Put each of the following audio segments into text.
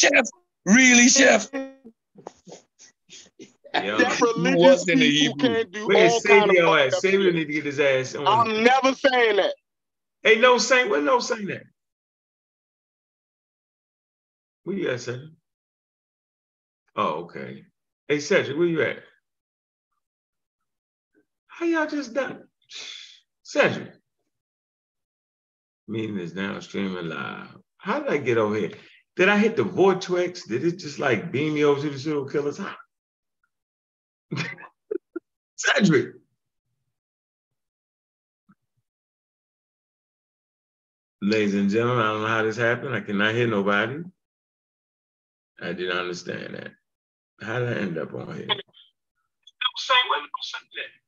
chef? Really, chef? Yo, That was religious in the people Hebrew. can't do Where's all kind of Savior at? fucked up Savior shit. need to get his ass on. I'm never saying that. Hey, no saint, where no saint at? Where you at, Cedric? Oh, okay. Hey, Cedric, where you at? How y'all just done? Cedric. Meeting is now streaming live. How did I get over here? Did I hit the vortex? Did it just like beam me over to the serial killers? How? Ah. Cedric. Ladies and gentlemen, I don't know how this happened. I cannot hear nobody. I didn't understand that. How did I end up on here?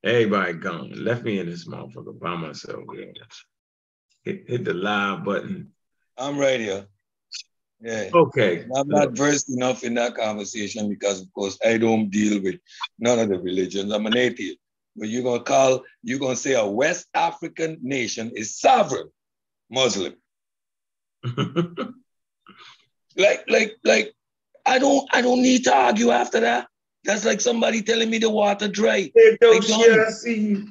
Everybody gone. Left me in this motherfucker by myself. Hit, hit the live button. I'm here. Yeah. Okay. I'm not versed enough in that conversation because, of course, I don't deal with none of the religions. I'm an atheist. But you're gonna call, you're gonna say a West African nation is sovereign Muslim. Like, like, like, I don't, I don't need to argue after that. That's like somebody telling me the water dry. Hey, yo, Hey, John. shit, I see.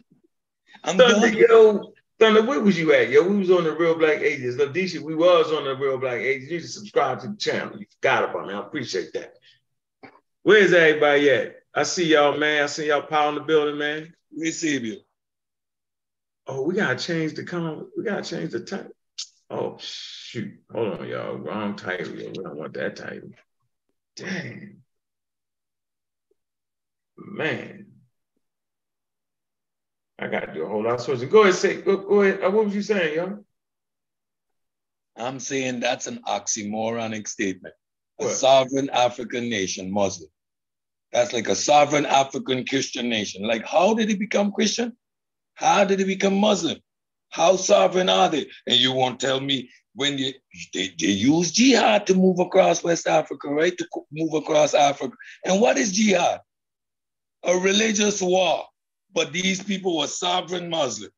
I'm done. Thunder, where was you at? Yo, we was on the Real Black Atheist. Ladisha, we was on the Real Black Atheist. You need to subscribe to the channel. You forgot about me. I appreciate that. Where's everybody at? I see y'all, man. I see y'all power in the building, man. Receive you. Oh, we gotta change the con. We gotta change the title. Oh shoot! Hold on, y'all. Wrong title. We don't want that title. Dang, man. I gotta do a whole lot of switching. Go ahead, say. Go, go ahead. Uh, what was you saying, yo? I'm saying that's an oxymoronic statement. A What? sovereign African nation, Muslim. That's like a sovereign African Christian nation. Like, how did it become Christian? How did it become Muslim? How sovereign are they? And you won't tell me when you, they, they use jihad to move across West Africa, right? To move across Africa. And what is jihad? A religious war. But these people were sovereign Muslims.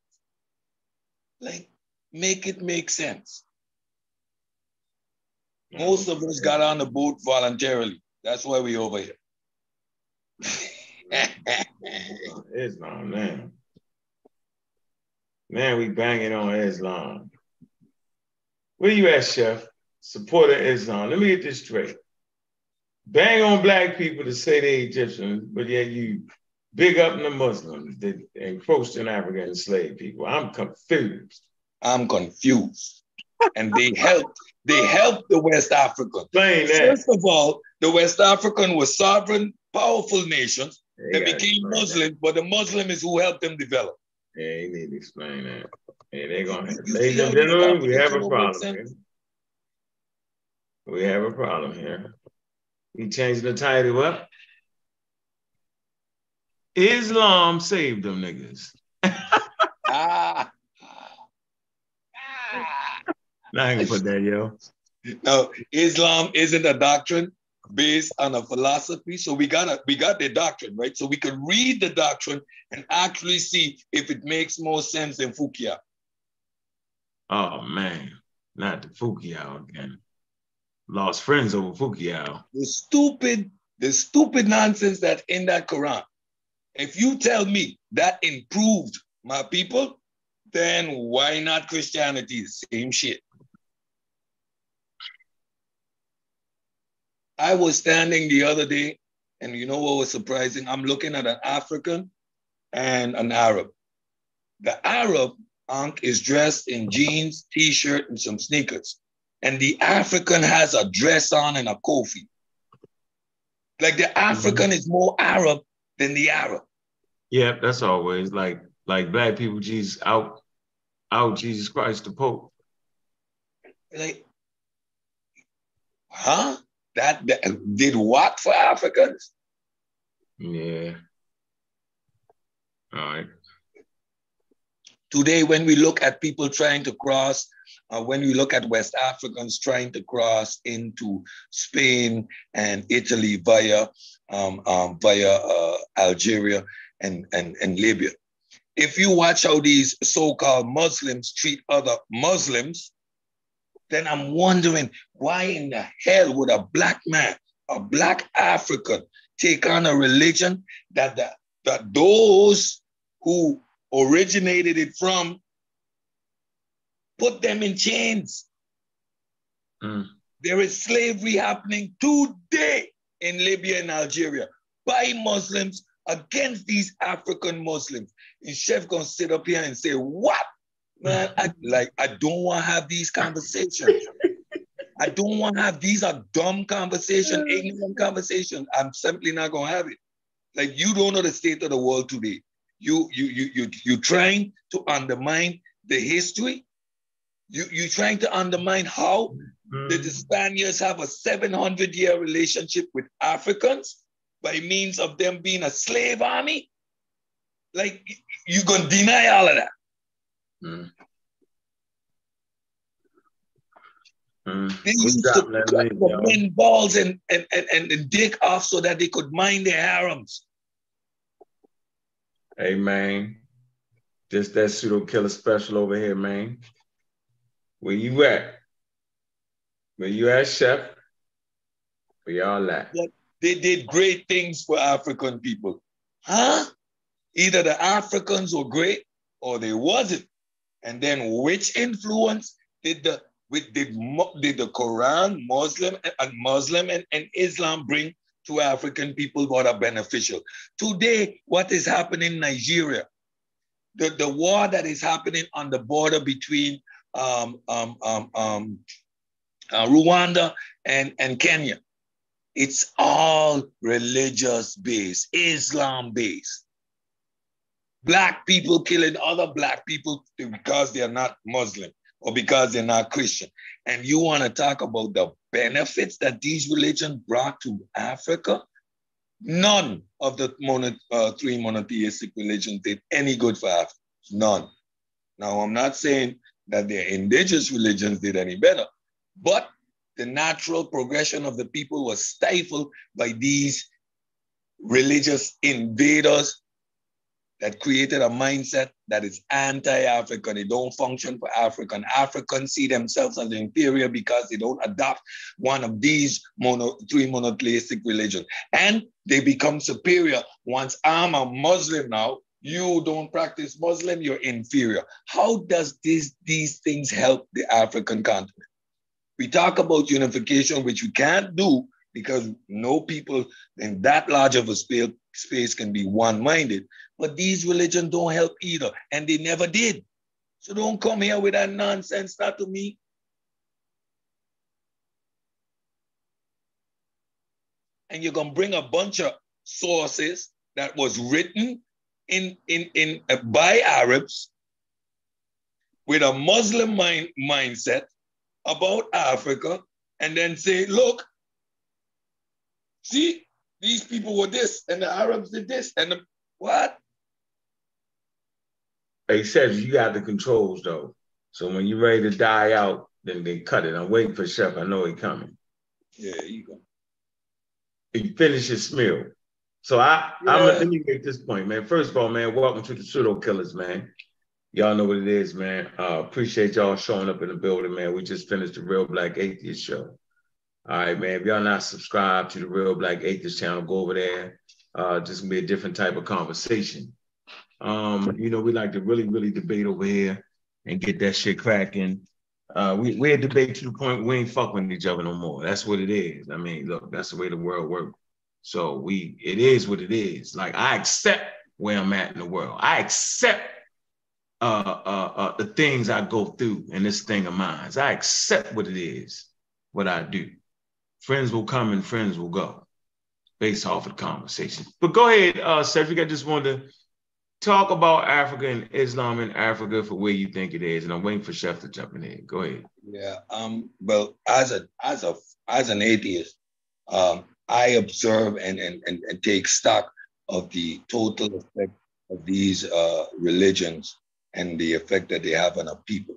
Like, make it make sense. Mm-hmm. Most of us got on the boat voluntarily. That's why we over here. Islam, man. Man, we banging on Islam. Where you at, Chef? Supporter Islam. Let me get this straight. Bang on black people to say they Egyptians, but yet you big up the Muslims that encroached in Africa and enslaved people. I'm confused. I'm confused. And they helped, they helped the West African. That. First of all, the West African were sovereign, powerful nations. They They became that. But the Muslim is who helped them develop. Yeah, you need to explain that. Yeah, they're gonna have, ladies and gentlemen, we have a problem here. We have a problem here. We changed the title up. Islam saved them niggas. Ah. Now I can put that, yo. No, Islam isn't a doctrine based on a philosophy. So we gotta we got the doctrine, right? So we can read the doctrine and actually see if it makes more sense than Fukia. Oh man, not the Fukiao again. Lost friends over Fukiao. The stupid, the stupid nonsense that's in that Quran. If you tell me that improved my people, then why not Christianity? Same shit. I was standing the other day, and you know what was surprising? I'm looking at an African and an Arab. The Arab Ankh is dressed in jeans, t-shirt, and some sneakers. And the African has a dress on and a kofi. Like the African mm-hmm. is more Arab than the Arab. Yep, that's always like like black people, Jesus out, out Jesus Christ the Pope. Like, huh? That, that did what for Africans? Yeah. All right. Today, when we look at people trying to cross, uh, when we look at West Africans trying to cross into Spain and Italy via um, um, via uh, Algeria and, and, and Libya, if you watch how these so-called Muslims treat other Muslims, then I'm wondering why in the hell would a black man, a black African, take on a religion that the, that those who originated it from put them in chains. Mm. There is slavery happening today in Libya and Algeria by Muslims against these African Muslims. And Chef gonna sit up here and say, what? Man, I, like, I don't want to have these conversations. I don't want to have these are dumb conversations, ignorant conversation. I'm simply not gonna have it. Like you don't know the state of the world today. You you you you you trying to undermine the history. You you trying to undermine how mm. the, the Spaniards have a 700 year relationship with Africans by means of them being a slave army. Like you're gonna deny all of that. Mm. Mm. They used to cut the men balls and, and, and, and dig off so that they could mine their harems. Hey man, just that pseudo killer special over here, man. Where you at? Where you at, chef? Where y'all at? They did great things for African people. Huh? Either the Africans were great or they wasn't. And then which influence did the with did, did the Quran, Muslim and Muslim and, and Islam bring to African people what are beneficial? Today, what is happening in Nigeria? The, the war that is happening on the border between um, um, um, um uh, Rwanda and, and Kenya. It's all religious based, Islam based. Black people killing other black people because they're not Muslim or because they're not Christian. And you want to talk about the benefits that these religions brought to Africa? None of the mono, uh, three monotheistic religions did any good for Africa. None. Now, I'm not saying that their indigenous religions did any better, but the natural progression of the people was stifled by these religious invaders that created a mindset that is anti-African. They don't function for African. Africans see themselves as inferior because they don't adopt one of these mono, three monotheistic religions. And they become superior once I'm a Muslim now. You don't practice Muslim, you're inferior. How does this, these things help the African continent? We talk about unification, which we can't do because no people in that large of a space, can be one-minded. But these religions don't help either, and they never did. So don't come here with that nonsense, not to me. And you're gonna bring a bunch of sources that was written in, in, in uh, by Arabs with a Muslim mind, mindset about Africa and then say, look, see, these people were this, and the Arabs did this, and the, what? He says you got the controls though. So when you're ready to die out, then they cut it. I'm waiting for Chef. I know he coming. Yeah, you go. He finished his meal. So I, yeah. I'm let me make this point, man. First of all, man, welcome to the pseudo killers, man. Y'all know what it is, man. Uh, appreciate y'all showing up in the building, man. We just finished the Real Black Atheist show. All right, man. If y'all not subscribed to the Real Black Atheist channel, go over there. Uh, just be a different type of conversation. Um, you know, we like to really, really debate over here and get that shit cracking. Uh, we we debate to the point we ain't fucking each other no more. That's what it is. I mean, look, that's the way the world works. So we, it is what it is. Like I accept where I'm at in the world. I accept uh, uh, uh, the things I go through in this thing of mine. I accept what it is, what I do. Friends will come and friends will go based off of the conversation. But go ahead, uh, Cedric. I just wanted to talk about Africa and Islam in Africa for where you think it is. And I'm waiting for Chef to jump in here. Go ahead. Yeah. Um, well, as a as a as an atheist, um, I observe and, and, and, and take stock of the total effect of these uh, religions and the effect that they have on a people.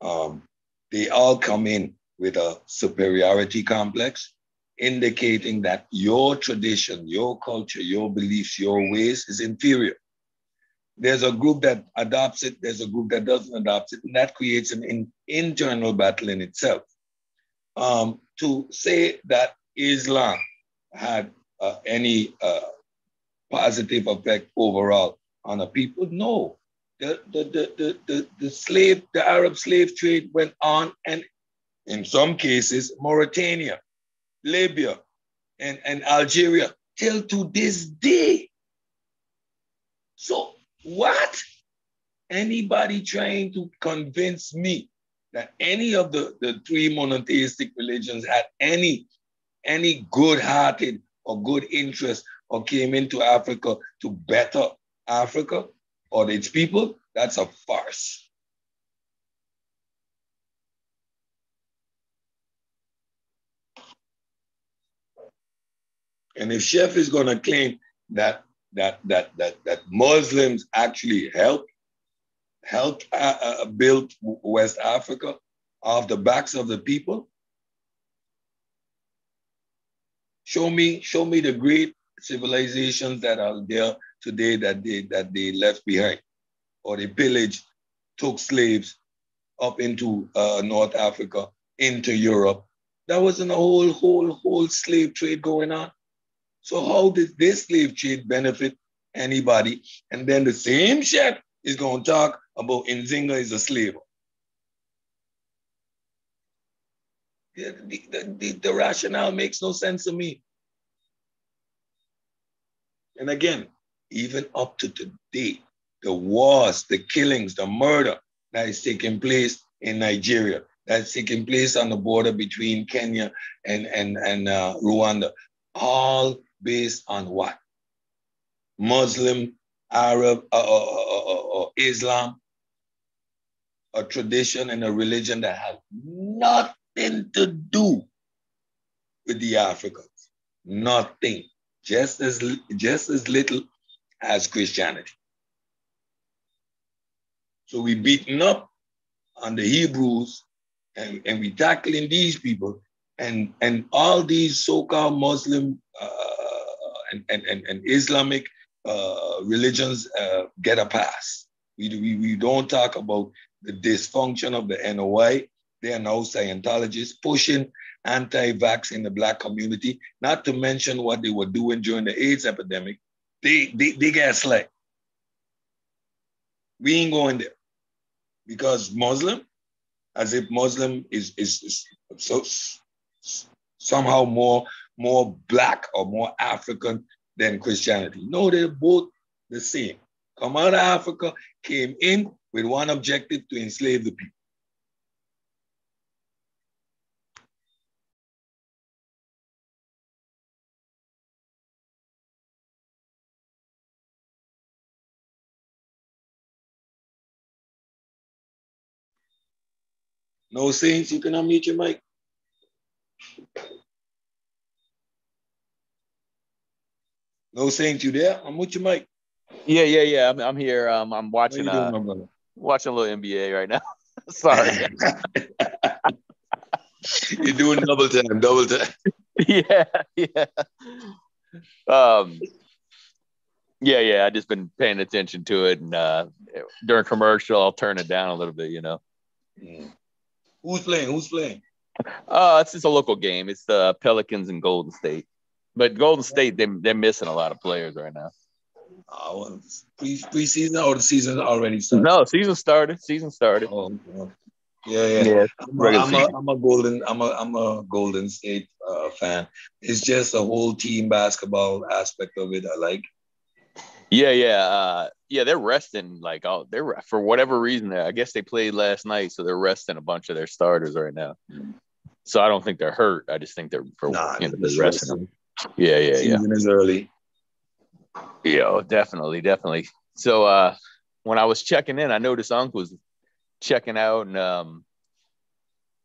Um, they all come in with a superiority complex, indicating that your tradition, your culture, your beliefs, your ways is inferior. There's a group that adopts it, there's a group that doesn't adopt it, and that creates an in, internal battle in itself. Um, to say that Islam had uh, any uh, positive effect overall on the people, no. The, the, the, the, the, slave, the Arab slave trade went on, and in some cases, Mauritania, Libya, and, and Algeria, till to this day. So, what? Anybody trying to convince me that any of the, the three monotheistic religions had any, any good-hearted or good interest or came into Africa to better Africa or its people, that's a farce. And if Chef is going to claim that that that that that Muslims actually helped helped uh, uh, build West Africa off the backs of the people, show me show me the great civilizations that are there today that they that they left behind, or they pillaged, took slaves up into uh, North Africa, into Europe. There wasn't a whole whole whole slave trade going on. So how did this slave trade benefit anybody? And then the same chef is going to talk about Nzinga is a slave. The, the, the, the rationale makes no sense to me. And again, even up to today, the wars, the killings, the murder that is taking place in Nigeria, that's taking place on the border between Kenya and, and, and uh, Rwanda, all based on what? Muslim, Arab, uh, uh, uh, Islam, a tradition and a religion that has nothing to do with the Africans. Nothing. Just as, just as little as Christianity. So we beaten up on the Hebrews and, and we tackling these people and, and all these so-called Muslim uh, and, and, and, and Islamic uh, religions uh, get a pass. We, we, we don't talk about the dysfunction of the NOI. They are now Scientologists pushing anti-vax in the black community, not to mention what they were doing during the AIDS epidemic. They, they, they get slack. We ain't going there because Muslim, as if Muslim is, is, is so somehow more more black or more African than Christianity. No, they're both the same. Come out of Africa, came in with one objective to enslave the people. No saints, you can unmute your mic. No Saints, you there? I'm with you, Mike. Yeah, yeah, yeah. I'm, I'm here. Um, I'm watching. Uh, watching a little NBA right now. Sorry. You're doing double time, double time. Yeah, yeah. Um, yeah, yeah. I just been paying attention to it, and uh, during commercial, I'll turn it down a little bit. You know. Mm. Who's playing? Who's playing? Uh, it's just a local game. It's the Pelicans and Golden State. But Golden State, they they're missing a lot of players right now. Oh, well, pre preseason or the season already started? No, season started. Season started. Oh, yeah, yeah. yeah. I'm, a, I'm, a, I'm a golden. I'm a I'm a Golden State uh, fan. It's just a whole team basketball aspect of it. I like. Yeah, yeah, uh, yeah. They're resting like oh, they're for whatever reason. I guess they played last night, so they're resting a bunch of their starters right now. Mm. So I don't think they're hurt. I just think they're for nah, you know, they're resting them. Yeah, yeah, Season yeah. is early. Yeah, oh, definitely, definitely. So uh when I was checking in, I noticed Unc was checking out and um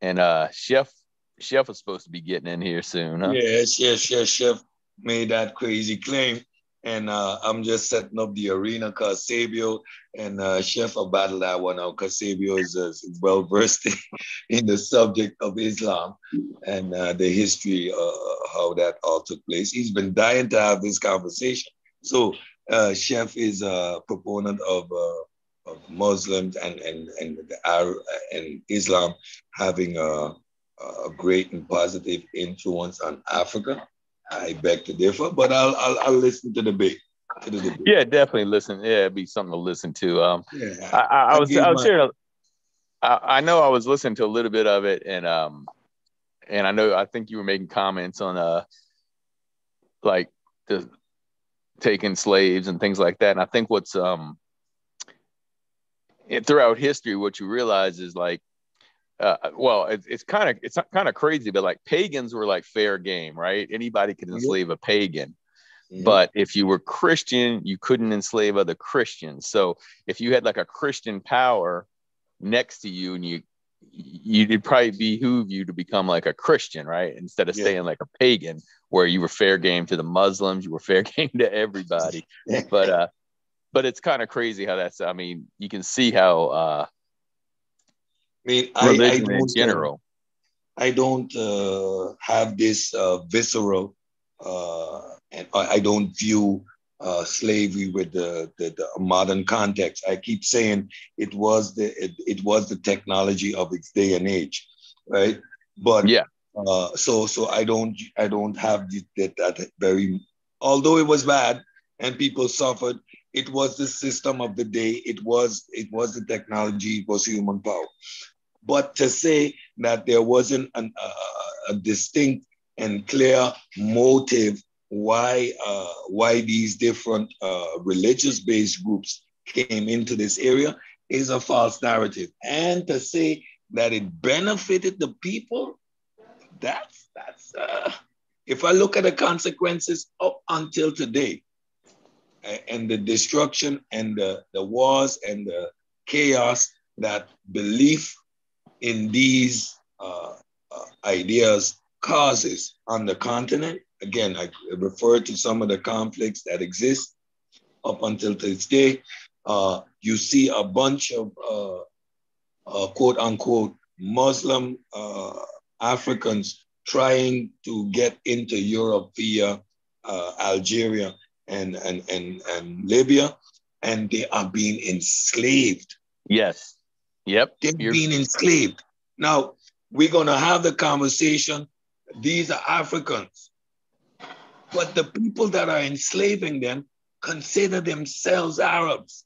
and uh Chef Chef was supposed to be getting in here soon, huh? Yes, yes, yes. Chef made that crazy claim and uh, I'm just setting up the arena because Sabio and uh, Chef will battle that one out because Sabio is, uh, well versed in the subject of Islam and uh, the history of uh, how that all took place. He's been dying to have this conversation. So uh, Chef is a proponent of of Muslims and and and Arab and Islam having a, a great and positive influence on Africa. I beg to differ, but I'll I'll, I'll listen to the debate. To the debate. Yeah, definitely listen. Yeah, it'd be something to listen to. Um, yeah, I, I, I was I was my... I, I know I was listening to a little bit of it, and um, and I know I think you were making comments on uh, like the taking slaves and things like that. And I think what's um throughout history, what you realize is like, uh, well, it, it's kind of it's kind of crazy, but like pagans were like fair game, right? Anybody could enslave a pagan. But if you were Christian, you couldn't enslave other Christians. So if you had like a Christian power next to you and you you'd probably behoove you to become like a Christian, right? Instead of yeah. staying like a pagan, where you were fair game to the Muslims, you were fair game to everybody. but uh, but it's kind of crazy how that's. I mean, you can see how. Uh, I mean, religion I, I in uh, general. I don't uh, have this uh, visceral, uh, and I don't view uh, slavery with the, the, the, modern context. I keep saying it was the it, it, was the technology of its day and age, right? But yeah, uh, so so I don't I don't have that, that very. Although it was bad and people suffered, it was the system of the day. It was it was the technology. It was human power. But to say that there wasn't an, uh, a distinct and clear motive why uh, why these different uh, religious based groups came into this area is a false narrative. And to say that it benefited the people that's that's uh, if i look at the consequences up until today and the destruction and the, the wars and the chaos that belief in these uh, uh, ideas causes on the continent again, I refer to some of the conflicts that exist up until this day. Uh, you see a bunch of uh, uh, quote unquote Muslim uh, Africans trying to get into Europe via Algeria and, and, and, and Libya, and they are being enslaved. Yes. Yep. They've You're... being enslaved. Now, we're going to have the conversation. These are Africans. But the people that are enslaving them consider themselves Arabs.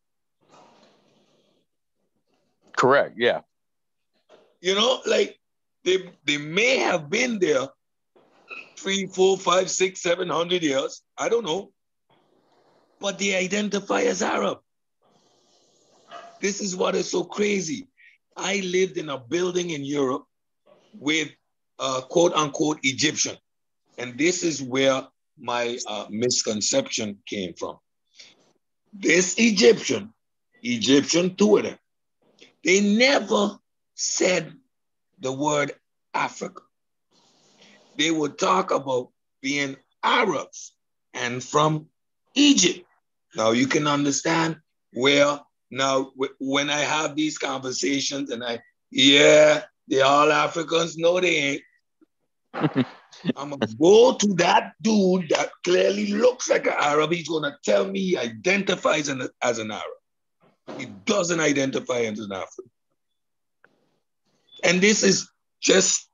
Correct. Yeah. You know, like they they may have been there three, four, five, six, seven hundred years. I don't know. But they identify as Arab. This is what is so crazy. I lived in a building in Europe with a quote unquote Egyptian. And this is where my uh, misconception came from. This Egyptian, Egyptian two they never said the word Africa. They would talk about being Arabs and from Egypt. Now you can understand where now when I have these conversations and I, yeah, they're all Africans. No, they ain't. I'm gonna go to that dude that clearly looks like an Arab. He's gonna tell me he identifies an, as an Arab. He doesn't identify as an African. And this is just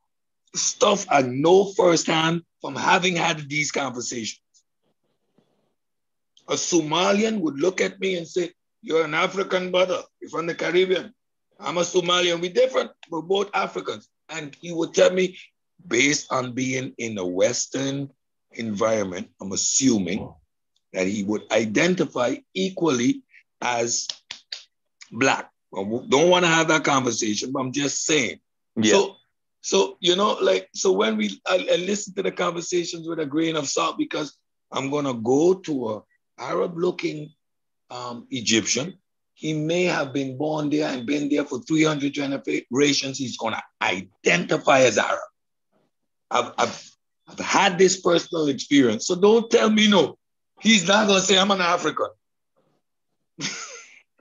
stuff I know firsthand from having had these conversations. A Somalian would look at me and say, You're an African brother. You're from the Caribbean. I'm a Somalian. We're different. We're both Africans. And he would tell me based on being in a Western environment, I'm assuming that he would identify equally as Black. I don't want to have that conversation, but I'm just saying. Yeah. So, so you know, like, so when we I, I listen to the conversations with a grain of salt because I'm gonna go to a Arab-looking um, Egyptian. He may have been born there and been there for 300 generations. He's gonna identify as Arab. I've, I've, I've had this personal experience. So don't tell me no. He's not going to say, I'm an African.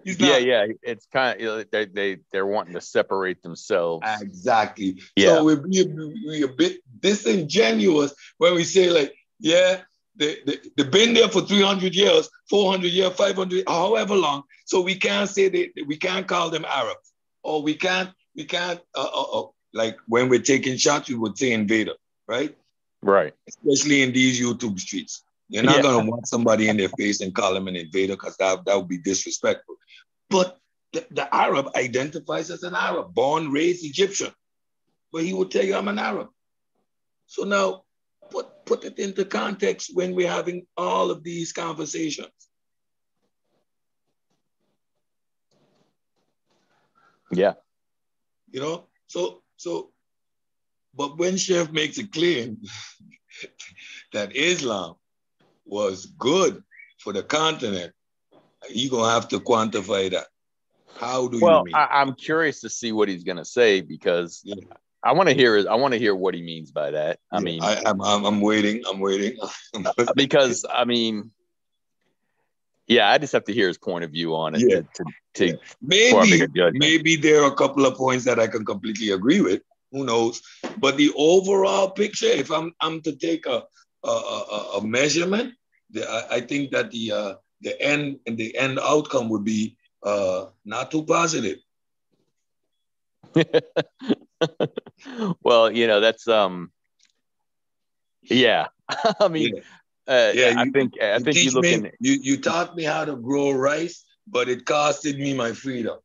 yeah, yeah. It's kind of, you know, they, they, they're wanting to separate themselves. Exactly. Yeah. So we're, we're, we're a bit disingenuous when we say, like, yeah, they, they, they've been there for 300 years, 400 years, 500, however long. So we can't say they, we can't call them Arabs, or we can't, we can't, uh, uh, uh, like when we're taking shots, we would say invader, right? Right. Especially in these YouTube streets. You're not yeah. gonna want somebody in their face and call them an invader because that, that would be disrespectful. But the, the Arab identifies as an Arab, born, raised Egyptian. But he would tell you I'm an Arab. So now put, it into context when we're having all of these conversations. Yeah. You know, so so but when Chef makes it clear that Islam was good for the continent, you're gonna have to quantify that. How do well, you mean? I, am curious to see what he's gonna say because yeah. I want to hear I want to hear what he means by that. I yeah, mean, I, am I'm, I'm waiting. I'm waiting. because I mean, yeah, I just have to hear his point of view on it. Yeah. To, to, to maybe maybe there are a couple of points that I can completely agree with. Who knows? But the overall picture, if I'm I'm to take a a, a, a measurement, the, I, I, think that the uh, the end and the end outcome would be uh, not too positive. well, you know, that's um yeah. I mean yeah. Uh, yeah, I think I think you looking you you taught me how to grow rice, but it costed me my freedom.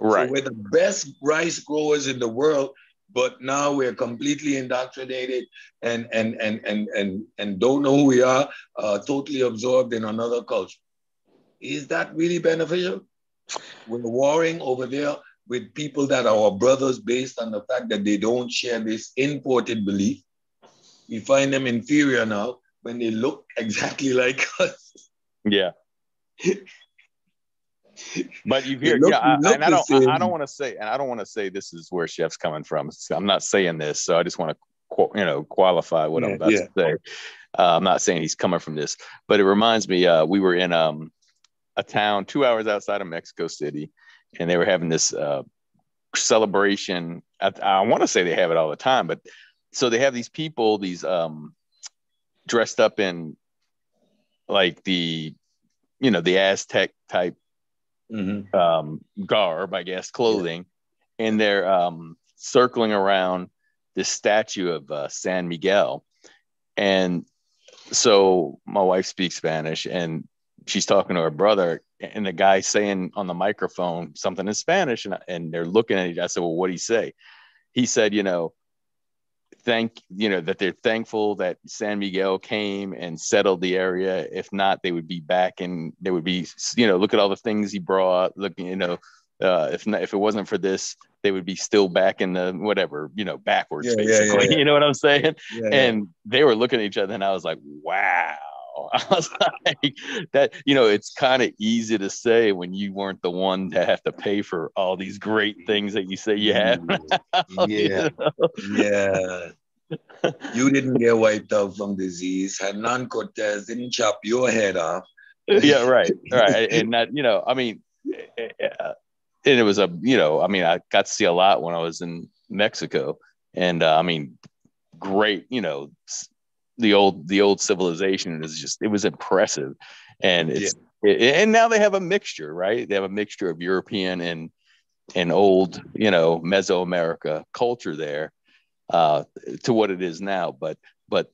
Right. So we're the best rice growers in the world, but now we're completely indoctrinated and and and and and and don't know who we are, uh, totally absorbed in another culture. Is that really beneficial? We're warring over there with people that are our brothers based on the fact that they don't share this imported belief. We find them inferior now when they look exactly like us. Yeah. but you hear, look, yeah, I, and I don't, I, I, don't want to say, and I don't want to say this is where Chef's coming from. I'm not saying this, so I just want to, you know, qualify what yeah, I'm about yeah. to say. Uh, I'm not saying he's coming from this, but it reminds me. Uh, we were in um, a town two hours outside of Mexico City, and they were having this uh, celebration. I, I want to say they have it all the time, but so they have these people, these um, dressed up in like the, you know, the Aztec type mm-hmm. um, garb, I guess, clothing, yeah. and they're um, circling around this statue of uh, San Miguel, and so my wife speaks Spanish, and she's talking to her brother, and the guy saying on the microphone something in Spanish, and, and they're looking at each. Other. I said, "Well, what did he say?" He said, "You know, thank you know that they're thankful that San Miguel came and settled the area. If not, they would be back, and they would be, you know, look at all the things he brought. Look, you know, uh, if not, if it wasn't for this, they would be still back in the whatever, you know, backwards, yeah, basically. Yeah, yeah, you know what I'm saying? and they were looking at each other, and I was like, wow I was like, that, you know, it's kind of easy to say when you weren't the one to have to pay for all these great things that you say you had. yeah. you know? Yeah. You didn't get wiped out from disease. Hernan Cortez didn't chop your head off. yeah, right. Right. And that, you know, I mean, eh, eh, uh, and it was a, you know, I mean, I got to see a lot when I was in Mexico. And uh, I mean, great, you know, the old the old civilization is just it was impressive. And it's yeah. it, and now they have a mixture right? They have a mixture of european and and old you know mesoamerica culture there uh to what it is now. But but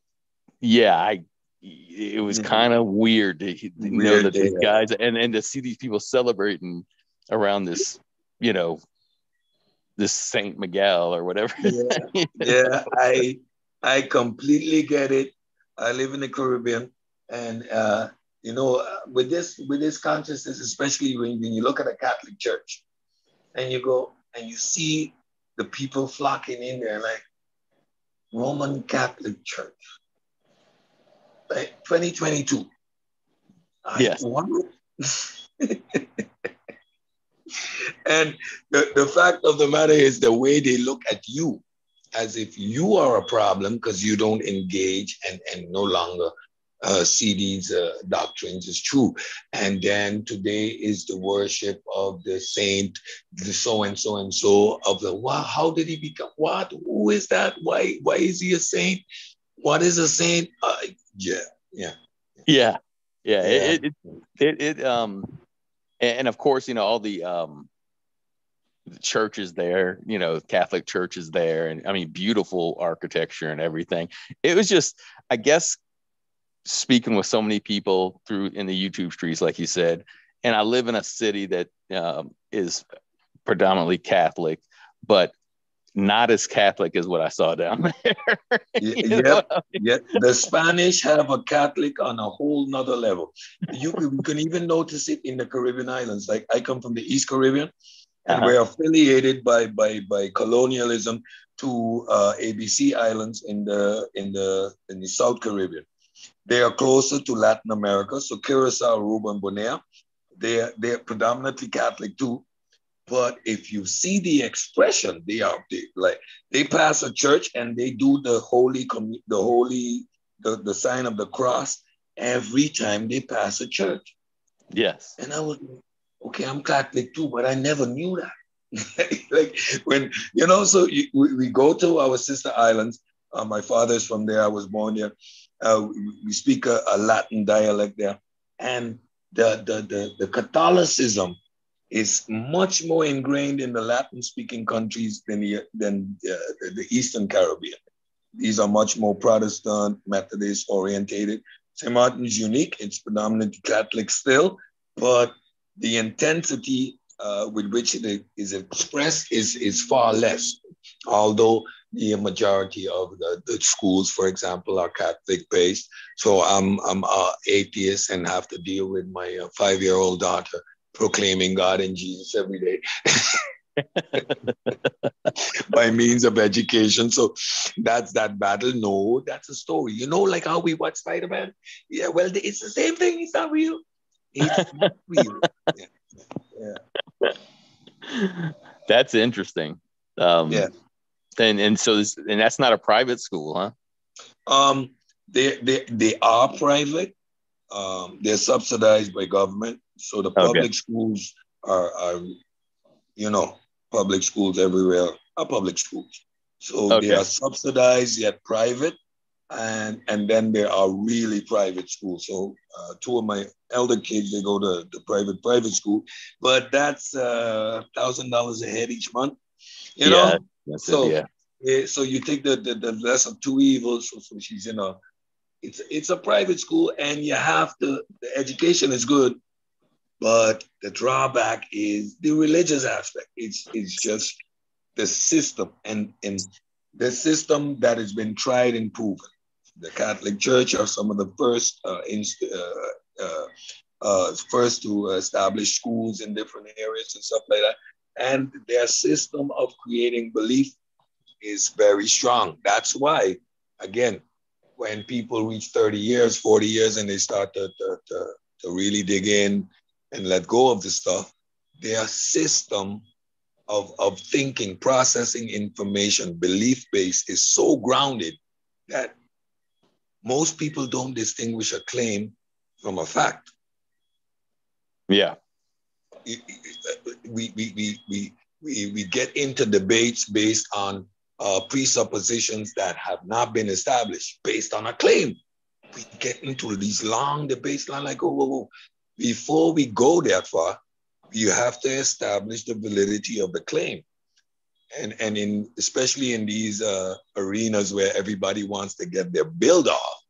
yeah i it was mm-hmm. kind of weird to, weird, know that these guys and and to see these people celebrating around this you know this saint miguel or whatever. Yeah, yeah i I completely get it. I live in the Caribbean, and uh, you know, uh, with this with this consciousness, especially when, when you look at a Catholic church, and you go and you see the people flocking in there, like Roman Catholic Church, like 2022. Yes. and the, the fact of the matter is the way they look at you as if you are a problem because you don't engage and, and no longer uh, see these uh, doctrines is true. And then today is the worship of the saint, the so and so and so of the wow. How did he become what? Who is that? Why? Why is he a saint? What is a saint? Uh, yeah, Yeah. Yeah. Yeah. It, it, it, it, um, and, and of course, you know, all the, um, the churches there, you know, Catholic churches there, and I mean, beautiful architecture and everything. It was just, I guess, speaking with so many people through in the YouTube streets, like you said, and I live in a city that um, is predominantly Catholic, but not as Catholic as what I saw down there. yep, yep. The Spanish have a Catholic on a whole nother level. You can even notice it in the Caribbean islands. Like I come from the East Caribbean, and uh-huh. we're affiliated by by by colonialism to uh, ABC islands in the in the in the South Caribbean. They are closer to Latin America, so Curacao, Aruba, and Bonaire. They're they're predominantly Catholic too. But if you see the expression, they are they, like they pass a church and they do the holy the holy the, the sign of the cross every time they pass a church. Yes. And I was okay, I'm Catholic too, but I never knew that. like when you know, so you, we, we go to our sister islands. Uh, my father's from there. I was born there. Uh, we, speak a, a, Latin dialect there, and the the the, the Catholicism is much more ingrained in the Latin-speaking countries than the than the Eastern Caribbean. These are much more Protestant, Methodist orientated. St. Martin's unique; it's predominantly Catholic still, but the intensity uh, with which it is expressed is, is far less. Although the majority of the, the schools, for example, are Catholic based. So I'm, I'm a atheist and have to deal with my uh, five year old daughter proclaiming God and Jesus every day. by means of education. So that's that battle. No, that's a story. You know, like how we watch Spider Man? Yeah, well, it's the same thing. It's not real. It's not real. Yeah. yeah. That's interesting. Um, yeah. And and so this, and that's not a private school, huh? Um, they they they are private. Um, they're subsidized by government. So the public okay. schools are, are, you know, public schools everywhere are public schools. So okay. they are subsidized yet private, and and then there are really private schools. So uh, two of my elder kids they go to the private private school, but that's a uh, thousand dollars a head each month. You yeah, know, so it, yeah. so you take the, the the less of two evils. So, so she's in a it's it's a private school, and you have to the education is good, but the drawback is the religious aspect. It's it's just the system and and the system that has been tried and proven the Catholic Church are some of the first uh, inst- uh, uh, uh, first to establish schools in different areas and stuff like that. And their system of creating belief is very strong. That's why, again, when people reach 30 years, 40 years, and they start to, to, to, to really dig in and let go of the stuff, their system of, of thinking, processing information, belief based is so grounded that most people don't distinguish a claim from a fact. Yeah. We, we, we, we, we, we get into debates based on uh, presuppositions that have not been established based on a claim. We get into these long debates, like, oh, whoa, whoa. before we go that far, you have to establish the validity of the claim and and in especially in these uh, arenas where everybody wants to get their build off,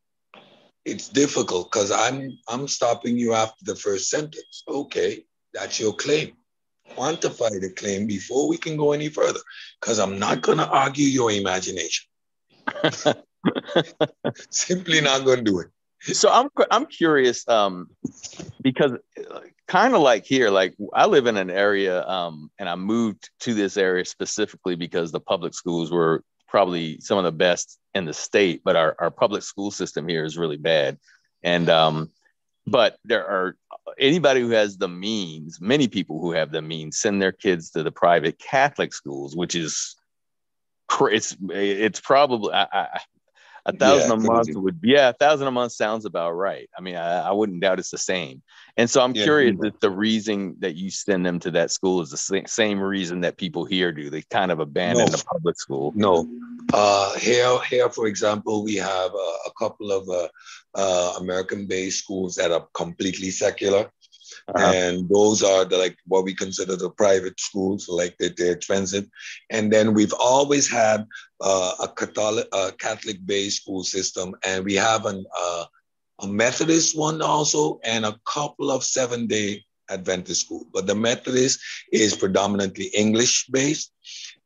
it's difficult because I'm I'm stopping you after the first sentence. Okay, that's your claim. Quantify the claim before we can go any further, because I'm not going to argue your imagination. Simply not going to do it. So I'm I'm curious um, because kind of like here, like I live in an area, um, and I moved to this area specifically because the public schools were probably some of the best in the state, but our, our public school system here is really bad. And um, but there are anybody who has the means, many people who have the means send their kids to the private Catholic schools, which is it's it's probably I, I, a thousand yeah, a month would yeah a thousand a month sounds about right. I mean I, I wouldn't doubt it's the same. And so i'm yeah, curious if the reason that you send them to that school is the same reason that people here do. They kind of abandon no. the public school. No. Uh here here for example we have a couple of uh, uh, American-based schools that are completely secular. Uh-huh. And those are the like what we consider the private schools, like they, they're expensive. And then we've always had uh, a Catholic, uh, Catholic-based school system, and we have an, uh, a Methodist one also, and a couple of seven-day Adventist school. But the Methodist is predominantly English-based,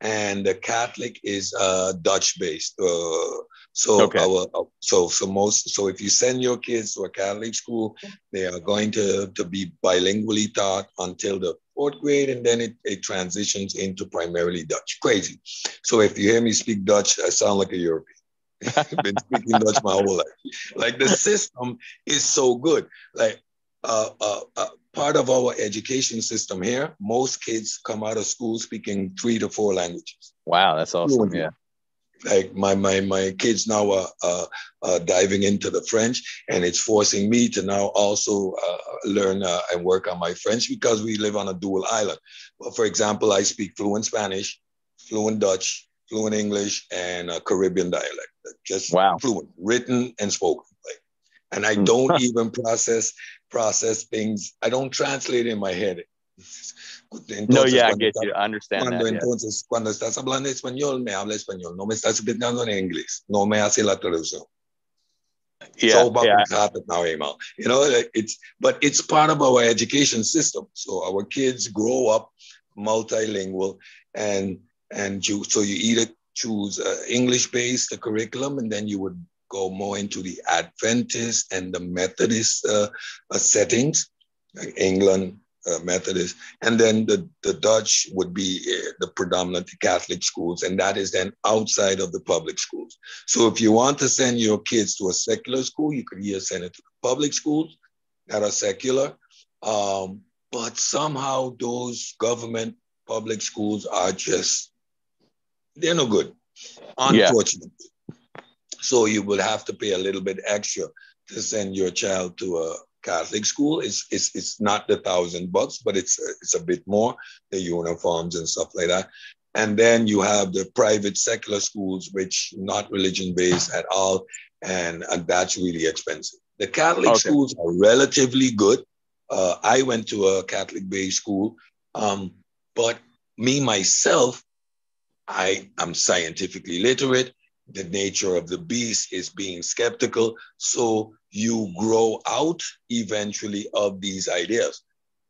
and the Catholic is uh, Dutch-based. Uh, so Okay. our so so most so if you send your kids to a Catholic school, they are going to, to be bilingually taught until the fourth grade, and then it, it transitions into primarily Dutch. Crazy. So if you hear me speak Dutch, I sound like a European. I've been speaking Dutch my whole life. Like the system is so good. Like uh, uh, uh, part of our education system here, most kids come out of school speaking three to four languages Wow, that's awesome. Yeah. Like my my my kids now are uh, uh, diving into the French, and it's forcing me to now also uh, learn uh, and work on my French because we live on a dual island. For example, I speak fluent Spanish, fluent Dutch, fluent English, and a Caribbean dialect. Just Wow. fluent, written and spoken. Like, and I Hmm. don't even process process things. I don't translate in my head. No, Entonces, yeah, I get you. I understand cuando that. yeah. entonces, cuando estás hablando español, me habla español. No me estás explicando en inglés. No me hace la traducción. It's Yeah, all about yeah. happened now, Emil. You know, it's but it's part of our education system. So our kids grow up multilingual, and and you so you either choose uh, English-based the curriculum, and then you would go more into the Adventist and the Methodist uh, uh, settings, like England, uh, Methodist, and then the, the Dutch would be uh, the predominantly Catholic schools, and that is then outside of the public schools. So if you want to send your kids to a secular school, you could either send it to the public schools that are secular, um, but somehow those government public schools are just they're no good, Yeah. unfortunately. So you will have to pay a little bit extra to send your child to a Catholic school. It's it's, it's not the thousand bucks, but it's it's a bit more the uniforms and stuff like that. And then you have the private secular schools, which not religion based at all, and, and that's really expensive. The Catholic Okay. schools are relatively good. Uh, I went to a Catholic based school, um, but me myself, I am scientifically literate. The nature of the beast is being skeptical. So you grow out eventually of these ideas.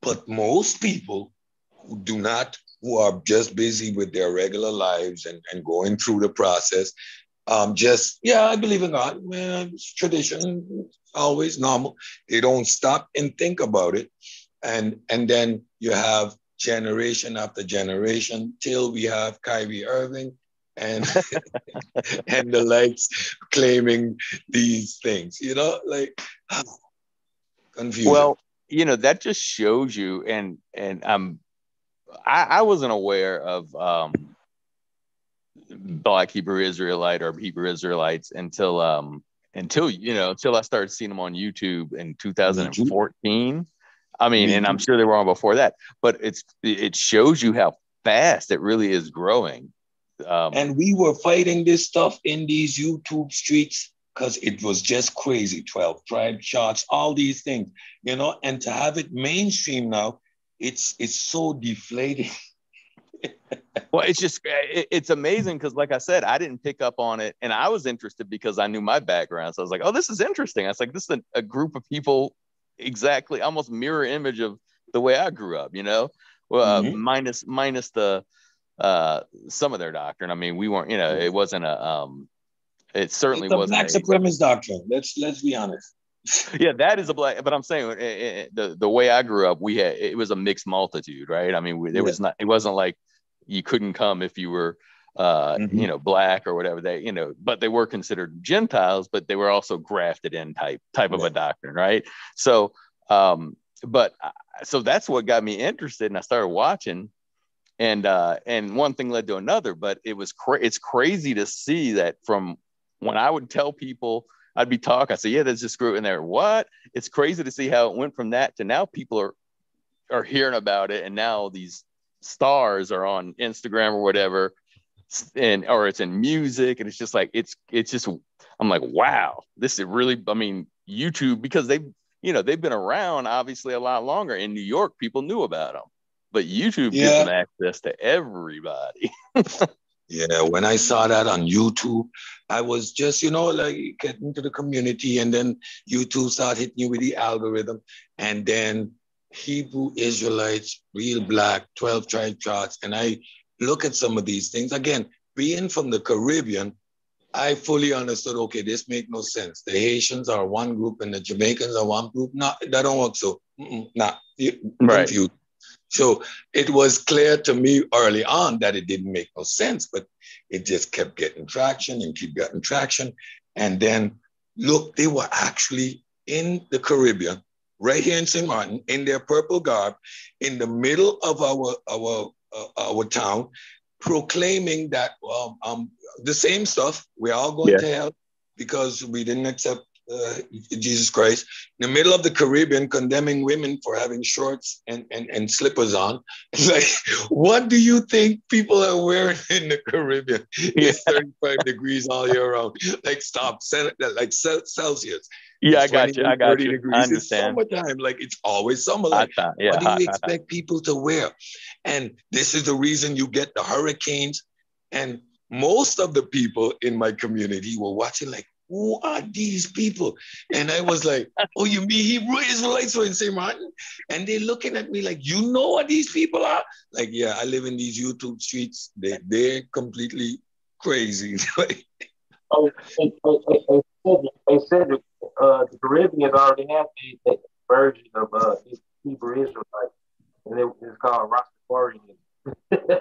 But most people who do not, who are just busy with their regular lives and, and going through the process, um, just, yeah, I believe in God. Tradition, always normal. They don't stop and think about it. And, and then you have generation after generation till we have Kyrie Irving and and the likes claiming these things, you know, like confusion. Well, you know, that just shows you, and and um, I, I wasn't aware of um, Black Hebrew Israelite or Hebrew Israelites until um until you know until I started seeing them on YouTube in 2014. I mean, and I'm sure they were on before that, but it's it shows you how fast it really is growing. Um, and we were fighting this stuff in these YouTube streets because it was just crazy 12 tribe charts, all these things, you know, and to have it mainstream now, it's it's so deflating. Well, it's just it, it's amazing because, like I said, I didn't pick up on it, and I was interested because I knew my background. So I was like, "Oh, this is interesting." I was like, "This is a, a group of people, exactly, almost mirror image of the way I grew up." You know, well, uh, Mhm. minus minus the uh, some of their doctrine. I mean, we weren't, you know, it wasn't a um, it certainly wasn't black supremacist doctrine. Let's let's be honest. yeah, that is a black. But I'm saying eh, eh, the the way I grew up, we had it was a mixed multitude, right? I mean, we, there was not. It wasn't like you couldn't come if you were, uh, Mhm. you know, black or whatever. They, you know, but they were considered Gentiles, but they were also grafted in type type of a doctrine, right? So, um, but so that's what got me interested, and I started watching. And uh, and one thing led to another, but it was cra- it's crazy to see that from when I would tell people I'd be talking. I say, yeah, there's this group in there. What? It's crazy to see how it went from that to now people are are hearing about it, and now these stars are on Instagram or whatever, and or it's in music, and it's just like it's it's just I'm like, wow, this is really. I mean, YouTube because they, you know, they've been around obviously a lot longer. In New York, people knew about them, but YouTube Yeah. gives them access to everybody. Yeah, when I saw that on YouTube, I was just, you know, like getting to the community, and then YouTube started hitting you with the algorithm, and then Hebrew Israelites, real black, 12 tribe charts. And I look at some of these things. Again, being from the Caribbean, I fully understood, okay, this make no sense. The Haitians are one group and the Jamaicans are one group. No, that don't work so. Mm-mm, nah, you Right. confused. So it was clear to me early on that it didn't make no sense, but it just kept getting traction and keep getting traction. And then look, they were actually in the Caribbean, right here in St. Martin, in their purple garb, in the middle of our our uh, our town, proclaiming that um, um, the same stuff. We're all going Yeah. to hell because we didn't accept uh, Jesus Christ. In the middle of the Caribbean, condemning women for having shorts and, and, and slippers on. It's Like, what do you think people are wearing in the Caribbean? It's 35 degrees all year round. Like, stop, like Celsius. yeah, I got you. I got 30 you. Degrees. I It's understand. summertime. Like, it's always summer. Hot Like, time. Yeah, what do hot, you hot, hot. expect people to wear? And this is the reason you get the hurricanes. And most of the people in my community were watching, like, who are these people? And I was like, oh, you mean Hebrew Israelites were in St. Martin? And they're looking at me like, you know what these people are? Like, yeah, I live in these YouTube streets. They, they're completely crazy. I, they, they said, they said uh, the Caribbeans already have a, a version of uh, Hebrew Israelite, and it, it's called Rastafarian.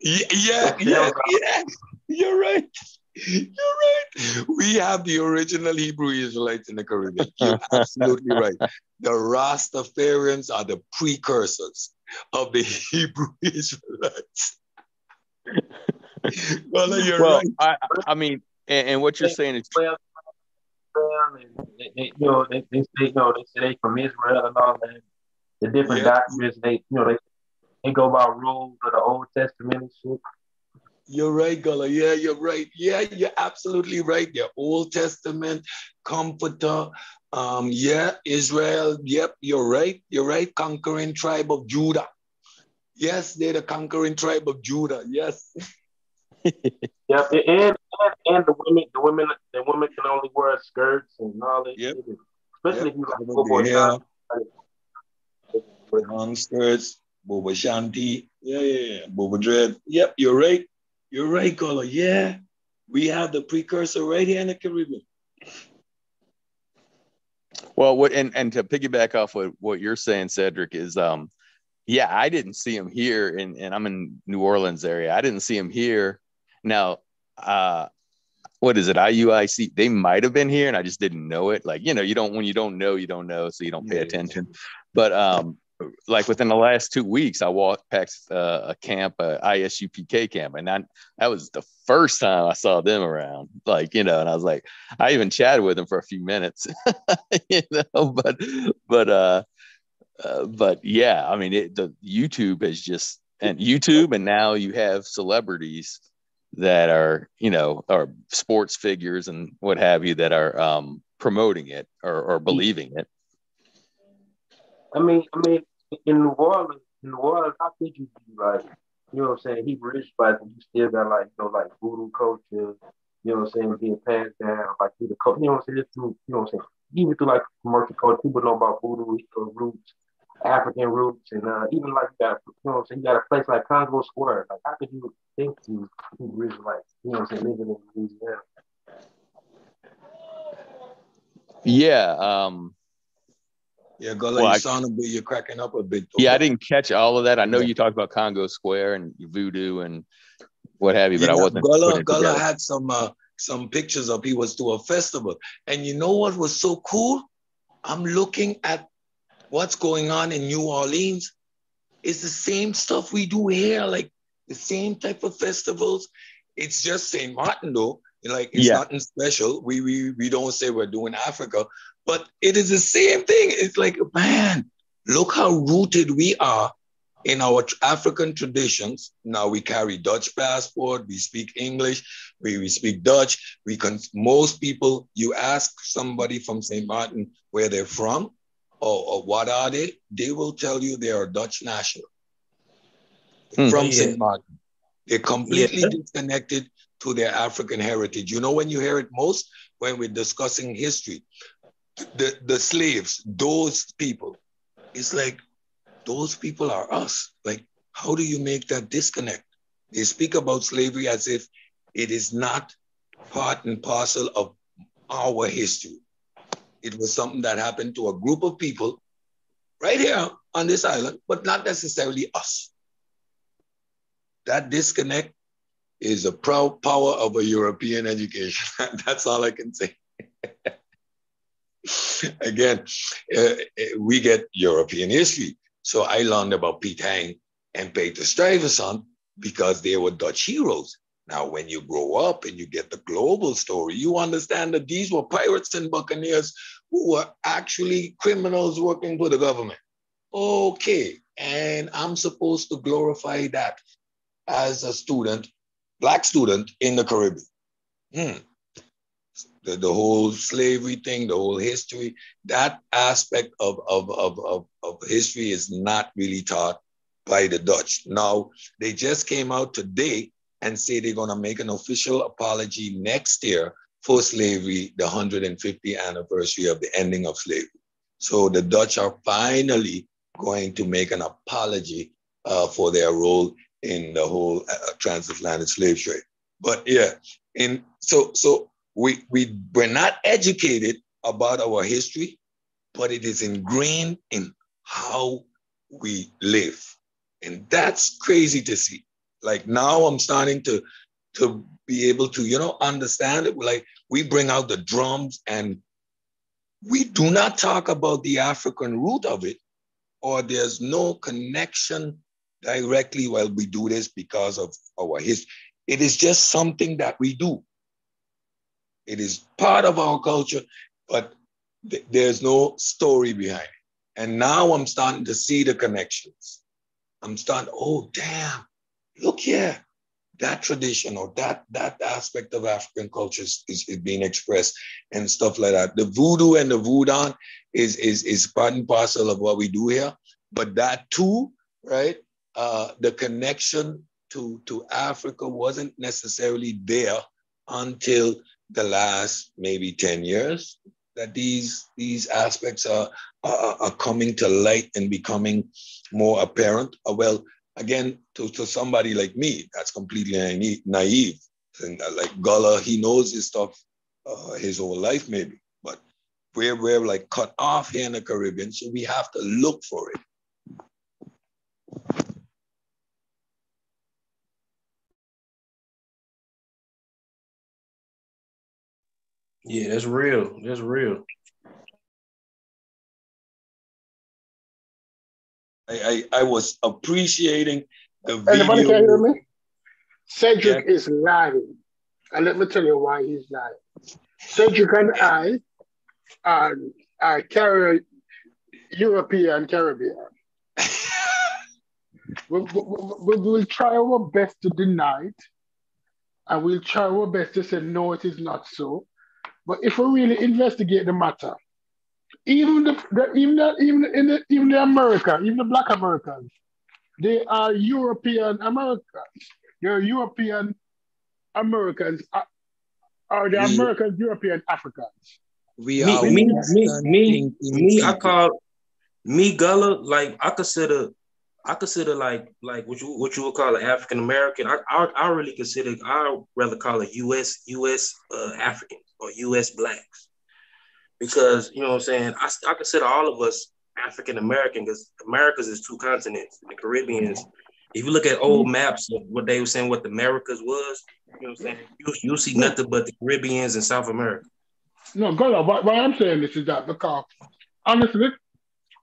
Yeah, yeah, yeah, yeah. You're right. You're right. We have the original Hebrew Israelites in the Caribbean. You're absolutely right. The Rastafarians are the precursors of the Hebrew Israelites. well, you're well, right. I, I mean, and, and what you're saying is Well, well, they, they, you know, they, they say, you know, they say they from Israel and all that. The different Yeah. doctrines, they, you know, they, they go by rules of the Old Testament and shit. You're right, Gullah. Yeah, you're right. Yeah, you're absolutely right. The Old Testament comforter. Um, yeah, Israel. Yep, you're right. You're right. Conquering tribe of Judah. Yes, they're the conquering tribe of Judah. Yes. Yeah, and, and and the women, the women, the women can only wear skirts and all that. Yep. shit. Especially Yep. if you like football shot. long skirts, Bobo Shanti. Yeah, yeah, yeah. Bobo Dread. Yep, you're right. You're right, Gullah. Yeah. We have the precursor right here in the Caribbean. Well, what and and to piggyback off what what you're saying, Cedric, is um, yeah, I didn't see him here, and and I'm in New Orleans area. I didn't see him here. Now, uh, what is it? IUIC? They might have been here, and I just didn't know it. Like you know, you don't when you don't know, you don't know, so you don't pay Yeah. attention. But um, like within the last two weeks, I walked past uh, a camp, a ISUPK camp, and that that was the first time I saw them around. Like you know, and I was like, I even chatted with them for a few minutes, you know. But but uh, uh but yeah, I mean, it, the YouTube is just and YouTube, and now you have celebrities that are you know are sports figures and what have you that are um promoting it or, or believing it. I mean, I mean, in New Orleans, in New Orleans, how could you be like, you know what I'm saying, Hebrew Israelites, and you still got like, you know, like voodoo culture, you know what I'm saying, being passed down, like through the culture, you know what I'm saying, through, you know what I'm saying, even through like commercial culture, people know about voodoo roots, African roots, and uh, even like you got, you know what I'm saying, you got a place like Congo Square, like how could you think you Hebrew Israelites, you know what I'm saying, living in Louisiana? Yeah, um, Yeah, Gullah, Well, you sound a bit, you're cracking up a bit. yeah, I didn't catch all of that. I know Yeah. you talked about Congo Square and voodoo and what have you, but I wasn't. Gullah, Gullah had some uh, some pictures up. He was to a festival, and you know what was so cool? I'm looking at what's going on in New Orleans. It's the same stuff we do here, like the same type of festivals. It's just St. Martin, though. Like it's Yeah. nothing special. We we we don't say we're doing Africa, but it is the same thing. It's like, man, look how rooted we are in our African traditions, now we carry Dutch passport, we speak English, we, we speak Dutch. We can, most people, you ask somebody from St. Martin where they're from or, or, what are they, they will tell you they are Dutch national mm, from yeah. St. Martin. They're completely yeah. disconnected to their African heritage. You know when you hear it most? When we're discussing history. The, the slaves, those people, it's like those people are us. Like, how do you make that disconnect? They speak about slavery as if it is not part and parcel of our history. It was something that happened to a group of people right here on this island, but not necessarily us. That disconnect is a proud power of a European education. That's all I can say. Again, uh, we get European history. So I learned about Piet Hein and Peter Stuyvesant because they were Dutch heroes. Now, when you grow up and you get the global story, you understand that these were pirates and buccaneers who were actually criminals working for the government. Okay, and I'm supposed to glorify that as a student, black student in the Caribbean. Hmm the, the whole slavery thing, the whole history, that aspect of, of, of, of, of history is not really taught by the Dutch. Now, they just came out today and say they're going to make an official apology next year for slavery, the 150th anniversary of the ending of slavery. So the Dutch are finally going to make an apology uh, for their role in the whole uh, transatlantic slave trade. But yeah, in so so we, we, we're not educated about our history, but it is ingrained in how we live. And that's crazy to see. Like now I'm starting to, to be able to, you know, understand it. Like we bring out the drums and we do not talk about the African root of it, or there's no connection directly while we do this because of our history. It is just something that we do. It is part of our culture, but th- there's no story behind it. And now I'm starting to see the connections. I'm starting, oh, damn, look here. That tradition or that that aspect of African culture is, is, being expressed and stuff like that. The voodoo and the voodoo is, is, is part and parcel of what we do here. But that too, right? Uh, the connection to, to Africa wasn't necessarily there until the last maybe 10 years that these these aspects are, are, are coming to light and becoming more apparent. Uh, well, again, to, to somebody like me, that's completely naive. And uh, like Gullah, he knows his stuff uh, his whole life, maybe. But we're, we're like cut off here in the Caribbean, so we have to look for it. Yeah, that's real. That's real. I, I, I was appreciating the video. Anybody can hear me? Cedric yeah. is lying. And let me tell you why he's lying. Cedric and I are, are carry European Caribbean. we, we, we, will try our best to deny it, and we'll try our best to say, no, it is not so. But if we really investigate the matter, even the, the even the, even in the, even the America, even the Black Americans, they are European Americans. They're European Americans, uh, or the American European Africans. We me, are me, me, me, me, I call me Gullah, like I consider I consider like like what you what you would call an African American. I, I I really consider I rather call it U.S. U.S. Uh, African or U.S. blacks, because you know what I'm saying. I, I consider all of us African American because Americas is two continents. The Caribbeans. If you look at old maps of what they were saying, what the Americas was, you know what I'm saying. You you see nothing but the Caribbeans and South America. No, go on. Why, why I'm saying this is that because honestly,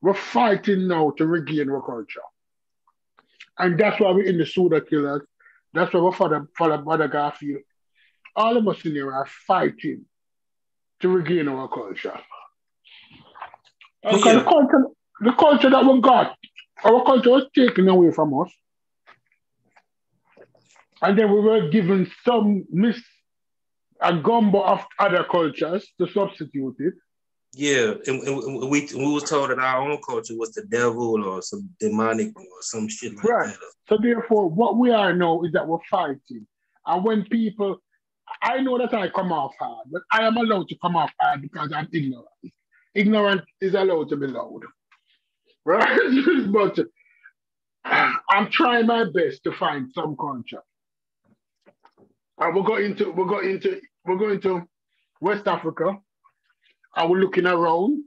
we're fighting now to regain our culture. And that's why we're in the Soda Killers. That's why we're for the, for the Brother Garfield all of us in here are fighting to regain our culture. Oh, because yeah. the culture, the culture that we got our culture was taken away from us. And then we were given some miss a gumbo of other cultures to substitute it. Yeah, and, and we we was told that our own culture was the devil or some demonic or some shit like Right. that. So therefore, what we are now is that we're fighting. And when people, I know that I come off hard, but I am allowed to come off hard because I'm ignorant. Ignorant is allowed to be loud. Right? but uh, I'm trying my best to find some culture. And we're going to we're going to we're going to West Africa and we're looking around.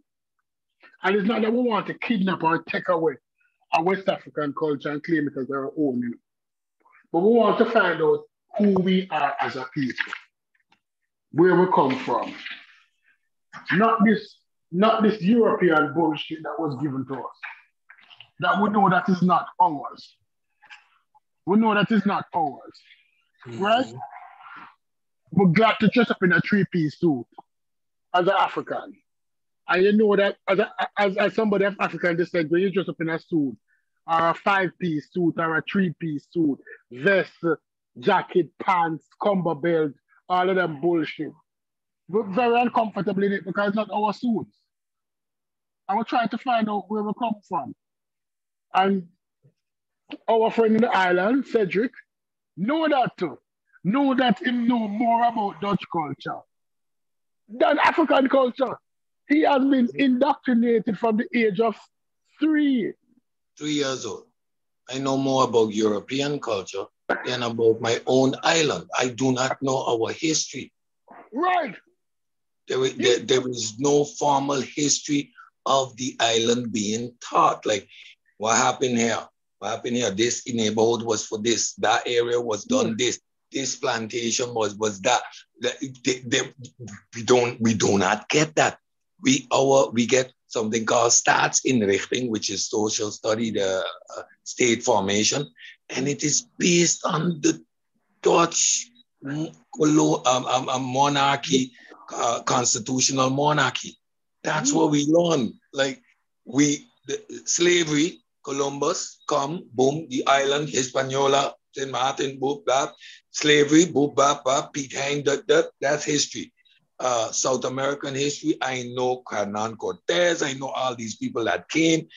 And it's not that we want to kidnap or take away a West African culture and claim it as our own. you know. But we want to find out who we are as a people, where we come from. Not this, not this European bullshit that was given to us. That we know that is not ours. We know that is not ours. Mm-hmm. Right? We're glad to dress up in a three-piece suit as an African. And you know that as, a, as, as somebody of African descent, when you dress up in a suit, or a five-piece suit, or a three-piece suit, vest, jacket, pants, combo belt, all of them bullshit. We're very uncomfortable in it because it's not our suits. And we're trying to find out where we come from. And our friend in the island, Cedric, know that too. Know that him know more about Dutch culture than African culture. He has been mm-hmm. indoctrinated from the age of three. Three years old. I know more about European culture than about my own island. I do not know our history. Right. There, is- there, there is no formal history of the island being taught. Like, what happened here? What happened here? This neighborhood was for this. That area was done hmm. this. This plantation was was that. They- they- we don't we do not get that. We our we get something called stats staatsinrichting, which is social study, the uh, state formation, and it is based on the Dutch um, um, um, monarchy uh, constitutional monarchy. That's what we learn. Like we the, slavery, Columbus come, boom, the island, Hispaniola, St. Martin, boop, bap, slavery, boop, bap, bap, Piet Hein, that, that, that's history. Uh, South American history, I know Hernan Cortez, I know all these people that came,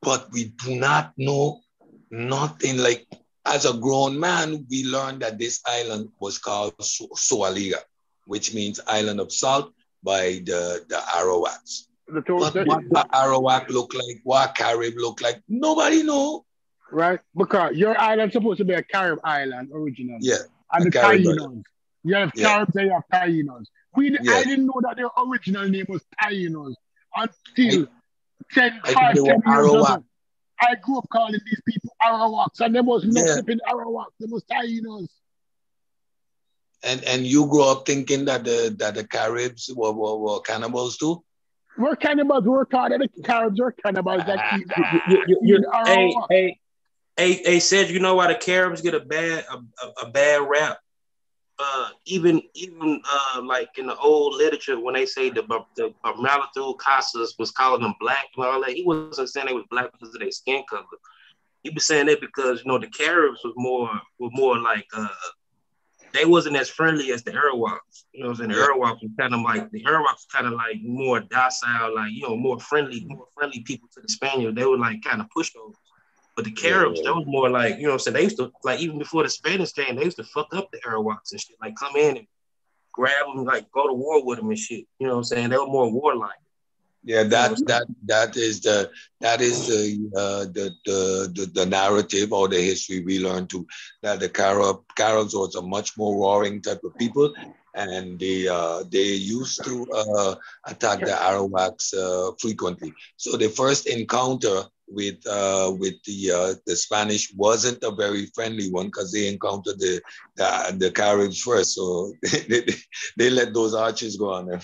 but we do not know nothing like as a grown man, we learned that this island was called Su- Sualiga which means island of salt by the, the Arawaks. The what the Arawak look like, what Carib look like, nobody know. Right? Because your island supposed to be a Carib island originally. Yeah, And the Tainos. You have Yeah. Caribs and you have Tainos. We, Yeah. I didn't know that their original name was Tainos until 10, I 5, 10 years ago. I grew up calling these people Arawaks, and there was no Yeah. Arawaks, there was Tainos. And and you grew up thinking that the that the Caribs were, were, were cannibals too. We're cannibals, we're that the Caribs are cannibals that You, you, you, you, the hey, hey, hey, hey, said you know why the Caribs get a bad a, a, a bad rap? Uh, even even uh, like in the old literature when they say the the Malithul Casas was calling them black and all that, he wasn't saying they was black because of their skin color. He was saying that because you know the Caribs was more were more like uh they wasn't as friendly as the Arawaks. You know what I'm saying? The. Arawaks was kind of like the Arawaks kind of like more docile, like you know, more friendly, more friendly people to the Spaniards. They were like kind of pushovers. But the Caribs, Yeah. they was more like, you know what I'm saying? They used to like even before the Spanish came, they used to fuck up the Arawaks and shit. Like come in and grab them, like go to war with them and shit. You know what I'm saying? They were more warlike. Yeah, that that that is the that is the uh, the, the the the narrative or the history we learn too. That the Carib Caribs was a much more roaring type of people, and they uh, they used to uh, attack the Arawaks uh, frequently. So the first encounter with uh, with the uh, the Spanish wasn't a very friendly one because they encountered the, the the Caribs first. So they, they let those archers go on them.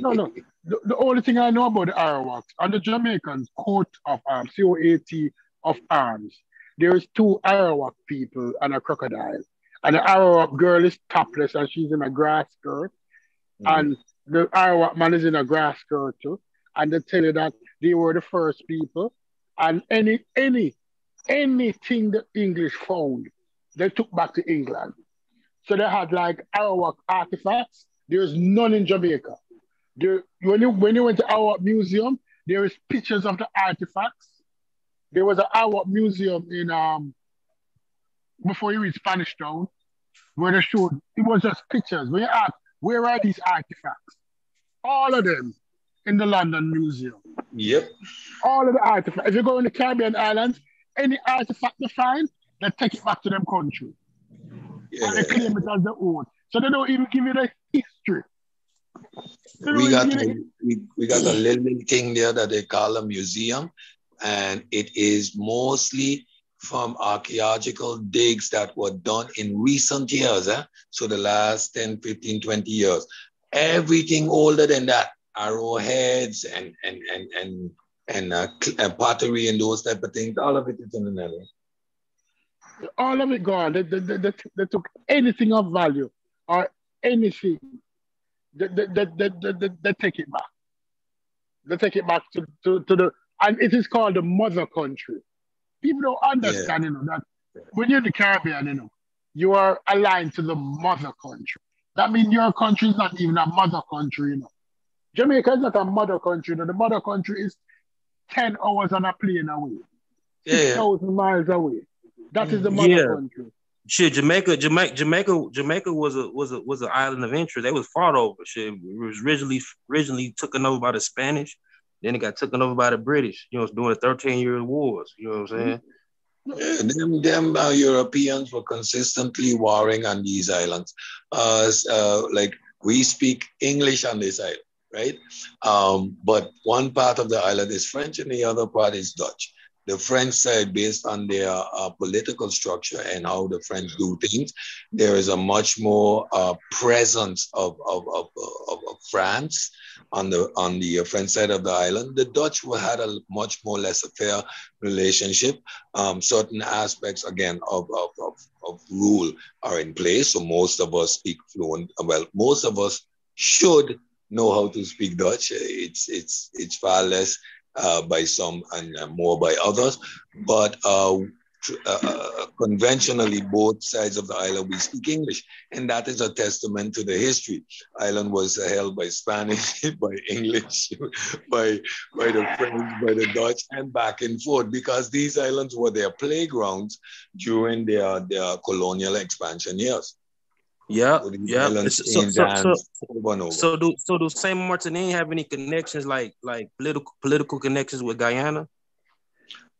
No, no. The, the only thing I know about the Arawaks and the Jamaicans coat of arms, C-O-A-T of arms, there is two Arawak people and a crocodile. And the Arawak girl is topless and she's in a grass skirt. And the Arawak man is in a grass skirt too. And they tell you that they were the first people And any any anything the English found, they took back to England. So they had like Arawak artifacts. There's none in Jamaica. There, when you when you went to Arawak Museum, there is pictures of the artifacts. There was an Arawak Museum in um before you reach Spanish Town, where they showed it was just pictures. When you ask, where are these artifacts? All of them in the London Museum. Yep. All of the artifacts. If you go in the Caribbean islands, any artifact they find, they take it back to them country. Yeah. And they claim it as their own. So they don't even give you the history. They we got you a, we, we got a little thing there that they call a museum, and it is mostly from archaeological digs that were done in recent years. Eh? So the last 10, 15, 20 years. Everything older than that, arrowheads and and and and and, uh, and pottery and those type of things, all of it is in the Netherlands. all of it gone. They, they, they, they, took anything of value or anything. They, they, they, they, they, take it back. They take it back to, to, to the, and it is called the mother country. People don't understand, you know, that when you're in the Caribbean, you know, you are aligned to the mother country. That means your country is not even a mother country, you know. Jamaica is not a mother country, No. The mother country is 10 hours on a plane away, Yeah, 6,000 miles away. That is the mother Yeah. country. Shit, Jamaica, Jamaica, Jamaica, Jamaica was a was a was an island of interest. They was fought over. Shit, it was originally originally taken over by the Spanish, then it got taken over by the British. You know, it's during the Thirteen Year Wars. You know what I'm saying? Yeah, them them uh, Europeans were consistently warring on these islands. Uh, uh, like we speak English on this island, right? Um, but one part of the island is French and the other part is Dutch. The French side, based on their uh, political structure and how the French do things, there is a much more uh, presence of, of, of, of, of France on the on the French side of the island. The Dutch had a much more laissez-faire relationship um, certain aspects again of, of, of, of rule are in place. So most of us speak fluent. Well, most of us should know how to speak Dutch. It's it's it's far less uh, by some and uh, more by others. But uh, tr- uh, conventionally, both sides of the island we speak English, and that is a testament to the history. Island was held by Spanish, by English, by by the French, by the Dutch, and back and forth because these islands were their playgrounds during their, their colonial expansion years. Yeah, yeah. So, so, so, so, over and over. so do so do Saint Martin have any connections like like political political connections with Guyana?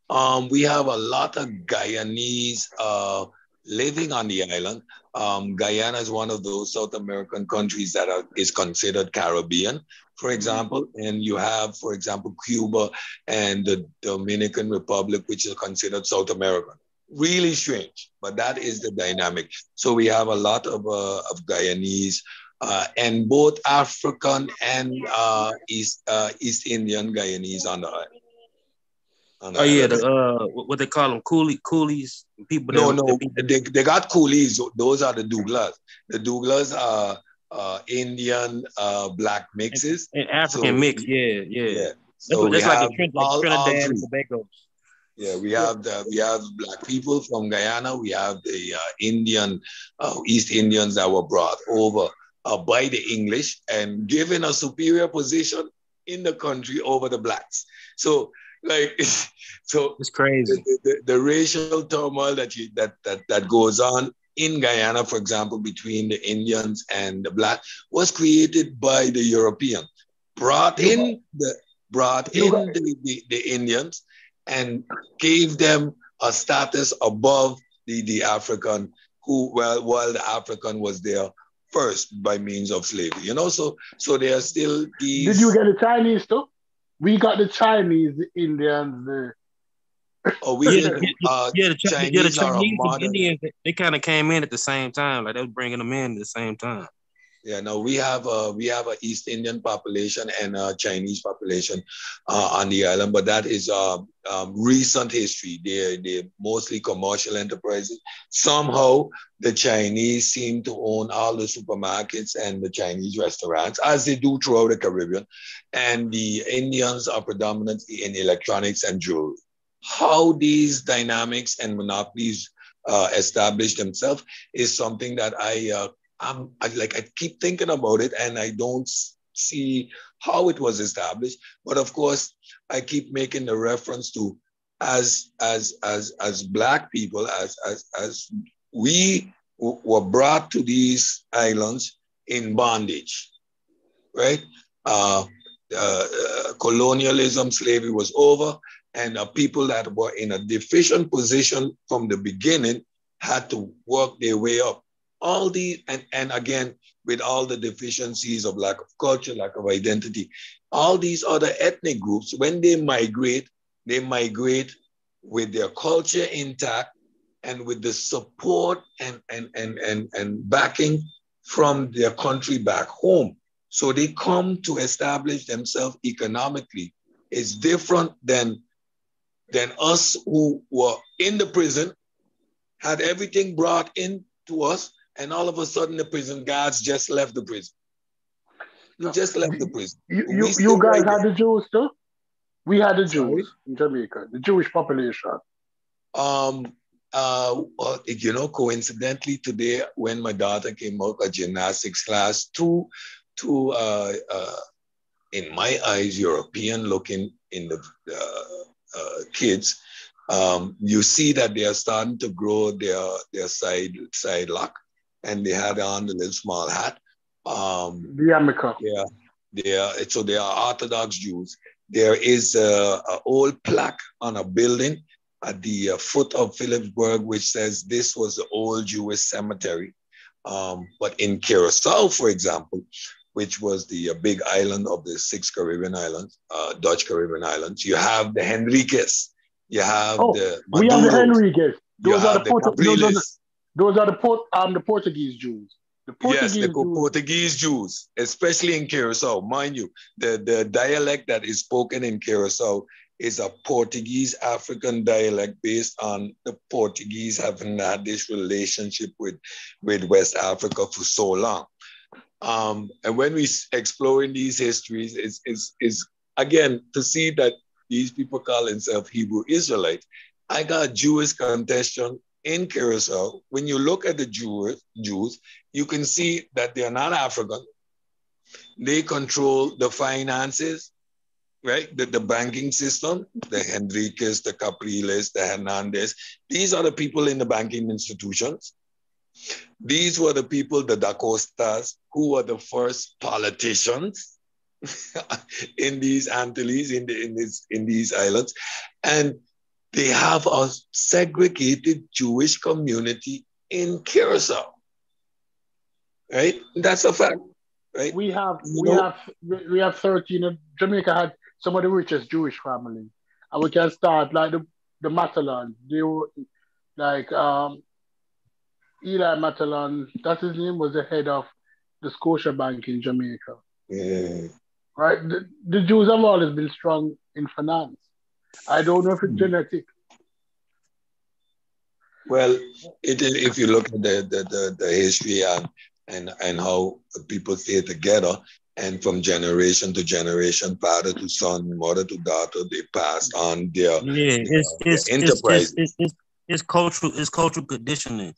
Um, we have a lot of Guyanese uh, living on the island. Um, Guyana is one of those South American countries that are, is considered Caribbean, for example. And you have, for example, Cuba and the Dominican Republic, which is considered South American. Really strange, but that is the dynamic. So we have a lot of, uh, of Guyanese uh, and both African and uh, East, uh, East Indian Guyanese on the island. On the Oh yeah, the uh, what they call them coolie coolies people. No, no, people- they, they got coolies. Those are the Douglas. The Douglas are uh, Indian uh, black mixes. and African So- mix. Yeah, yeah. Yeah. That's, So what, that's like, the Trin- like all, Trinidad and three. Yeah, we have the we have black people from Guyana. We have the uh, Indian uh, East Indians that were brought over uh, by the English and given a superior position in the country over the blacks. So like so It's crazy. the, the, the racial turmoil that you that, that that goes on in Guyana, for example, between the Indians and the black, was created by the European, brought in the brought in the, the, the Indians and gave them a status above the, the African, who well while the African was there first by means of slavery. You know, so so there are still these Did you get the Chinese too? We got the Chinese, the Indians, the oh we Yeah, did, yeah, uh, yeah, the, Chi- yeah, the Chinese are a Chinese and Indians, they, they kind of came in at the same time. Like they was bringing them in at the same time. Yeah, no, we have a we have a East Indian population and a Chinese population uh, on the island, but that is uh, um, recent history. They're they're mostly commercial enterprises. Somehow, the Chinese seem to own all the supermarkets and the Chinese restaurants, as they do throughout the Caribbean, and the Indians are predominantly in electronics and jewelry. how these dynamics and monopolies uh, establish themselves is something that I, uh, I'm I, like I keep thinking about it and I don't see how it was established. But of course, I keep making the reference to as as as as black people as as as we were brought to these islands in bondage, right? Uh, uh, uh, colonialism, slavery was over, and uh, people that were in a deficient position from the beginning had to work their way up. All these, and, and again, with all the deficiencies of lack of culture, lack of identity, all these other ethnic groups, when they migrate, they migrate with their culture intact and with the support and, and, and, and, and backing from their country back home. So they come to establish themselves economically. It's different than, than us who were in the prison, had everything brought in to us, and all of a sudden the prison guards just left the prison. You just left the prison. You, you, you guys had the Jews too? We had the Jews Sorry? in Jamaica, the Jewish population. Um, uh, well, you know, coincidentally today when my daughter came out of gymnastics class, two, two, uh, uh, in my eyes, European looking in the uh, uh, kids, um, you see that they are starting to grow their their side side lock, and they had on the little small hat. Um, the yarmulke. Yeah, they are, so they are Orthodox Jews. There is a, a old plaque on a building at the uh, foot of Philipsburg, which says this was the old Jewish cemetery. Um, but in Curacao, for example, which was the uh, big island of the six Caribbean islands, uh, Dutch Caribbean islands, you have the Henriques, you have oh, the Maduros, we have the Henriques. Those are the, the Port- those, are the, those are the port, um, the Portuguese Jews. The Portuguese yes, the Jews. Portuguese Jews, especially in Curacao. Mind you, the, the dialect that is spoken in Curacao is a Portuguese African dialect based on the Portuguese having had this relationship with, with West Africa for so long. Um, and when we exploring these histories, is is is again to see that these people call themselves Hebrew Israelites. I got Jewish contestant in Curacao. When you look at the Jews, you can see that they are not African. They control the finances, right? The, the banking system, the Henriques, the Capriles, the Hernandez, these are the people in the banking institutions. These were the people, the Da Costas, who were the first politicians in these Antilles, in, the, in, this, in these islands. And they have a segregated Jewish community in Curacao. Right? That's a fact. Right? We have we have we have 13 Jamaica had some of the richest Jewish family. And we can start like the, the Matalon. They were like um, Eli Matalon, that's his name, was the head of the Scotia Bank in Jamaica. Yeah. Right? The, the Jews have always been strong in finance. I don't know if it's hmm. genetic. Well, it, if you look at the, the, the, the history and, and, and how people stay together, and from generation to generation, father to son, mother to daughter, they pass on their, yeah, it's, their it's, enterprise. It's, it's, it's, cultural, it's cultural conditioning.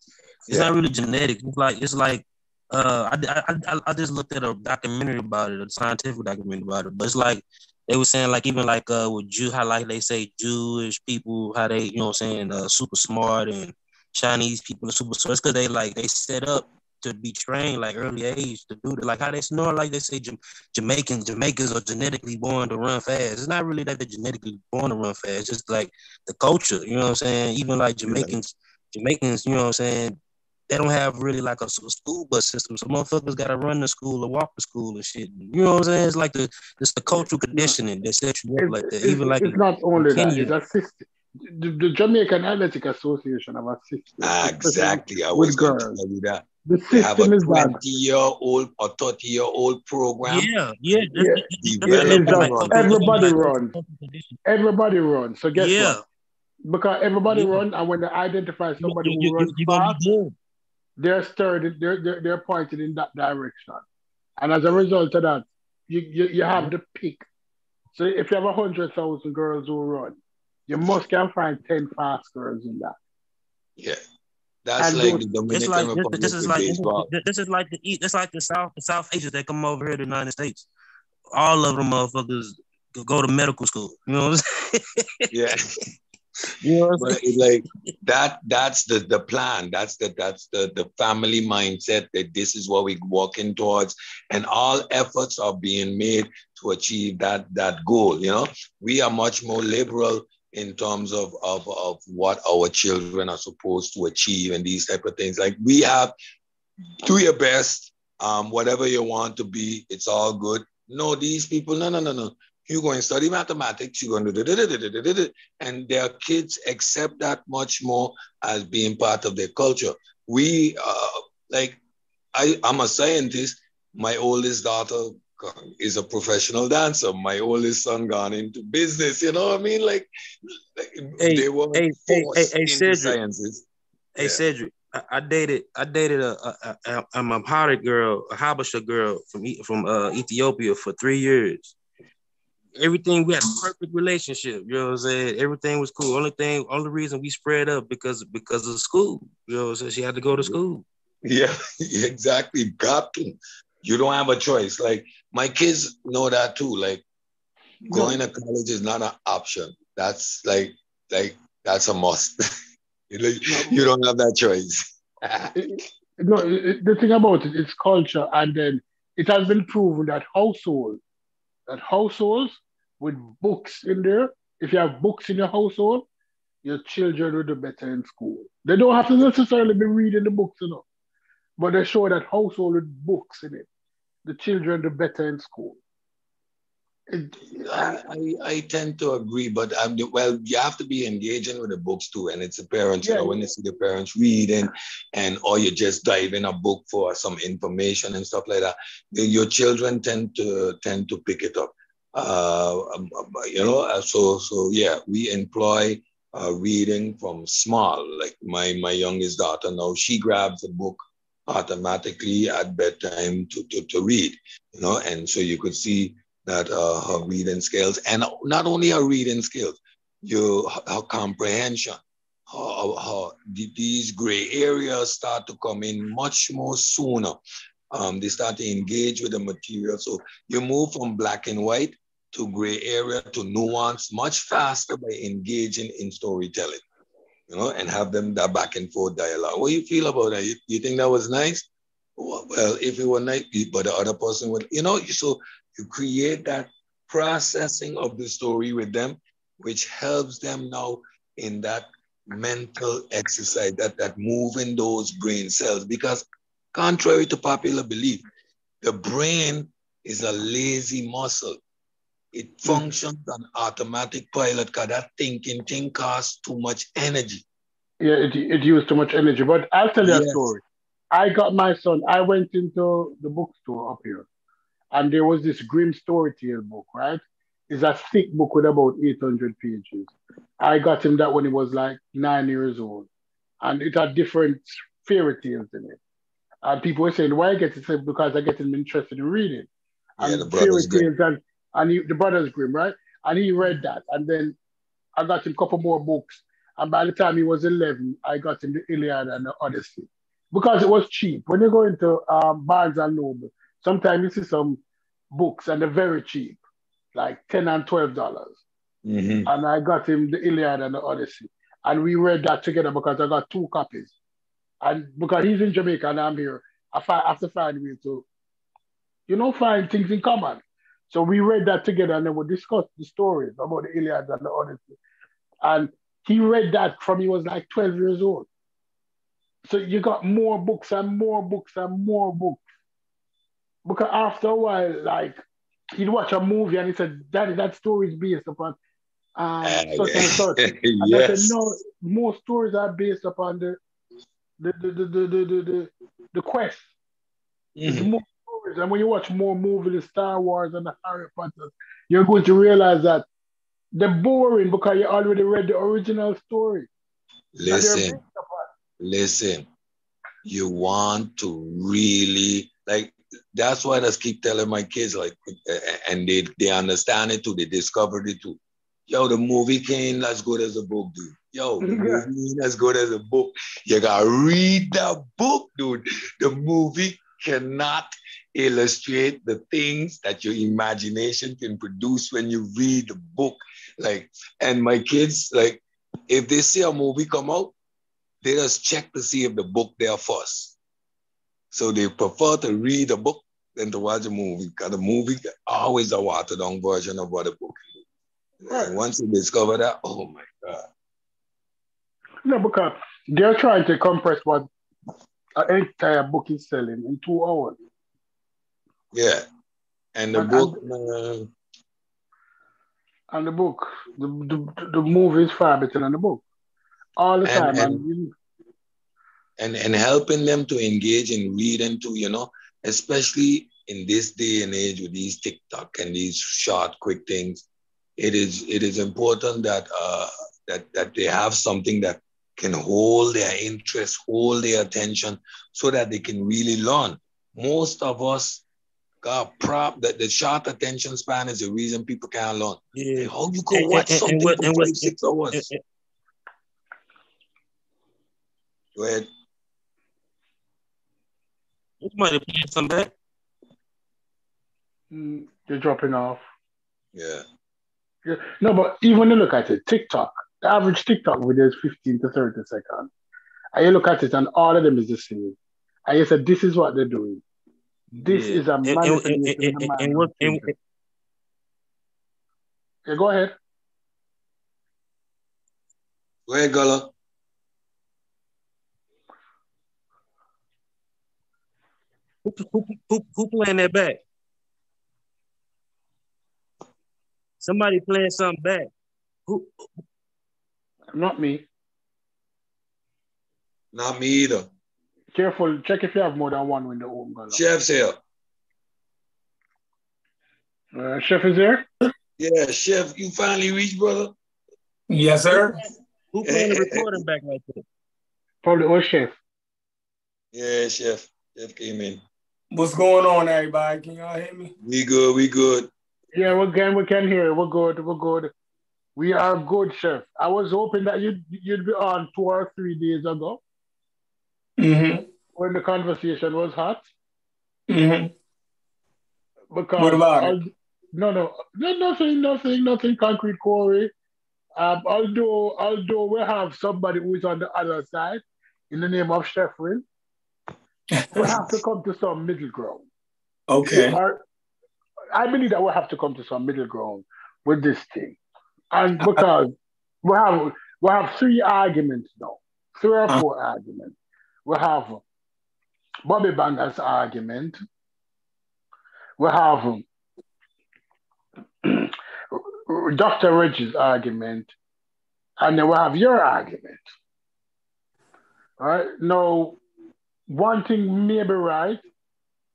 It's yeah. not really genetic. It's like it's like uh, I, I, I just looked at a documentary about it, a scientific documentary about it. But it's like they were saying, like even like uh, with Jew, how like they say Jewish people, how they you know what I'm saying, uh, super smart and Chinese people are super smart. It's because they like they set up to be trained like early age to do that. Like how they snore, like they say Jamaicans, Jamaicans are genetically born to run fast. It's not really that they're genetically born to run fast. It's just like the culture, you know what I'm saying? Even like Jamaicans, Jamaicans, you know what I'm saying? They don't have really like a, school bus system. So motherfuckers gotta run to school or walk to school and shit. You know what I'm saying? It's like the it's the cultural conditioning that sets you up like that. Even like it's not only that, it's a system the, the Jamaican Athletic Association have a system. Ah, exactly. I was going to tell you that. The they have a 20 year old or 30 year old program. Yeah, yeah. yeah. everybody run. Everybody run. So guess yeah. what? Because everybody yeah. run, and when they identify somebody you, who runs fast, they're stirred, they're, they're, they're pointed in that direction. And as a result of that, you, you, you have the peak. So if you have 100,000 girls who run, You must can find 10 fast girls in that. Yeah. That's And like those- the It's Dominican like Republic this is like baseball. this is like the east. It's like the South the South Asians that come over here to the United States. All of them motherfuckers go to medical school. You know what I'm saying? Yeah. You know but it's like that that's the the plan. That's the that's the the family mindset that this is what we're walking towards. And all efforts are being made to achieve that that goal you know? We are much more liberal in terms of of, of what our children are supposed to achieve and these type of things. Like we have do your best. Um whatever you want to be it's all good. No these people no no no no you're going to study mathematics you're going to do da- da- da- da- da and their kids accept that much more as being part of their culture. We uh, like I, I'm a scientist. My oldest daughter is a professional dancer. My oldest son gone into business. You know what I mean? Like, Hey, they were hey, hey, forced hey, hey, into Cedric. sciences. Hey Yeah. Cedric, I, I dated I dated a, a, a, a Amharic girl, a Habesha girl from from uh, Ethiopia for three years. Everything we had a perfect relationship. You know what I'm saying? Everything was cool. Only thing, only reason we spread up because because of school. You know what I'm saying? She had to go to school. Yeah, exactly. Got to. You don't have a choice. Like my kids know that too. Like going to college is not an option. That's like like that's a must. you, don't have that choice. No, it- it- the thing about it, it's culture, and then it has been proven that household, that households with books in there, if you have books in your household, your children will do better in school. They don't have to necessarily be reading the books, you know, but they show that household with books in it, the children do better in school. I, I, I tend to agree, but I'm well. You have to be engaging with the books too, and it's the parents. You Yeah, know, when you see the parents reading, and or you just dive in a book for some information and stuff like that. Your children tend to tend to pick it up. Uh, um, um, you know, uh, so so yeah, we employ uh, reading from small. Like my my youngest daughter now, she grabs a book automatically at bedtime to, to, to read. You know, and so you could see that uh, her reading skills, and not only her reading skills, your her comprehension, how, how the- these gray areas start to come in much more sooner. Um, they start to engage with the material. So you move from black and white to gray area to nuance much faster by engaging in storytelling, you know, and have them that back and forth dialogue. What do you feel about that? You, you think that was nice? Well, if it were nice, but the other person would, you know, so you create that processing of the story with them, which helps them now in that mental exercise, that, that moving those brain cells. Because contrary to popular belief, the brain is a lazy muscle. It hmm. functions on automatic pilot because that thinking thing costs too much energy. Yeah, it, it used too much energy. But I'll tell you a story. I got my son, I went into the bookstore up here, and there was this grim story tale book, right? It's a thick book with about 800 pages. I got him that when he was like nine years old, and it had different fairy tales in it. And people were saying, why I get it? Said, Because I get him interested in reading. Yeah, And the Brothers fairy tales and, and he, the Brothers Grimm, right? And he read that. And then I got him a couple more books. And by the time he was 11, I got him the Iliad and the Odyssey because it was cheap. When you go into um, Barnes and Noble, sometimes you see some books and they're very cheap, like 10 and 12 dollars. Mhm. And I got him the Iliad and the Odyssey. And we read that together because I got two copies. And because he's in Jamaica and I'm here, I fi- have to find a way to, you know, find things in common. So we read that together and then we discussed the stories about the Iliad and the Odyssey. And he read that from he was like 12 years old. So you got more books and more books and more books. Because after a while, like he'd watch a movie and he said, Daddy, that story is based upon um, such and such. And I said, no, most stories are based upon the the the the the the, the, the, quest. Mhm. more stories. And when you watch more movies, the Star Wars and the Harry Potter, you're going to realize that they're boring because you already read the original story. Listen. listen, you want to really like that's why I just keep telling my kids like and they they understand it too, they discovered it too. Yo, the movie can't as good as a book, dude. Yo, the movie ain't as good as a book. You gotta read the book, dude. The movie cannot illustrate the things that your imagination can produce when you read the book. Like, and my kids, like, if they see a movie come out, they just check to see if the book there first. So they prefer to read a book than to watch a movie because the movie always a watered down version of what a book is. Right. And once you discover that, oh my God. No, because they're trying to compress what an entire book is selling in two hours. Yeah. And the and, book. And, uh, and the book, the, the, the movie is far better than the book. All the and, time. And, and, and helping them to engage and read and to you know, especially in this day and age with these TikTok and these short, quick things, it is it is important that uh, that that they have something that can hold their interest, hold their attention, so that they can really learn. Most of us got prop that the short attention span is the reason people can't learn. Yeah. how you can watch and, something and what, for five, six hours? Go ahead. Somebody playing some back. Mm, you're dropping off. Yeah. yeah. No, but even when you look at it, TikTok, the average TikTok video is 15 to 30 seconds. And you look at it, and all of them is the same. And you said, this is what they're doing. This yeah. is a manipulation. And, and, and, yeah, go ahead. Go ahead, Gullah. Who, who, who, who playing that back? Somebody playing something back. Who? Not me. Not me either. Careful. Check if you have more than one window open. Chef's here. Uh, chef is there? Yeah, Chef, you finally reached, brother? Yes, sir. Who playing the recording back like that? Probably old Chef. Yeah, Chef. Chef came in. What's going on, everybody? Can y'all hear me? We good, we good. Yeah, we can, we can hear. We're good, we're good. We are good, chef. I was hoping that you'd you'd be on two or three days ago. Mm-hmm. When the conversation was hot. Mm-hmm. Because what about I'll, it? No, no, no, nothing, nothing, nothing concrete, Corey. Um, although, although we have somebody who is on the other side in the name of Chef Sheffrin, we have to come to some middle ground. Okay. I believe that we have to come to some middle ground with this thing. And because we have we have three arguments now, three or uh-huh. four uh arguments. We have Bobby Banger's argument. We have Dr. Reggie's argument, and then we have your argument. All right. Now, one thing may be right,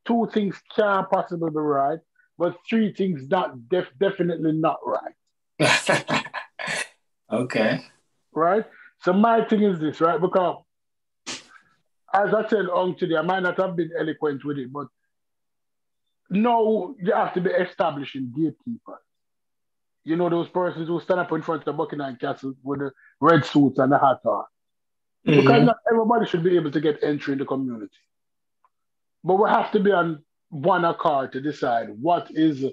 two things can't possibly be right, but three things not def- definitely not right. okay. Right? So my thing is this, right? Because as I said on today, I might not have been eloquent with it, but no, you have to be establishing gatekeepers. You know those persons who stand up in front of Buckingham Castle with the red suits and the hat on. Mm-hmm. Because not everybody should be able to get entry in the community. But we have to be on one accord to decide what is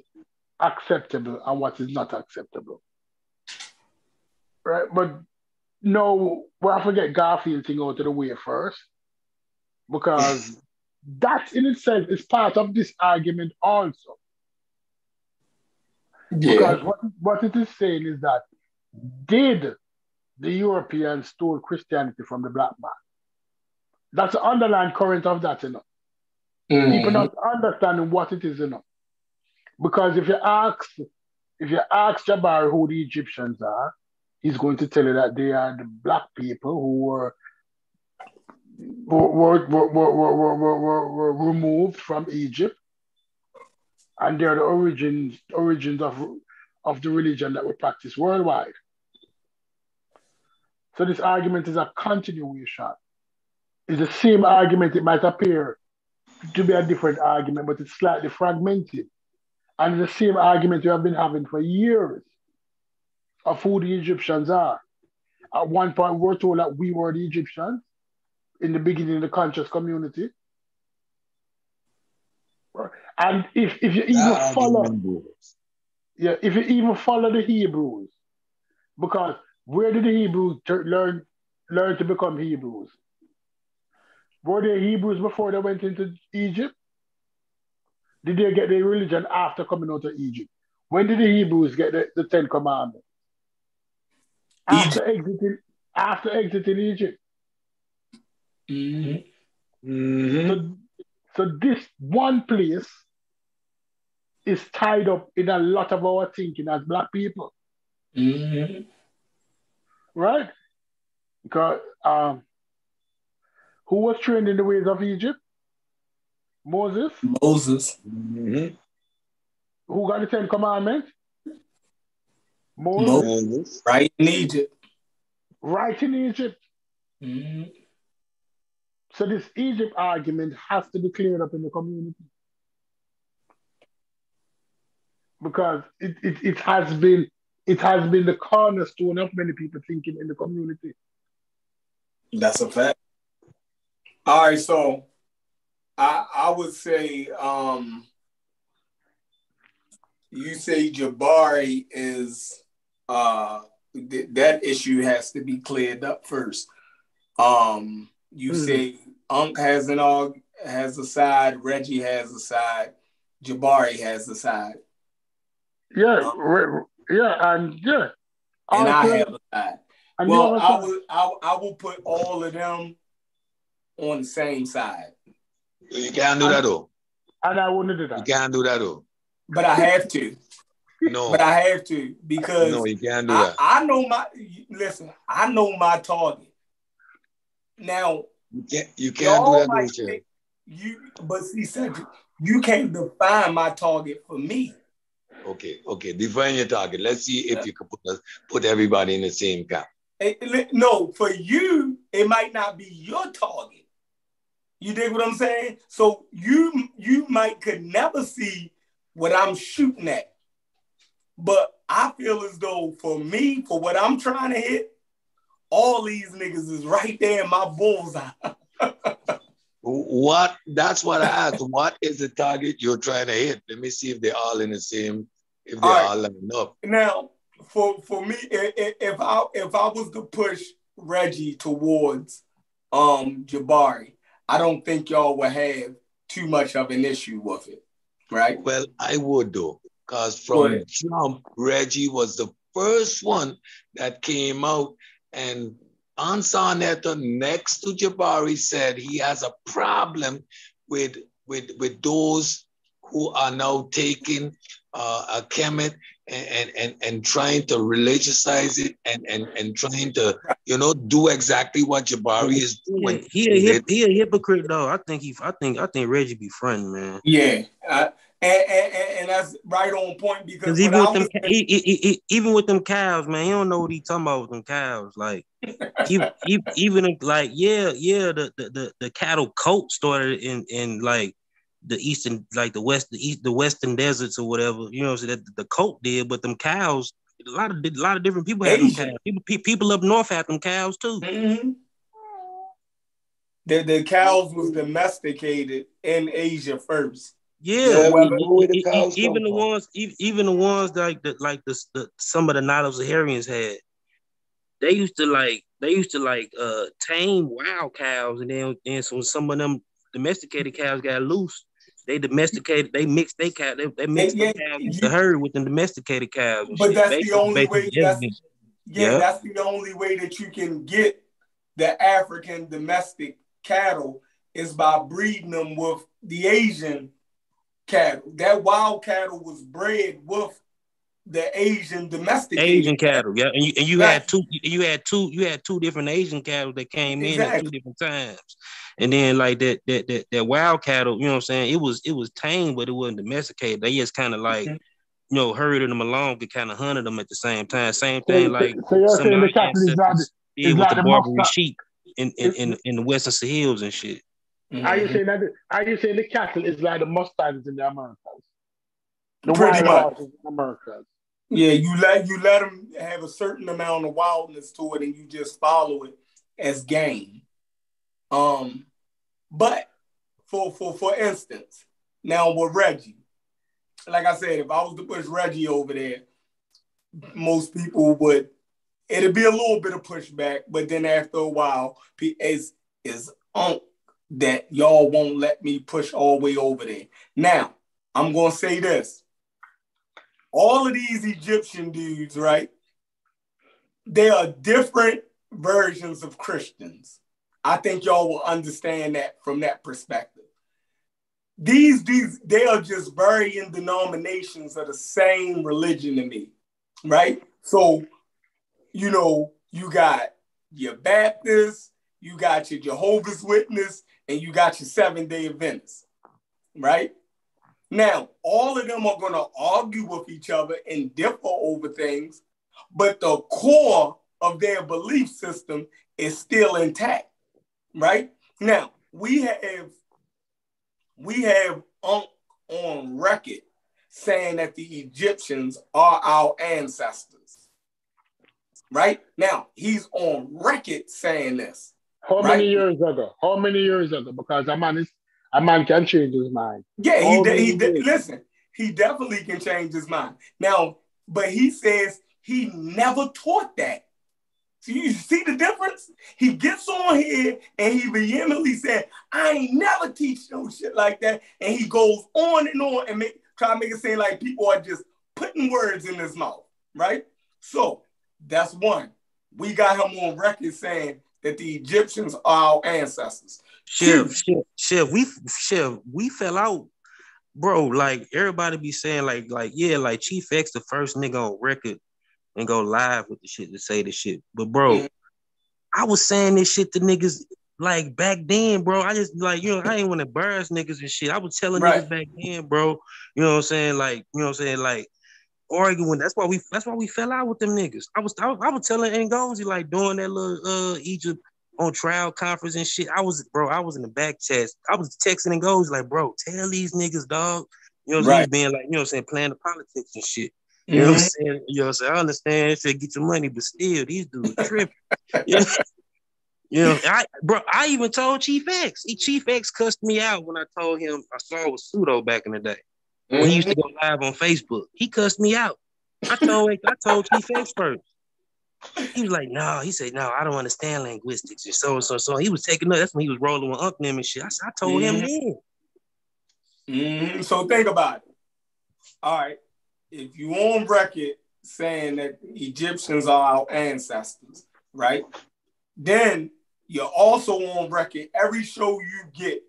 acceptable and what is not acceptable. Right? But no, we have to get Garfield thing out of the way first. Because that in itself is part of this argument also. Yeah. Because what, what it is saying is that did the Europeans stole Christianity from the black man? That's the underlying current of that, you know. Mm-hmm. People not understanding what it is, you know. Because if you ask, if you ask Jabari who the Egyptians are, he's going to tell you that they are the black people who were were, were, were, were, were, were, were removed from Egypt. And they're the origins origins of, of the religion that we practice worldwide. So this argument is a continuation. It's the same argument. It might appear to be a different argument, but it's slightly fragmented. And the same argument we have been having for years. of who the Egyptians are. At one point, we were told that we were the Egyptians in the beginning of the conscious community. And if, if you even That follow, yeah, if you even follow the Hebrews, because where did the Hebrews learn learn to become Hebrews? Were they Hebrews before they went into Egypt? Did they get their religion after coming out of Egypt? When did the Hebrews get the, the Ten Commandments? After exiting after exiting Egypt. Mhm. Mhm. So, so this one place is tied up in a lot of our thinking as black people, Mhm. Right? Because um, who was trained in the ways of Egypt? Moses. Moses. Mhm. Who got the Ten Commandments? Moses. Moses. Right in Egypt. right in Egypt. Mhm. So this Egypt argument has to be cleared up in the community. Because it, it, it has been it has been the cornerstone of many people thinking in the community. That's a fact. All right, so I I would say um you say Jabari is uh th- that issue has to be cleared up first. Um you Mhm. say Unc has an all has a side, Reggie has a side, Jabari has a side, Yeah, re- yeah, and yeah. and I Also, have a side. and Well, I other side- will I, I will put all of them on the same side. You can't do that though. and I wouldn't do that. You can't do that though. But I have to. No. But I have to because No, you can't do I, that. I know my listen, I know my target. Now You can't you can't do that, might though, Chef. think you but see Cedric, you can't define my target for me. Okay, okay. Define your target. Let's see if you can put us, put everybody in the same camp. No, for you, it might not be your target. You dig what I'm saying? So you you might could never see what I'm shooting at. But I feel as though for me, for what I'm trying to hit, all these niggas is right there in my bullseye. What? That's what I asked. What is the target you're trying to hit? Let me see if they're all in the same. If they're All right. all lined up. Now, for for me, if I if I was to push Reggie towards um Jabari, I don't think y'all would have too much of an issue with it, right? Well, I would though, because from jump, Reggie was the first one that came out, and Ansar Netta next to Jabari said he has a problem with with with those who are now taking uh, a Kemet and, and and and trying to religiousize it and and and trying to you know do exactly what Jabari is doing. he a hip, he a hypocrite though. I think he I think I think Reggie be fronting, man. Yeah, I, and, and and and that's right on point because Because even with them, he, he, he- he- even with them cows, man, he don't know what he talking about with them cows. Like, he, he, even like, yeah, yeah, the, the the the cattle coat started in in like the eastern, like the west, the east, the western deserts or whatever. You know, so that the coat did, but them cows, a lot of a lot of different people had them cows. People, pe- people up north had them cows too. Mhm. the the cows was domesticated in Asia first. Yeah, Yeah, we well, know where the cows even the from. ones, even the ones like the like the, the some of the Nilo-Saharians had, they used to like they used to like uh tame wild cows, and then and so some of them domesticated cows got loose. They domesticated, they mixed they cow, they, they mixed yeah, the cows into you- herd with the domesticated cows. But shit. that's the Basically- only way- that's- Yeah, that's the only way that you can get the African domestic cattle is by breeding them with the Asian cattle. That wild cattle was bred with the Asian domestic Asian cattle, yeah, and you and you Right. had two, you had two, you had two different Asian cattle that came in at two different times, and then like that that that, that wild cattle, you know what I'm saying? It was it was tame, but it wasn't domesticated. They just kind of like Mhm. you know herded them along and kind of hunted them at the same time. Same So, thing like so you're some saying the cattle is not is did with not the the Barbary Muscat- sheep in in, in in the Western Sahels and shit. Are you saying that? Are you saying the cattle is like the Mustangs in the Americas? The Pretty wild much. horses in the Americas. Yeah, you let you let them have a certain amount of wildness to it, and you just follow it as game. Um, but for for for instance, now with Reggie, like I said, if I was to push Reggie over there, most people would. It'd be a little bit of pushback, but then after a while, is is unk that y'all won't let me push all the way over there. Now, I'm gonna say this all of these Egyptian dudes, right? They are different versions of Christians. I think y'all will understand that from that perspective. These dudes, they are just varying denominations of the same religion to me, right? So, you know, you got your Baptist, you got your Jehovah's Witness, and you got your Seven Day Adventist, right? Now, all of them are going to argue with each other and differ over things, but the core of their belief system is still intact, right? Now, we have we have on, on record saying that the Egyptians are our ancestors. Right? Now, he's on record saying this. How right? many years ago? How many years ago? Because I'm honest, a man can change his mind. Yeah, he, de- he de- listen. He definitely can change his mind. Now, but he says he never taught that. So you see the difference? He gets on here and he vehemently said, "I ain't never teach no shit like that," and he goes on and on and make try to make it seem like people are just putting words in his mouth, right? So that's one. We got him on record saying that the Egyptians are our ancestors. Chef, chef, chef, we chef, we fell out, bro. Like everybody be saying, like, like, yeah, like Chief X, the first nigga on record and go live with the shit to say the shit. But bro. I was saying this shit to niggas like back then, bro. I just like you know, I ain't want to embarrass niggas and shit. I was telling right. niggas back then, bro. You know what I'm saying? Like, you know what I'm saying? Like arguing. That's why we that's why we fell out with them niggas. I was I, I was telling Ngozi like doing that little uh Egypt on trial conference and shit. I was, bro, I was in the back chest. I was texting Ngozi like, bro, tell these niggas, dog. You know what I'm right. saying? Being like, you know what I'm saying, playing the politics and shit. You mm-hmm. know what I'm mm-hmm. saying? You know what I'm saying? I understand, say get your money, but still, these dudes tripping. you, know? you know, I bro, I even told Chief X. He Chief X cussed me out when I told him I saw with pseudo back in the day. Mm-hmm. When he used to go live on Facebook. He cussed me out. I told I told Chief X first. He was like, no, he said, no, I don't understand linguistics and so and so. So he was taking up. That's when he was rolling with Unc and shit. I, I told mm-hmm. him then. Mm-hmm. So think about it. All right. If you on record saying that Egyptians are our ancestors, right? Then you're also on record. Every show you get,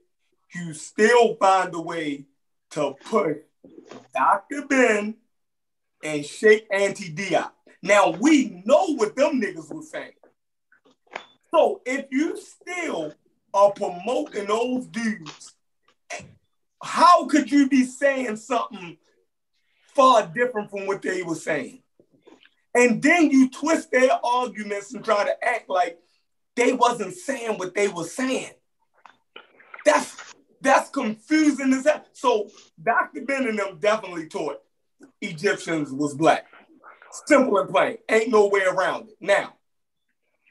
you still find a way to put Dr. Ben and Cheikh Anta Diop. Now we know what them niggas was saying. So if you still are promoting those dudes, how could you be saying something far different from what they were saying? And then you twist their arguments and try to act like they wasn't saying what they were saying. That's that's confusing as hell. So Dr. Ben and them definitely taught Egyptians was black. Simple and plain. Ain't no way around it. Now,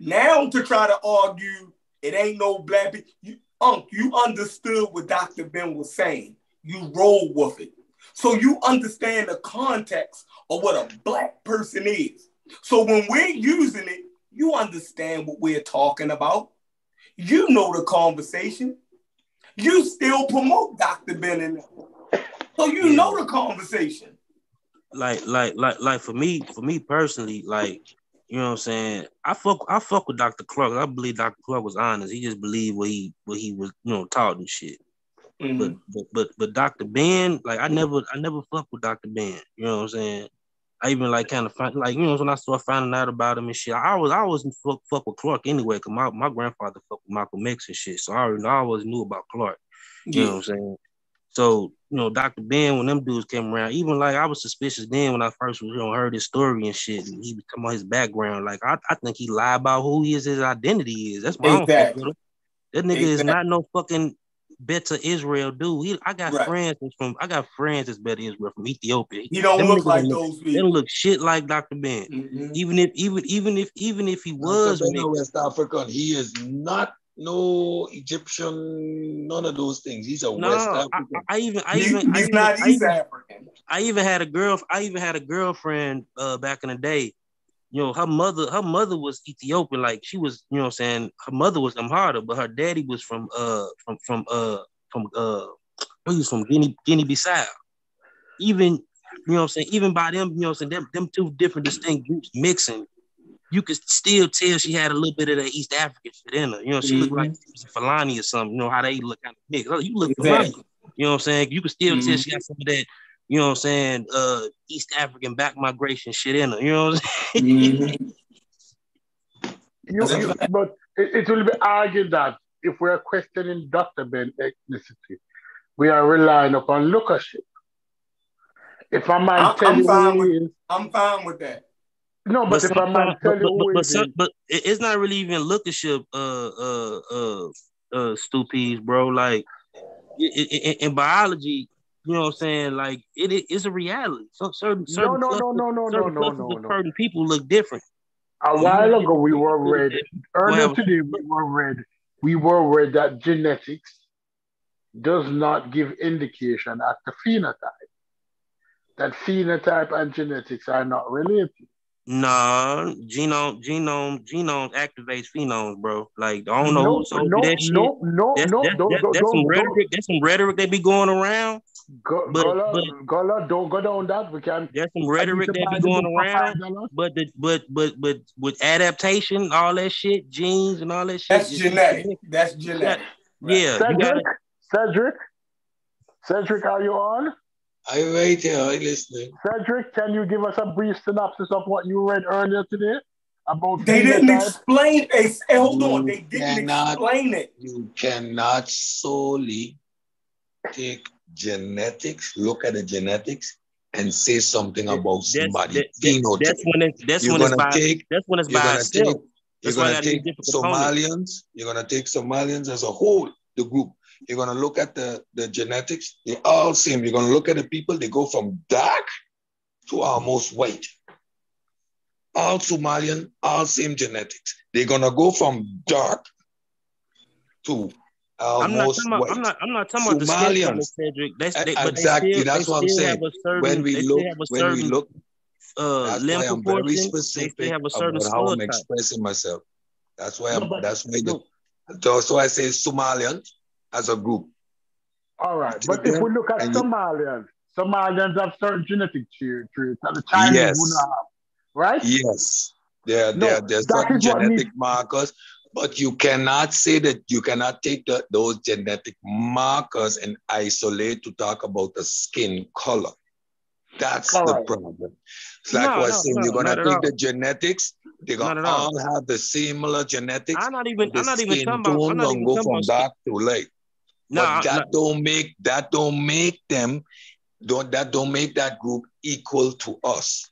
now to try to argue it ain't no black. You, Unc, you understood what Dr. Ben was saying. You roll with it. So you understand the context of what a black person is. So when we're using it, you understand what we're talking about. You know the conversation. You still promote Dr. Ben. So you know the conversation like like like like for me for me personally like you know what I'm saying I fuck I fuck with Dr. Clarke I believe Dr. Clarke was honest he just believed what he what he was you know taught and shit mm-hmm. but, but but but Dr. Ben like I never I never fuck with Dr. Ben you know what I'm saying I even like kind of find like you know when I started finding out about him and shit I was I was fuck, fuck with Clarke anyway because my, my grandfather fucked with Michael X and shit so I already I always knew about Clarke. you yeah. know what I'm saying so, you know, Dr. Ben, when them dudes came around, even like I was suspicious then when I first you know heard his story and shit, and he would come on his background. Like I, I think he lied about who he is, his identity is. That's why exactly. That nigga exactly. is not no fucking Beta Israel dude. He, I got Right. friends that's from I got friends that's Beta Israel from Ethiopia. He don't Them look like don't those They people. don't look shit like Dr. Ben. Mhm. Even if even even if even if he was Dr. Ben a mixed, West African. He is not no Egyptian, none of those things. He's a no, West I, African. I, I even I He- even I he's even, not I East even, African. I even had a girl. I even had a girlfriend uh, back in the day. You know, her mother, her mother was Ethiopian. Like she was, you know, what I'm saying her mother was Amhara, but her daddy was from uh from from uh from uh he was from Guinea Guinea Bissau. Even you know, what I'm saying even by them, you know, what I'm saying them them two different distinct groups mixing, you could still tell she had a little bit of that East African shit in her. You know, she looked like she was a Fulani or something. You know how they look kind of mixed. You look. Exactly. You know what I'm saying? You can still tell Mhm. she got some of that, you know what I'm saying, uh East African back migration shit in her. You know what I'm saying? Mhm. You, you, but it, it will be argued that if we are questioning Dr. Ben ethnicity, we are relying upon lookership. If a man I'm- tell I'm you fine who with- he is, I'm fine with that. no, but, if a man sometimes- tell but, you but, who but, he some- is, but it's not really even lookership, uh, uh, uh, uh, stupies, bro. Like i- i- i- in biology, you know what I'm saying? Like it, it is a reality. Some certain no, certain no, no, clusters, no, no, no, certain no, clusters no, of no. certain people look different. A while ago, we were read, earlier Well- today, we were read, we were read that genetics does not give indication as to phenotype. That phenotype and genetics are not related. Nah, genome, genome, genome activates phenomes, bro. Like I don't know no, who told no, that shit. no, no, That's, no, that's, don't, that's, don't, that's some don't, rhetoric. That's some rhetoric they be going around. go, but- Gola, but- Gola, don't go down that. We can. There's some rhetoric to that be going around. five dollars. But the, but but but with adaptation, all that shit, genes and all that shit. That's just- genetic. That's genetic. Yeah, you Cedric, gotta. Cedric, Cedric, are you on? I wait here, I listening. Cedric, can you give us a brief synopsis of what you read earlier today about They didn't phenotype? explain. Hey, hey, hold You on. They didn't cannot- explain it. You cannot solely take genetics, look at the genetics, and say something about That's, somebody that, that, that's when it, that's you're when it's gonna by take that's when it's you're by gonna itself. take you're That's why I gonna take use different. Somalians, you're gonna take Somalians as a whole, the group. You're gonna look at the, the genetics, they all same. You're gonna look at the people, they go from dark to almost white. All Somalian, all same genetics. They're gonna go from dark to I'm not almost talking about. white. I'm not. I'm not talking about the Somalians. Cedric. That's they, but exactly, they still, that's they what I'm saying. certain. when we look, still have a when we certain look, uh, that's limb why I'm proportion. very They specific have a certain about how I'm skull type. expressing myself. That's why I'm. but- that's why. no. The, so I say Somalians as a group. All right, but if we look at and you- Somalians, Somalians have certain genetic traits that the Chinese Yes. would not have, right? Yes, there, No, there, there's certain genetic markers, but you cannot say that you cannot take the, those genetic markers and isolate to talk about the skin color. That's All the right. problem. It's like No, what I no, saying, no, you're gonna take the genetics, they're gonna all. all have the similar genetics. I'm not even. I'm not even talking about. I'm not even go from dark to light. No, but that don't make that don't make them don't that don't make that group equal to us.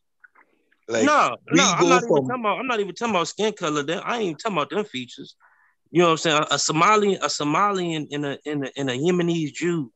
Like no, I'm not even from- talking about. I'm not even talking about skin color. Then I ain't even talking about them features. You know what I'm saying? A, a Somali, a Somalian, and a in a in a Yemenese Jew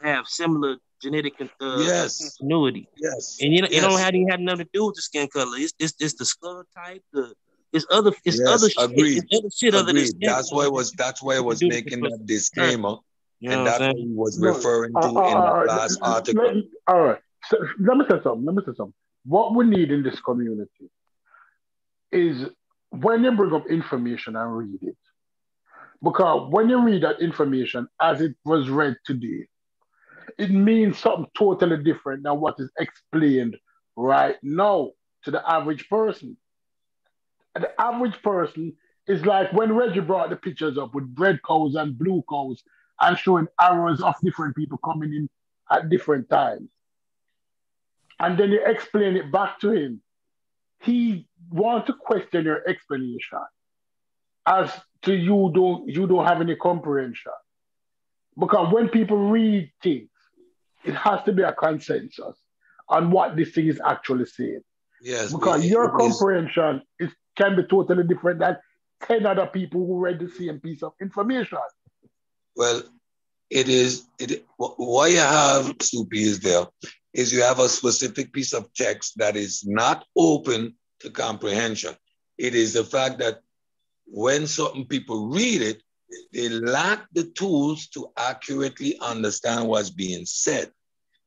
have similar genetic uh, Yes. continuity, yes, and you know, it don't have even have nothing to do with the skin color. It's it's, it's the skull type. The it's other it's Yes, other shit. agreed. It's other shit other than agreed. skin That's why it was that's why I was making that disclaimer, You and that's what he was No, referring to Uh, uh, in uh, that last let- article. let- all right. So, let me say something. Let me say something. What we need in this community is when you bring up information and read it. Because when you read that information as it was read today, it means something totally different than what is explained right now to the average person. The average person is like when Reggie brought the pictures up with red cows and blue cows and showing arrows of different people coming in at different times. And then you explain it back to him. He wants to question your explanation as to you don't you don't have any comprehension. Because when people read things, it has to be a consensus on what this thing is actually saying. Yes, Because it- your it comprehension is, can be totally different than 10 other people who read the same piece of information. Well, it is it why you have Soupy is there is you have a specific piece of text that is not open to comprehension. It is the fact that when certain people read it, they lack the tools to accurately understand what's being said.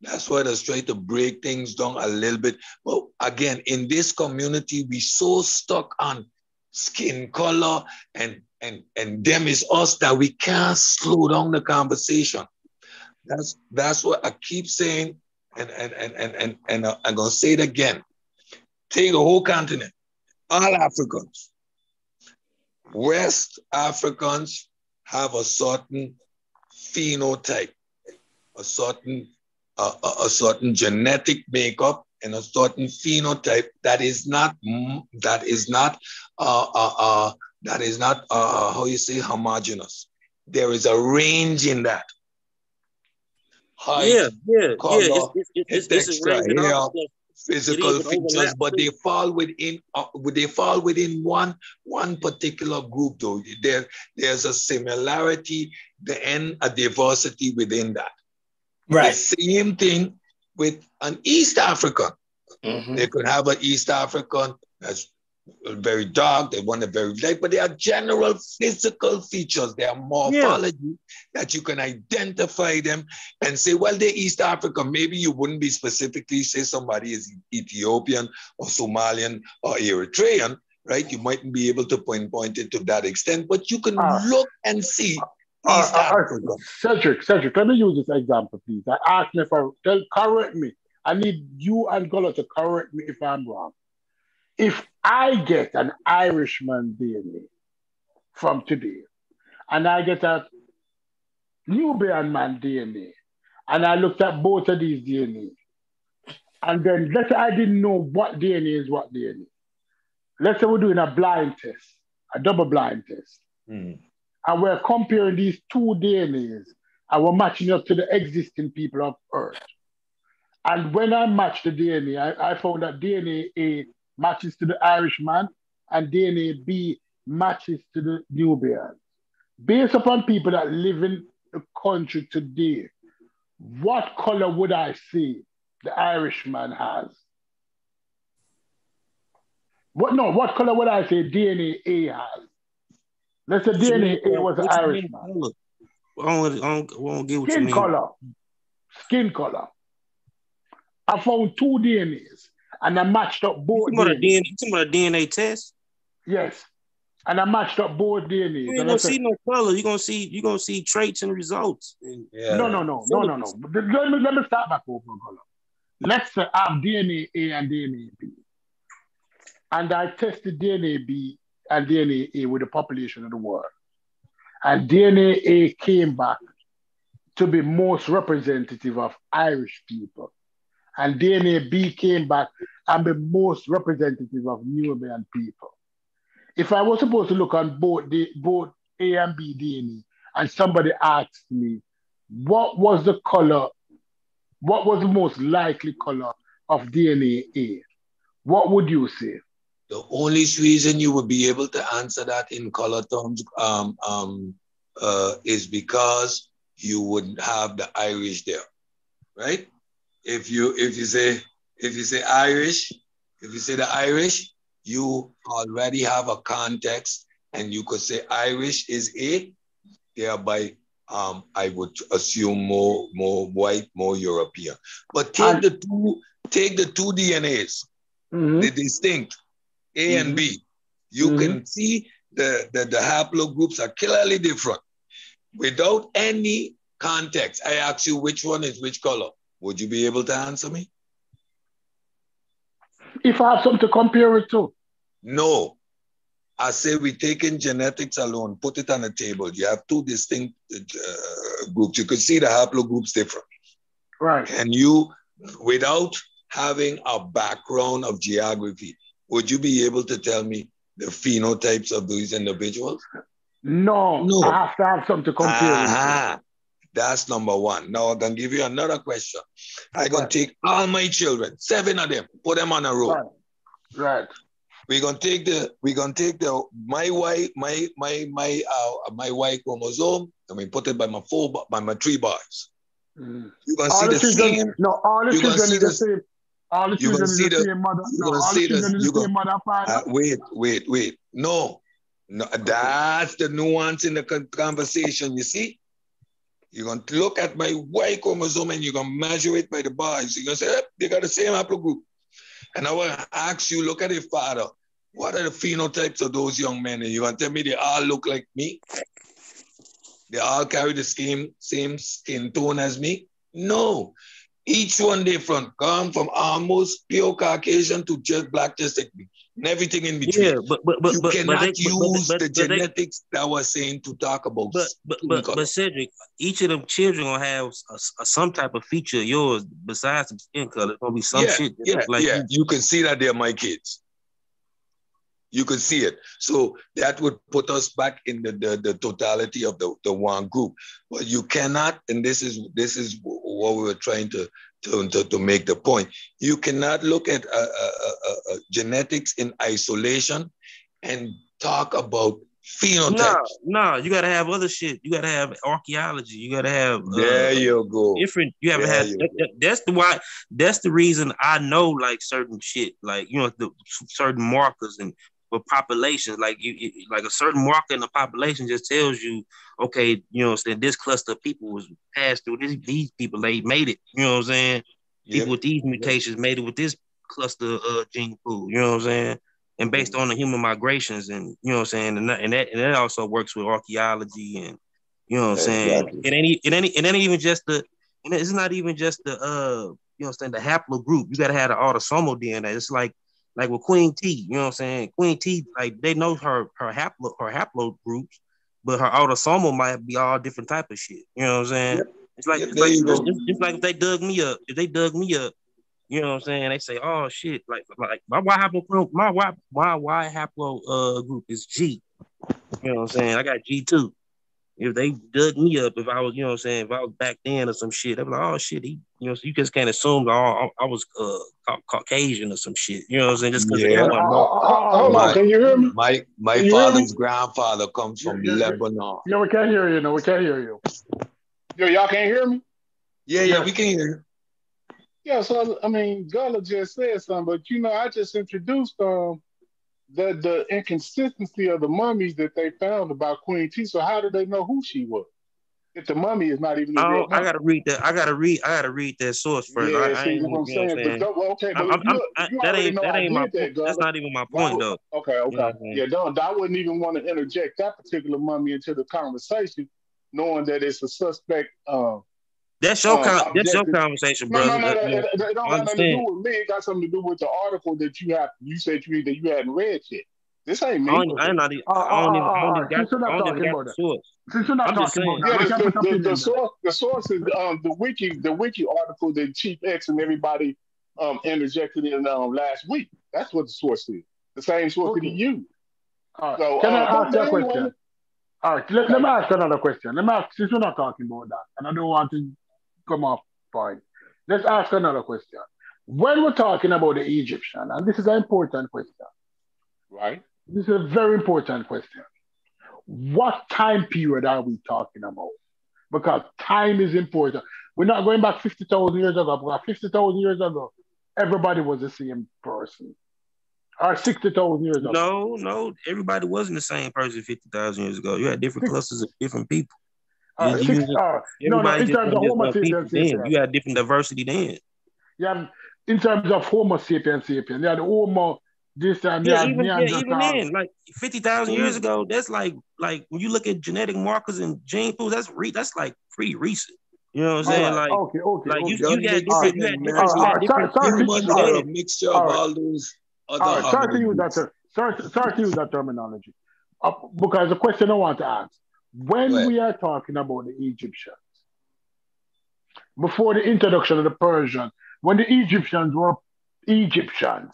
That's why I try to break things down a little bit. But again, in this community, we so stuck on skin color and and and them is us that we can't slow down the conversation. That's that's what I keep saying, and and and and and, and I'm gonna say it again. Take the whole continent, all Africans. West Africans have a certain phenotype, a certain a, a, certain genetic makeup and a certain phenotype that is not that is not uh, uh, uh, that is not uh, how you say homogenous. There is a range in that. Height, yeah, yeah, color, yeah. It's, it's, it's, it's texture, physical features, but they fall within uh, they fall within one one particular group. Though there there's a similarity, then a diversity within that. Right. The same thing with an East African. Mm-hmm. They could have an East African that's very dark, they want a very light, but they are general physical features. They are morphology yeah. that you can identify them and say, well, they're East African. Maybe you wouldn't be specifically say somebody is Ethiopian or Somalian or Eritrean, right? You mightn't be able to pinpoint it to that extent, but you can uh, look and see uh, East uh, Africa. Cedric, Cedric, let me use this example, please. I ask me if I tell, correct me. I need you and Gullah to correct me if I'm wrong. If I get an Irishman DNA from today, and I get a Nubian man DNA, and I looked at both of these DNA, and then let's say I didn't know what DNA is what DNA. Let's say we're doing a blind test, a double blind test. Mm and we're comparing these two DNAs and we're matching up to the existing people of Earth. And when I matched the DNA, I, I found that DNA A matches to the Irishman and DNA B matches to the Nubians. Based upon people that live in the country today, what color would I see the Irishman has? What no, what color would I say DNA A has? Let's say DNA A was an Irishman. I don't, I don't, I don't get what Skin you mean. color. Skin color. I found two DNAs and I matched up both. You talking, DNA. you talking about a DNA test? Yes. And I matched up both DNAs. You ain't gonna see no color. You're gonna see you're gonna see traits and results. Yeah. No, no, no, no, no, no. Let me let me start back over color. Let's say I have DNA A and DNA B. And I tested DNA B and DNA A with the population of the world. And DNA A came back to be most representative of Irish people. And DNA B came back and the most representative of Nubian people. If I was supposed to look on both the both A and B DNA, and somebody asked me, what was the color, what was the most likely color of DNA A? What would you say? The only reason you would be able to answer that in color terms um, um, uh, is because you would have the Irish there, right? If you if you say if you say Irish, if you say the Irish, you already have a context, and you could say Irish is a, thereby um, I would assume more more white, more European. But take the two take the two DNAs, mm-hmm. the distinct a and B. You mm-hmm. can see the, the, the haplogroups are clearly different. Without any context, I ask you which one is which color. Would you be able to answer me? If I have something to compare it to. No. I say we take in genetics alone, put it on the table. You have two distinct uh, groups. You could see the haplogroups different. Right. And you, without having a background of geography, would you be able to tell me the phenotypes of these individuals? No, no. I have to have something to compare uh-huh. That's number one. Now I'm gonna give you another question. I'm gonna take all my children, seven of them, put them on a row. Right. right. We're gonna take the we're gonna take the my wife, my my my uh my Y chromosome and we put it by my four by my three bars. Mm. You're gonna All see the the children, same. no, all the you're gonna children see the same. All the children see the the- same mother. you're No, gonna all see the this- children is you're the same mother father. Uh, wait, wait, wait. No, no, that's the nuance in the conversation. You see, you're gonna look at my Y chromosome and you're gonna measure it by the bars. You're gonna say, "Eh, they got the same haplogroup. And I will ask you, look at your father. What are the phenotypes of those young men? And you're gonna tell me they all look like me? They all carry the same same skin tone as me? No. Each one different. Come from almost pure Caucasian to just black, just like me. And everything in between Yeah, but but but you but, cannot but they, use but, the but, they, genetics that was saying to talk about but but but, but Cedric, each of them children gonna have a, a- some type of feature of yours besides some skin color. It's gonna be some yeah, shit yeah, like yeah. you. You can see that they're my kids. You can see it. So that would put us back in the, the, the totality of the, the one group. But you cannot, and this is this is what we were trying to to, to, to make the point. You cannot look at uh, uh, uh, uh, genetics in isolation and talk about phenotypes. No, no, you gotta have other shit. You gotta have archaeology. You gotta have uh, There you go. different. You haven't There had. you that- that's the why. That's the reason I know like certain shit, like you know the certain markers and for populations, like you, you- like a certain marker in the population just tells you, okay, you know, saying this cluster of people was passed through. This, these people they made it. You know what I'm saying? People Yep. with these mutations made it with this cluster uh gene pool. You know what I'm saying? And based on the human migrations, and you know what I'm saying, and that and that, and that also works with archaeology and you know what I'm saying. Exactly. It ain't it ain't it ain't even just the and it's not even just the uh you know what I'm saying the haplogroup. You gotta have the autosomal DNA. It's like like with Queen T. You know what I'm saying? Queen T like they know her her haplo her haplogroups, but her autosomal might be all different type of shit. You know what I'm saying? Yep. It's like Yep, it's like it's, it's like if they dug me up. If they dug me up, you know what I'm saying? They say, oh shit, like like my Y haplo my Y my Y haplo uh group is G. You know what I'm saying? I got G two. If they dug me up, if I was, you know what I'm saying, if I was back then or some shit, they'd be like, oh shit, he, you know, so you just can't assume oh, I, I was uh Caucasian or some shit. You know what I'm saying? Just because Yeah. they don't know. uh, uh, Hold My- on, can you hear me? My my Can you hear me? father's grandfather comes from Yeah, yeah, yeah. Lebanon. Yeah, we can't hear you. No, we can't hear you. Yo, y'all can't hear me? Yeah, yeah, we can hear you. Yeah, so I mean, Gullah just said something, but you know, I just introduced um the the inconsistency of the mummies that they found about Queen T. So how did they know who she was? If the mummy is not even a I, I gotta read that. I gotta read. I gotta read that source first. yeah, I, I see ain't, what I'm you know what saying. But saying? don't, okay, but I'm, I'm, you, I'm, you that ain't that ain't my that. That's not even my point would- though. Okay, okay. You know yeah, don't I wouldn't even want to interject that particular mummy into the conversation, knowing that it's a suspect. Um, That's your Um, con- that's your conversation, no, brother. no, no, That- no, know, it, it don't have nothing to do with me. It got something to do with the article that you have. You said you that you hadn't read yet. This ain't me. I don't, I'm not even. Uh, I don't even. I don't even got. since we're not I don't even talking got about the that. source. Since we're not I'm just talking about saying. that, Yeah, the, the, the, the source the source is um the wiki the wiki article that Chief X and everybody um interjected in um last week. That's what the source is. The same source that he used. All right. So Can I uh, ask you a but anyway, question? All right, let, let me ask another question. Let me ask, since we're not talking about that, and I don't want to come off point, let's ask another question. When we're talking about the Egyptian, and this is an important question, right? This is a very important question. What time period are we talking about? Because time is important. We're not going back 50,000 years ago, because 50,000 years ago, everybody was the same person. Or 60,000 years ago. No, no, everybody wasn't the same person fifty thousand years ago. You had different clusters of different people. Or You- you six, just- uh, no, no, in terms of Homo sapiens sapiens. You had different diversity then. Have, in terms of Homo sapiens sapiens, you had Homo this and you Yeah, even yeah, even Neanderthal. then, like fifty thousand years ago, that's like like when you look at genetic markers and gene pools, that's re- that's like pretty recent. You know what I'm All saying? right, Like okay, okay, like okay. you, You're got mixing different, you and had different, matching. you had Alright, different sorry, sorry, Humans people a mixture of Alright. all those other All right, sorry to use that. hominins. ter- Sorry, sorry to use that terminology, uh, because the question I want to ask: When Go we are talking about the Egyptians, before the introduction of the Persian, when the Egyptians were Egyptians,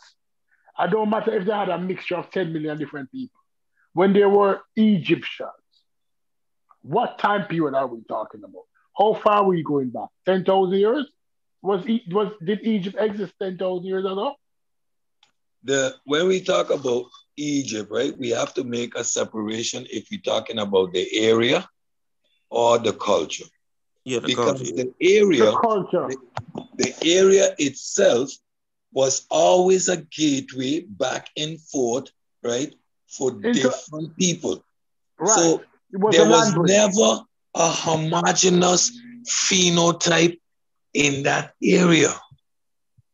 I don't matter if they had a mixture of ten million different people. When they were Egyptians, what time period are we talking about? How far are we going back? Ten thousand years? Was was did Egypt exist ten thousand years ago? the when we talk about Egypt, right, we have to make a separation if we're talking about the area or the culture. Yeah, the because culture. the area, The culture. the area itself was always a gateway back and forth, right, for Into- different people. Right. So was there was language. never a homogenous phenotype in that area.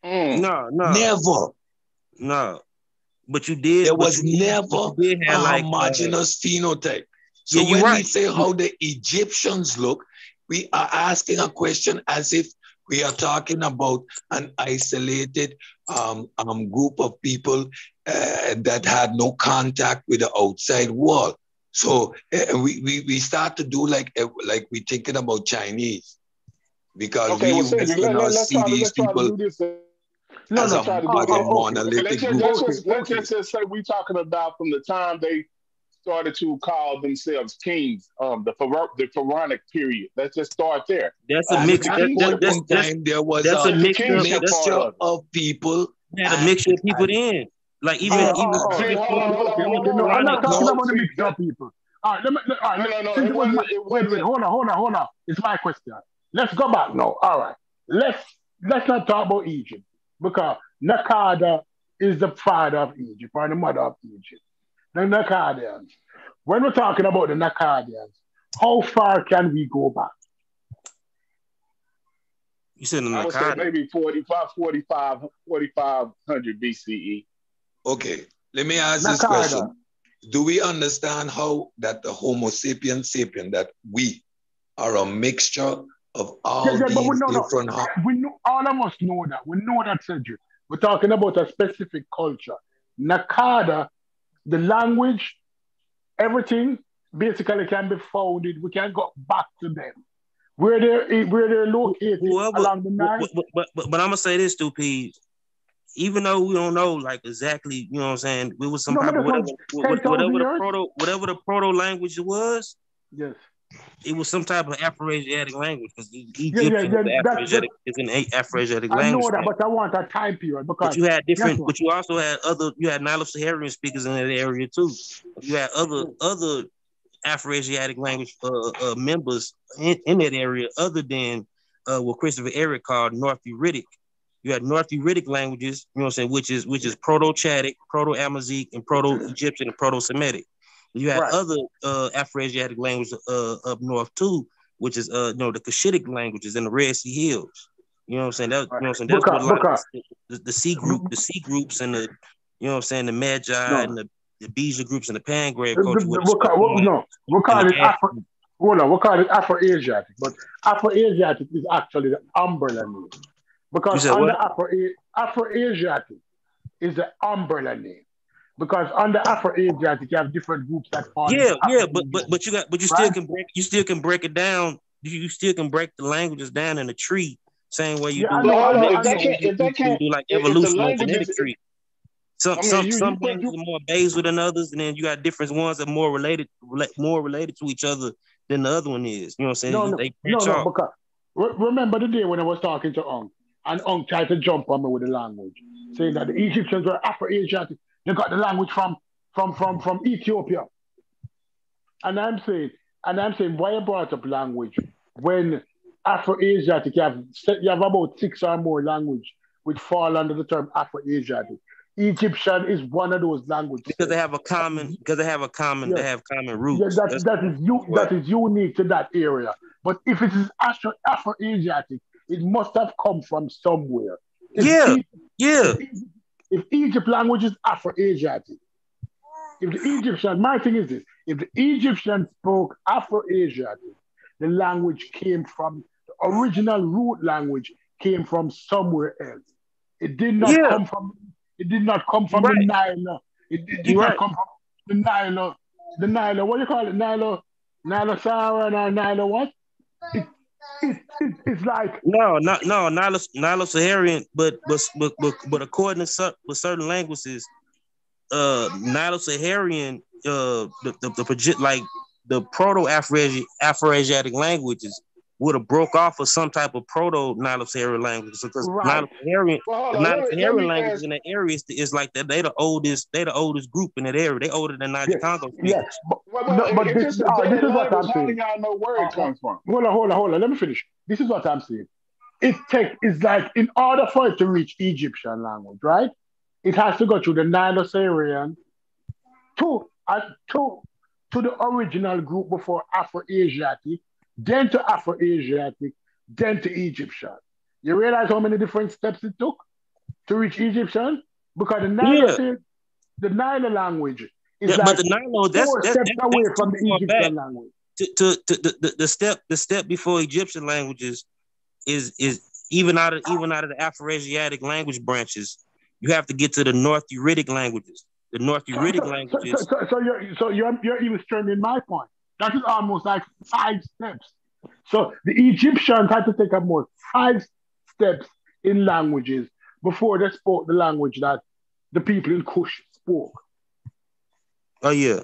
Mm. No, no, Never. no. But you did. There was you never but did a have like uh, homogeneous phenotype. So Yeah, you're when we say how the Egyptians look, we are asking a question as if we are talking about an isolated um, um, group of people uh, that had no contact with the outside world. So uh, we, we, we start to do like uh, like we're thinking about Chinese because Okay, we well, Cedric, let, let, see try these let's try to people do this. No, as no. a, try to a okay. Okay, monolithic let's just, group. let's Okay, just, let's just, just say we're talking about from the time they started to call themselves kings, um, the pharaoh, the pharaonic period. Let's just start there. That's a Uh, At that That, kings, that, point that's that's time, there was that's a a mixture. kingship That's part mixture of it. of people. had a mixture of people and- in. Like even Oh, even oh, oh. See, hold on, hold on, Okay, hold okay, on, no, I'm not talking No, about the mixture of people. All right, let me, all right, No, no, no, it it was wasn't- it wait, wait, wasn't- hold on, hold on, hold on. It's my question. Let's go back now. All right, let's let's not talk about Egypt because Nakada is the father of Egypt or the mother of Egypt. The Nakadians. When we're talking about the Nakadians, how far can we go back? you said in I would say Nakada. maybe 45, 45, 4500 BCE. Okay, let me ask this question. Do we understand how that the Homo sapien sapien, that we are a mixture of all Yeah, yeah, but we these know, different ho- we know all of us know that. We know that, Cedric. We're talking about a specific culture. Nakada, the language, everything basically can be founded. We can go back to them. Where they're where they're located Whoever, along the but, but, but, but, but I'm gonna say this, stupid. Even though we don't know like exactly, you know what I'm saying, it was some No, but type of that's whatever, what- 10,000 whatever the proto, whatever the proto language was, Yes. It was some type of Afro-Asiatic language because yeah, Egyptian yeah, that's- Afro-Asiatic, is an Afro-Asiatic I know that, but I want a time period because But you had different, but you also had other, you had Nilo-Saharan speakers in that area too. You had other other Afro-Asiatic language uh, uh, members in, in that area, other than uh, what Christopher Ehret called North Erythraic. You had North Erythraic languages, you know what I'm saying, which is which is Proto-Chadic, Proto-Amazigh, and Proto-Egyptian and Proto-Semitic. You had Right. other uh, Afro-Asiatic languages uh, up north too, which is uh, you know the Cushitic languages in the Red Sea Hills. You know what I'm saying? That, you know what I'm saying? That's Because- what a lot of the, the C group, the C groups, and the you know what I'm saying, the Medjay No. and the the Beja groups and the Pangrave The- culture. the- would we call, we, no, we call and it Afro. Hold on, we call it Afro-Asiatic, but Afro-Asiatic is actually the umbrella name because under? Afro Afro-Asiatic is the umbrella name because under Afro-Asiatic you have different groups that fall. Yeah, yeah, but but but you got but you still can break you still can break it down. You you still can break the languages down in a tree, same way you Yeah, do. know, Well, hold I If that can't, if that can't, do like if the evolution or genetic tree. Some I mean, some you- some you put- languages are more basal than others, and then you got different ones that are more related more related to each other than the other one is. You know what I'm saying? No, no, they no, branch no, because re- remember the day when I was talking to Ong, and Ong tried to jump on me with the language, saying that the Egyptians were Afro-Asiatic. They got the language from from from from Ethiopia. And I'm saying, and I'm saying, why I brought up language when Afro-Asiatic, you have you have about six or more language which fall under the term Afro-Asiatic. Egyptian is one of those languages. because they have a common because they have a common they have common Yeah, roots. that, That's- that is you that is unique to that area. But if it is Afro Afro Asiatic, it must have come from somewhere. If Yeah. Yeah, if, Egypt language is Afro Asiatic, if the Egyptian, my thing is this: if the Egyptians spoke Afro Asiatic, the language came from the original root language came from somewhere else. It did not Yeah. come from. It did not come from Right. the Nile. It, it did Right. not come from the Nile. The Nile. What do you call it? Nile. Nile Saharan or Nile what? It, it, it, it's like No, not no, not Nilo Saharian, but but but but, according to with certain languages, uh, Nilo Saharian, uh, the the, the like the proto Afro Afro-Asiatic languages would have broke off of some type of proto Nilo-Saharan language because Right. Nilo-Saharan, Well, hold the on, let me- let Nilo-Saharan language ask- in that area is, is like that. They the oldest. They the oldest group in that area. They older than Niger Yes, Congo. Yes, but, Well, No, but if this- it's a dead this is what I'm how do saying. y'all know where Uh, it comes from? hold on, hold on, hold on. Let me finish. This is what I'm saying. It take is like in order for it to reach Egyptian language, right? It has to go through the Nilo-Saharan to uh, to to the original group before Afro-Asiatic, then to Afro-Asiatic, then to Egyptian. You realize how many different steps it took to reach Egyptian? Because the Nilo, the Nilo language is Yeah, like but the Nile, that's four that's, steps that's, away that's from the Egyptian back. language. To, to, to the, the, step the step before Egyptian languages is is even out of even out of the Afroasiatic language branches. You have to get to the North Erythraic languages. The North Erythraic so, languages. so, so, so you're so you're you're illustrating my point. That is almost like five steps. So the Egyptians had to take about five steps in languages before they spoke the language that the people in Kush spoke. Oh yeah.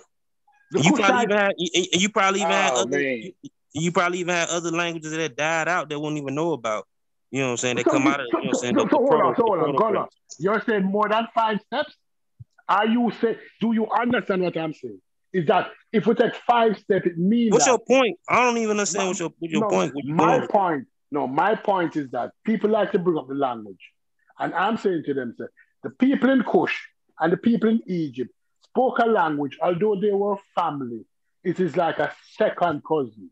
The you probably Kushites- even had you, you probably even had Oh, other you, you probably even had other languages that died out that won't even know about. You know what I'm saying? They So- come out of you know what I'm so- saying. so- so hold on, so hold on, hold on. You're saying more than five steps? Are you say? Do you understand what I'm saying? Is that if we take five steps, it means What's your point? I don't even understand what's your what's your no, point. What my doing? point, no, my point is that people like to bring up the language. And I'm saying to them, sir, the people in Kush and the people in Egypt spoke a language, although they were family, it is like a second cousin.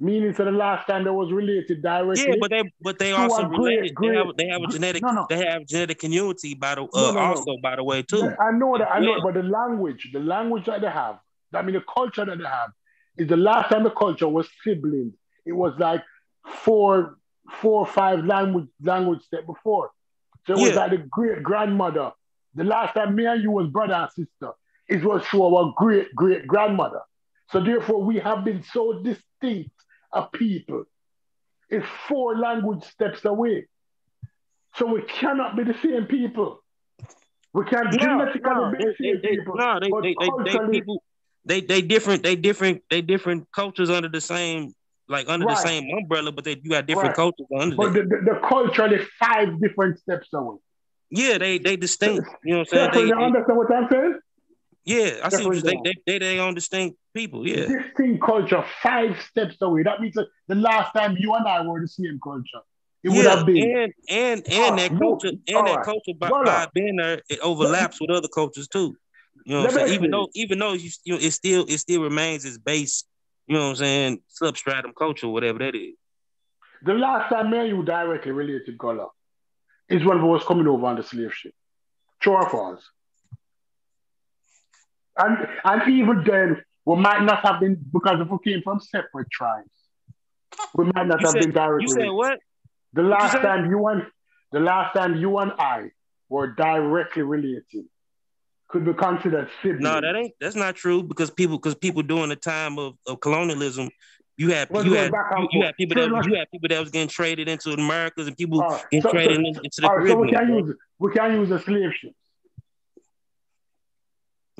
Meaning for the last time they was related directly. Yeah, but they but they also a great, related. great, they have they have a genetic no, no. they have genetic community by the uh, No, also by the way too. I know that, I know, Yeah. but the language, the language that they have, I mean, the culture that they have, is the last time the culture was siblings. It was like four, four or five language language step before. So it was Yeah. like the great grandmother. The last time me and you was brother and sister, it was through our great great grandmother. So therefore, we have been so distinct a people. It's four language steps away. So we cannot be the same people. We can No, genetically no, be the same they, people. no, they, but they, they, they people, they, they different, they different, they different cultures under the same, like under the same umbrella, but they you got different Right. cultures under But the, the, the culturally five different steps away. Yeah, they, they distinct. You know what I'm saying? They, you understand what I'm saying? yeah, I see. What you, they, they, they, they own distinct people. Yeah, Distinct culture, five steps away. That means that the last time you and I were the same culture, it would have been. and and and Ah, that culture and all that right. culture by, by being there, it overlaps with other cultures too. You know what I'm saying? Even though even though you, you know, it still it still remains its base. You know what I'm saying? Substratum culture, whatever that is. The last time you directly related to Gullah is when we was coming over on the slave ship. True or false? And and even then, we might not have been because if we came from separate tribes, we might not You have said been directly. you said what? The you last say? time you and the last time you and I were directly related could be considered siblings. No, that ain't that's not true because people because people during the time of, of colonialism, you had you had you, you had people So that like- you had people that was getting traded into the Americas and people Uh, getting so- traded so- into the right, so we Caribbean. can use we can use the slave ships.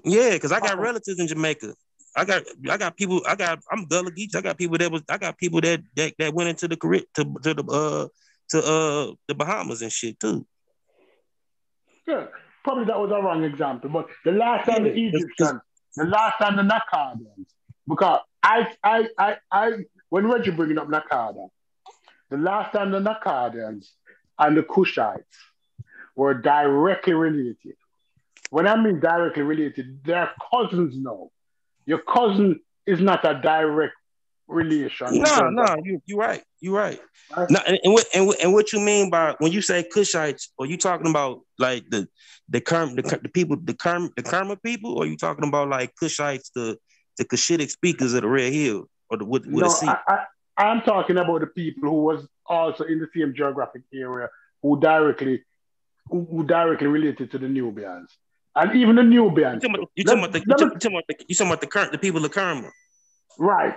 Yeah, because I got Uh-huh. relatives in Jamaica. I got I got people I got I'm Gullah Geech. I got people that was I got people that that, that went into the Carib to to the uh to uh the Bahamas and shit too. Yeah, probably that was a wrong example, but the last time the Egyptians, the last time the Nakadians, because I, I, I, I, when Reggie bringing up Nakada, the last time the Nakadians and the Kushites were directly related. When I mean directly related, they're cousins now. Your cousin is not a direct relation. No, no, you you right. You right. Right. No, and, and what and, what- and what you mean by when you say Kushites, are you talking about like the the Kerm the, the people the Kerm the Kerma people, or are you talking about like Kushites the the Cushitic speakers of the Red Hill or the with, with no, a? I, I, I'm talking about the people who was also in the same geographic area who directly who, who directly related to the Nubians. And even the You Nubians. talking about, you talking about the you talking, you talking about the you talking about the current the people of Kerma. right.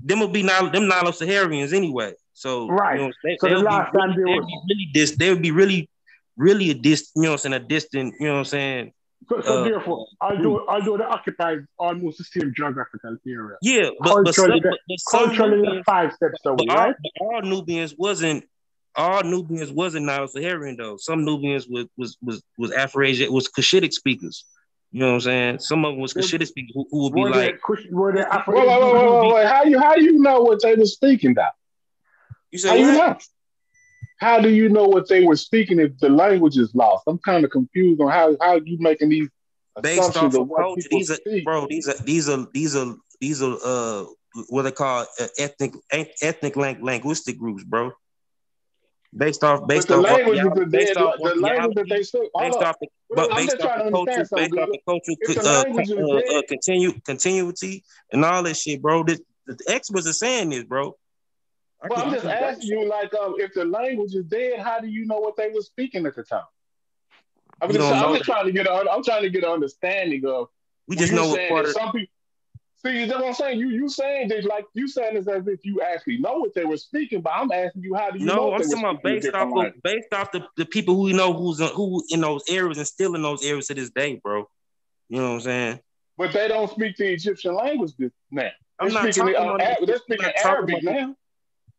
Them will be Nile, them Nilo Saharians anyway. So Right. you know, they, So the they'll be really, time they were- be really dis, they would be really really a dis, you know, what I'm saying a distant, you know what I'm saying, So, so Uh, therefore, although although they occupy almost the same geographical area, Yeah, but but culturally, but, but some culturally Nubians, five steps away, but all, right? but all Nubians wasn't all Nubians wasn't Nilo-Saharan though. Some Nubians was was was was Afro-Asian, was Cushitic speakers. You know what I'm saying? Some of them was Cushitic speakers who, who would be Were like, they were they Wait, wait, wait, wait, wait, wait. How you how you know what they were speaking about? you How say you know? How do you know what they were speaking if the language is lost? I'm kind of confused on how how you making these Based assumptions off of of what culture, these are speak. bro. These are these are these are these are uh what they call uh, ethnic ethnic lang- linguistic groups, bro. Based off based off language the based off the language that they speak. Based off the but based off the culture, based off the cultural uh, uh, continue continuity and all that shit, bro. This, the experts are saying this, bro. Well, I'm just asking you, like, um, if the language is dead, how do you know what they were speaking at the time? I'm just, I'm just trying to get an, I'm trying to get an understanding of We just know what part of some people. See, that's what I'm saying. You you saying that like you saying this as if you actually know what they were speaking, but I'm asking you, how do you know No, I'm talking about based off language? of based off the, the people who we know who's in, who in those areas and still in those areas to this day, bro. You know what I'm saying? But they don't speak the Egyptian language now. They're I'm not speaking, talking uh, about they're I'm speaking not Arabic now.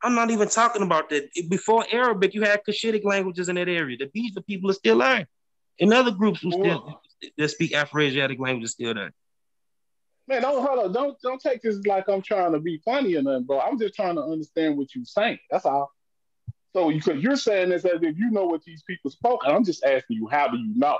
I'm not even talking about that. Before Arabic, you had Cushitic languages in that area. The these the people are still there. And other groups who still that speak Afro-Asiatic languages still there. Man, don't hold on. Don't don't take this like I'm trying to be funny or nothing, bro. I'm just trying to understand what you're saying. That's all. So you could you're saying this as if you know what these people spoke, and I'm just asking you, how do you know?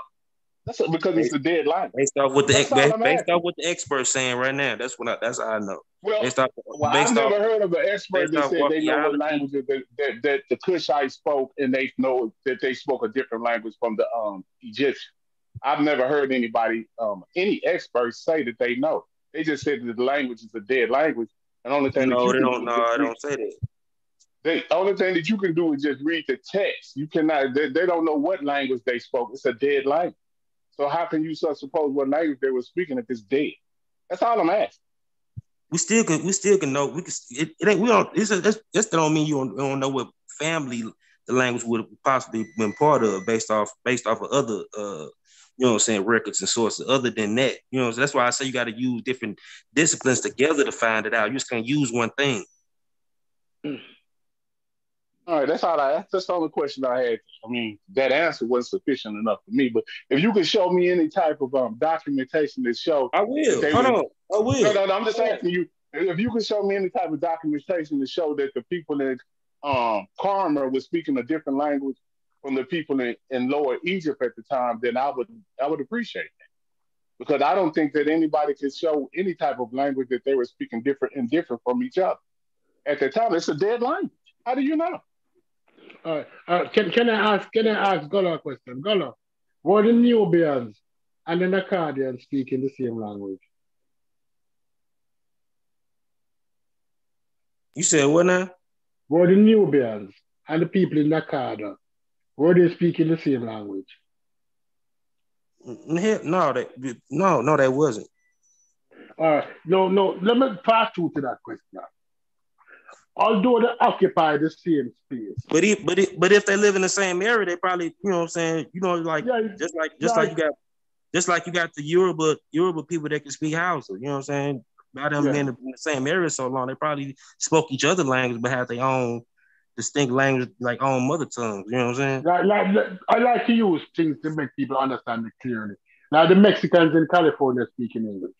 That's because it's a dead language. Based off what the That's based, based off what the experts saying right now. That's what I, that's how I know. Well, Based off well, based I've off never heard of an expert that said they know what languages that, that, that the Kushites spoke, and they know that they spoke a different language from the um Egyptian. I've never heard anybody, um, any experts say that they know. They just said that the language is a dead language, and only thing that No, they don't. do No, I don't say that. The only thing that you can do is just read the text. You cannot. They, they don't know what language they spoke. It's a dead language. So how can you suppose what language they were speaking if it's dead? That's all I'm asking. We still can. We still can know. We can. It, it ain't. We don't. It's a, that's, that's don't mean you don't, don't know what family the language would have possibly been part of based off based off of other uh you know what I'm saying records and sources other than that you know so that's why I say you got to use different disciplines together to find it out you just can't use one thing All right, that's all I. That's the only question I had. I mean, that answer wasn't sufficient enough for me. But if you could show me any type of um, documentation that show, I will hold on I will no, no, no. I'm just asking you if you could show me any type of documentation to show that the people in um, Kerma was speaking a different language from the people in, in Lower Egypt at the time, then I would I would appreciate that because I don't think that anybody could show any type of language that they were speaking different and different from each other at the time. It's a dead language. How do you know? All right. Uh, can, can I ask can I ask Gullah a question? Gullah, were the Nubians and the Nakadians speaking the same language? you said what now Were the Nubians and the people in Nakada, were they're speaking the same language? No that no no that wasn't All right. No, no, let me pass through to that question. Although they occupy the same space. but if but it, but if they live in the same area they probably you know what I'm saying you know like Yeah, just like just Yeah. like you got just like you got the Yoruba Yoruba people that can speak Hausa, you know what I'm saying? By them Yeah. being in the same area so long, they probably spoke each other language, but had their own distinct language, like own mother tongues. You know what I'm saying? like, like, like- I like to use things to make people understand it clearly. Now the Mexicans in California speaking English.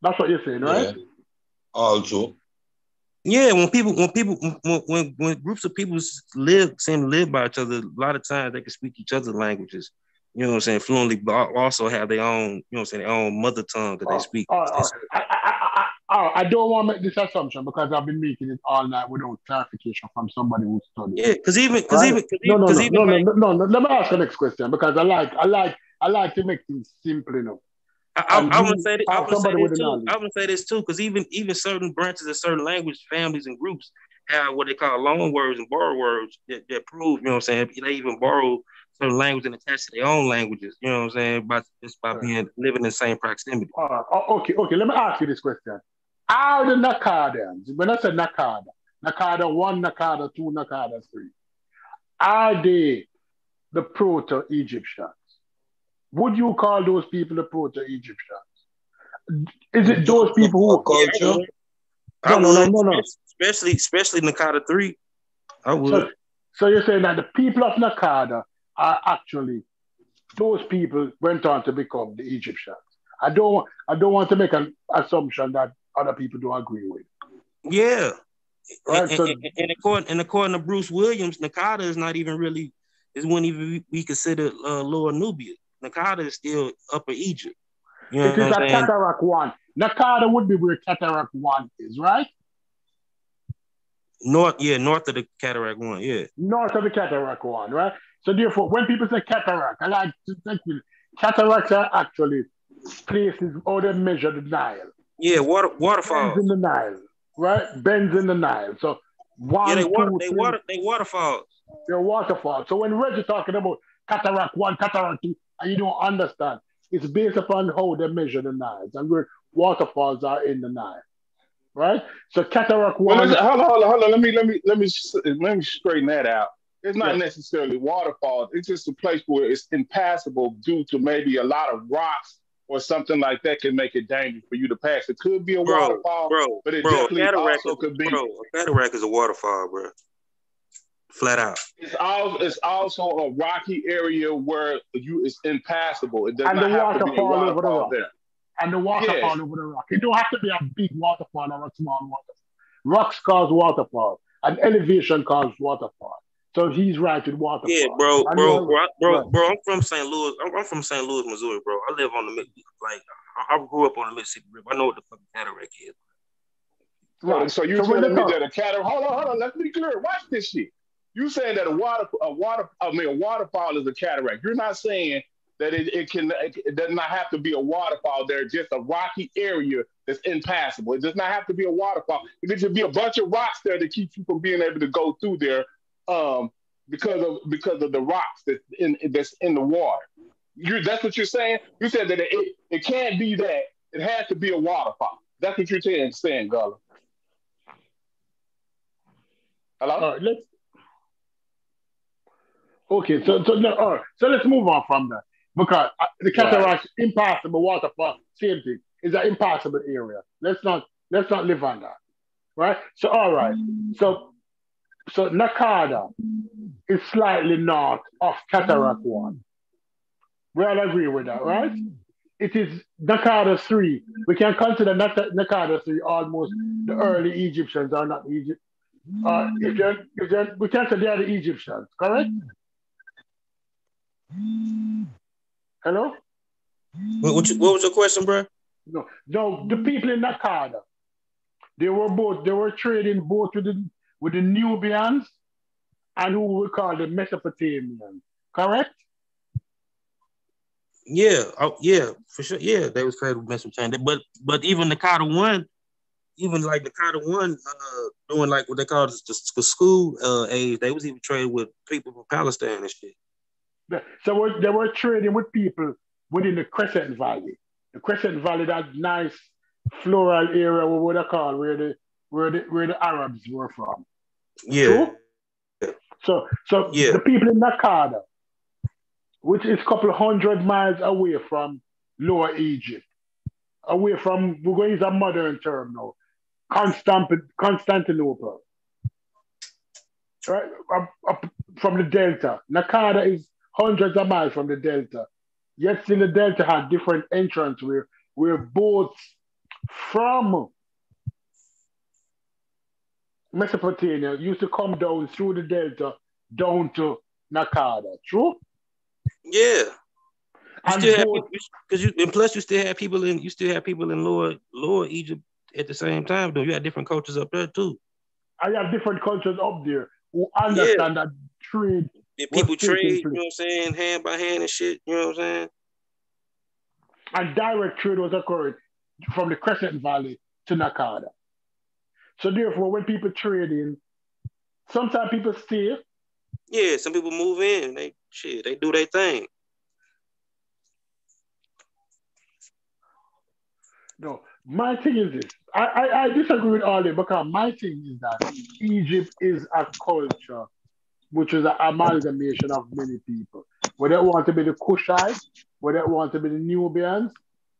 That's what you're saying, right? Yeah. Also, Yeah, when people when people when when, when groups of people live seem to live by each other, a lot of times they can speak each other's languages. You know what I'm saying? Fluently, but also have their own, you know what I'm saying, their own mother tongue that they uh, speak. All right, all right. I, I, I, don't want to make this assumption because I've been making it all night without clarification from somebody who studied. Yeah, because even because Right. even because No, no, no, even, no, no, like, no, no, no. Let me ask the next question because I like, I like, I like to make things simple enough. I, I, And I you want to say, I to say this too. I to say this too, because even even certain branches of certain language families and groups have what they call loan words and borrow words that, that prove, you know what I'm saying? They even borrow certain language and attach to their own languages, you know what I'm saying? By just by being living in the same proximity. Oh, okay, okay. Let me ask you this question: Are the Nakadans, when I say Nakada, Nakada one, Nakada two, Nakada three, are they the proto-Egyptians? would you call those people the proto-Egyptians? Is it those people who culture? I No, no, no, would, no, no. especially especially Nakada three. I would. So, so you're saying that the people of Nakada are actually those people went on to become the Egyptians. I don't I don't want to make an assumption that other people don't agree with. Yeah. Right, And, so- and, and, according, and according to Bruce Williams, Nakada is not even really is wouldn't even be considered uh, Lower Nubia. Nakada is still Upper Egypt. You know It is a saying? cataract one. Nakada would be where cataract one is, right? North, yeah, north of the Cataract one, yeah. North of the cataract one, right? So therefore, when people say cataract, I like to think cataracts are actually places how they measure the Nile. Yeah, water Bends waterfalls. in the Nile, right? Bends in the Nile. So one, Yeah, they water two, they water they waterfalls. they're waterfalls. So when Reggie talking about cataract one, cataract two, and you don't understand, it's based upon how they measure the Nile and where waterfalls are in the Nile, right? So cataract one, listen, hold on, hold on, hold on. Let me let me let me let me straighten that out. It's not Yeah. necessarily waterfalls. It's just a place where it's impassable due to maybe a lot of rocks or something like that can make it dangerous for you to pass. It could be a Bro, waterfall, bro, but it bro, a definitely cataract also is, could be. bro, a cataract is a waterfall, bro. Flat out. It's also it's also a rocky area where you it's impassable. It does And the not have to be a waterfall over the rock. there. and the waterfall Yeah. over the rock. It don't have to be a big waterfall or a small waterfall. Rocks cause waterfall, and elevation causes waterfall. So he's right with waterfall. Yeah, bro, bro, bro, bro, bro. I'm from St. Louis. I'm, I'm from St. Louis, Missouri, bro. I live on the Mississippi. Like I, I grew up on the Mississippi River. I know what the fucking cataract is. Right. So you're So telling me that a cataract? Hold on, hold on. Let's be clear. Watch this shit. You saying that a water, a water, I mean, a waterfall is a cataract. You're not saying that it, it can, it, it does not have to be a waterfall. There's just a rocky area that's impassable. It does not have to be a waterfall. It should be a bunch of rocks there to keep you from being able to go through there, um, because of because of the rocks that's in that's in the water. You that's what you're saying. You said that it it can't be that. It has to be a waterfall. That's what you're saying, saying Gullah. Hello. All right, let's. Okay, so so no, all right, so let's move on from that because uh, the cataract, impassable waterfall, same thing. Is an impossible area. Let's not let's not live on that, right? So all right, so so Nakada is slightly north of Cataract mm. One. We all agree with that, right? Mm. It is Nakada three. We can consider Nak- Nakada three almost the mm. early Egyptians are not Egypt. Uh, if they're, if they're, we can say they are the Egyptians, correct? Hello? What, what, you, what was your question, bro? No, no. The people in Nakada, they were both. They were trading both with the with the Nubians and who we call the Mesopotamians. Correct? Yeah, oh, yeah, for sure. Yeah, they was with China. But but even the Carter one, even like the Carter one, uh, doing like what they call the, the school uh, age, they was even trading with people from Palestine and shit. So they were trading with people within the Crescent Valley. The Crescent Valley, that nice floral area, what would I call where the where the where the Arabs were from. Yeah, True? So so Yeah. the people in Nakada, which is a couple hundred miles away from Lower Egypt, away from we're going to use a modern term now, Constant, Constantinople. Right? Up, up from the Delta. Nakada is hundreds of miles from the Delta. Yet still the Delta had different entrance where where boats from Mesopotamia used to come down through the Delta down to Nakada. True? yeah. You And still have because you and plus you still have people in you still have people in lower lower Egypt at the same time though. You have different cultures up there too. I have different cultures up there who understand that trade. And people trade, you know what I'm saying, hand by hand and shit. You know what I'm saying? and direct trade was occurring from the Crescent Valley to Nakada. So therefore, when people trade in, sometimes people steal. Yeah, some people move in, they shit, they do their thing. No, my thing is this. I, I, I disagree with all because my thing is that Egypt is a culture which is an amalgamation of many people. Whether they want to be the Kushites, whether it want to be the Nubians,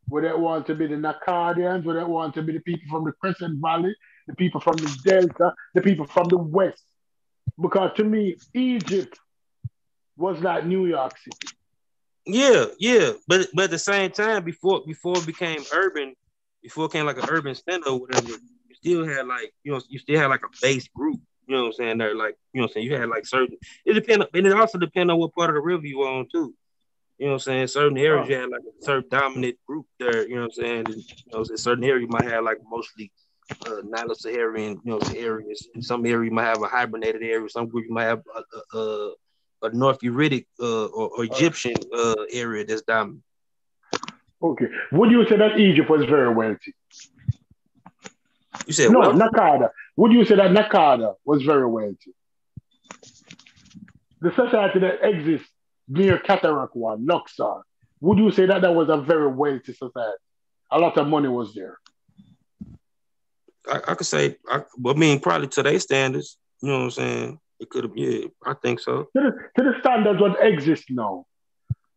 whether it want to be the Nakadians, whether it want to be the people from the Crescent Valley, the people from the Delta, the people from the West. Because to me, Egypt was like New York City. Yeah, yeah, but but at the same time, before before it became urban, before it became like an urban center or whatever, you still had like you know you still had like a base group. You know what I'm saying? There, like you know what I'm saying. You had like certain. It depend, and it also depend on what part of the river you on too. You know what I'm saying? Certain areas you had like a certain dominant group there. You know what I'm saying? And, you know, in certain areas you might have like mostly uh, Nilo-Saharan, you know, areas. In some area you might have a hibernated area. Some group you might have a, a, a North Erythraic uh, or, or, Egyptian uh, area that's dominant. Okay. Would you say that Egypt was very wealthy? You said no, what? Nakada. Would you say that Nakada was very wealthy? The society that exists near Cataract One, Luxor, would you say that that was a very wealthy society? A lot of money was there. I, I could say, I, I mean, probably today's standards. You know what I'm saying? It could have, yeah, I think so. To the, to the standards what exist now,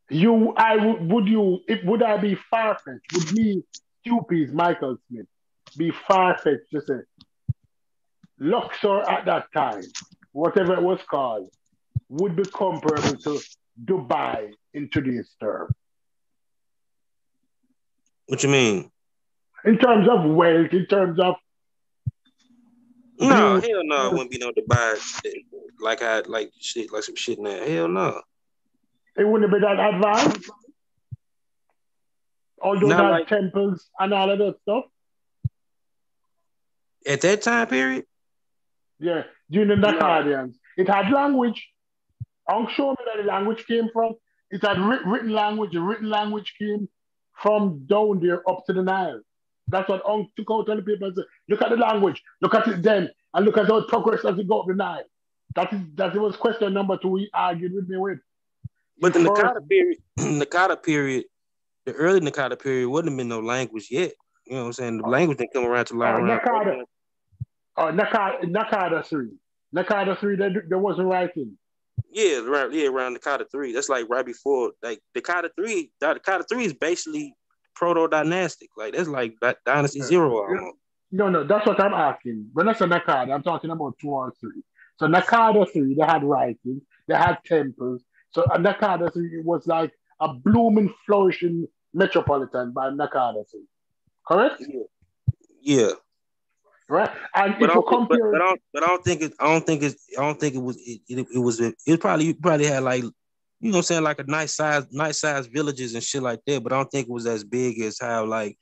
you, I would, would you, it, would I be far fetched? Would me, Stupies, Michael Smith, be far fetched to say, Luxor at that time, whatever it was called, would be comparable to Dubai in today's term? What you mean? In terms of wealth, in terms of no, hell no, it wouldn't be no Dubai like I like shit like some shit in there. Hell no. It wouldn't be that advanced. All those like, temples and all of that stuff. At that time period? Yeah, during the Nakadians. It had language. I'll show me that the language came from. It had written language. The written language came from down there up to the Nile. That's what Ong took out on the paper and said, look at the language, look at it then, and look at how it progressed as it go up the Nile. That is that was question number two he argued with me with. But the Nakada period, Nakada period, the early Nakada period wouldn't have been no language yet. You know what I'm saying? The language didn't come around to lie uh, around. Nakada, uh, Nakada, Nakada three. Nakada three, there, there wasn't writing. Yeah, right. Yeah, around Nakada three. That's like right before, like Nakada three. Nakada three is basically proto dynastic. Like that's like that dynasty yeah. zero. No, no, that's what I'm asking. When I say Nakada, I'm talking about two or three. So Nakada three, they had writing, they had temples. So uh, Nakada three was like a blooming, flourishing metropolitan by Nakada three. Correct? Yeah. yeah. Right. And but if you compare, but, but, I don't, but I don't think it. I don't think it. I don't think it was. It, it, it was. It, it probably probably had like you know I'm saying, like a nice size, nice size villages and shit like that. But I don't think it was as big as how like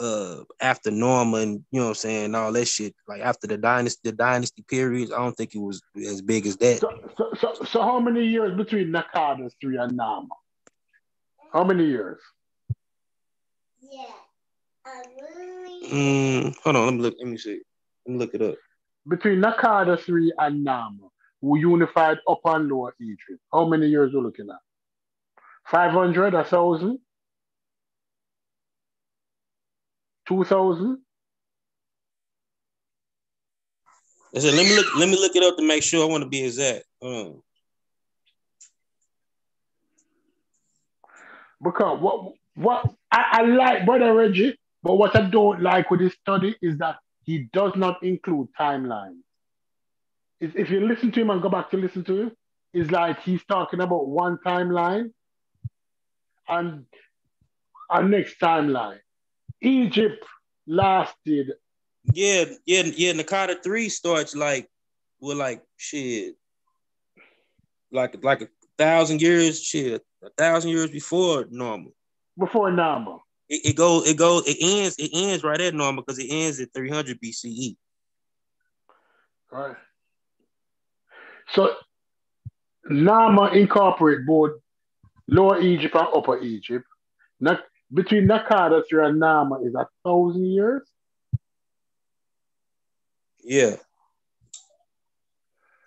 uh after Narmer, you know I'm saying, all that shit. Like after the dynasty, the dynasty periods, I don't think it was as big as that. So so so, so how many years between Nakada three and Narmer? How many years? Yeah. Mm, hold on, let me look. Let me see. Let me look it up. Between Nakada three and Narmer, who unified Upper and Lower Egypt. How many years we're looking at? 500, 1,000? 2,000? I said, let me look. Let me look it up to make sure. I want to be exact. Um. Because what what I, I like Brother Reggie, but what I don't like with this study is that he does not include timelines if you listen to him and go back to listen to him, it's like he's talking about one timeline and a next timeline. Egypt lasted. Yeah, yeah, yeah. Nakada three starts like with like shit, like like a thousand years, shit, a thousand years before Narmer. Before Narmer. It, it goes, it goes, it ends, it ends right at Narmer because it ends at 300 BCE. Right. So Narmer incorporate both Lower Egypt and Upper Egypt. Now, between Nakada and Narmer is a thousand years. Yeah.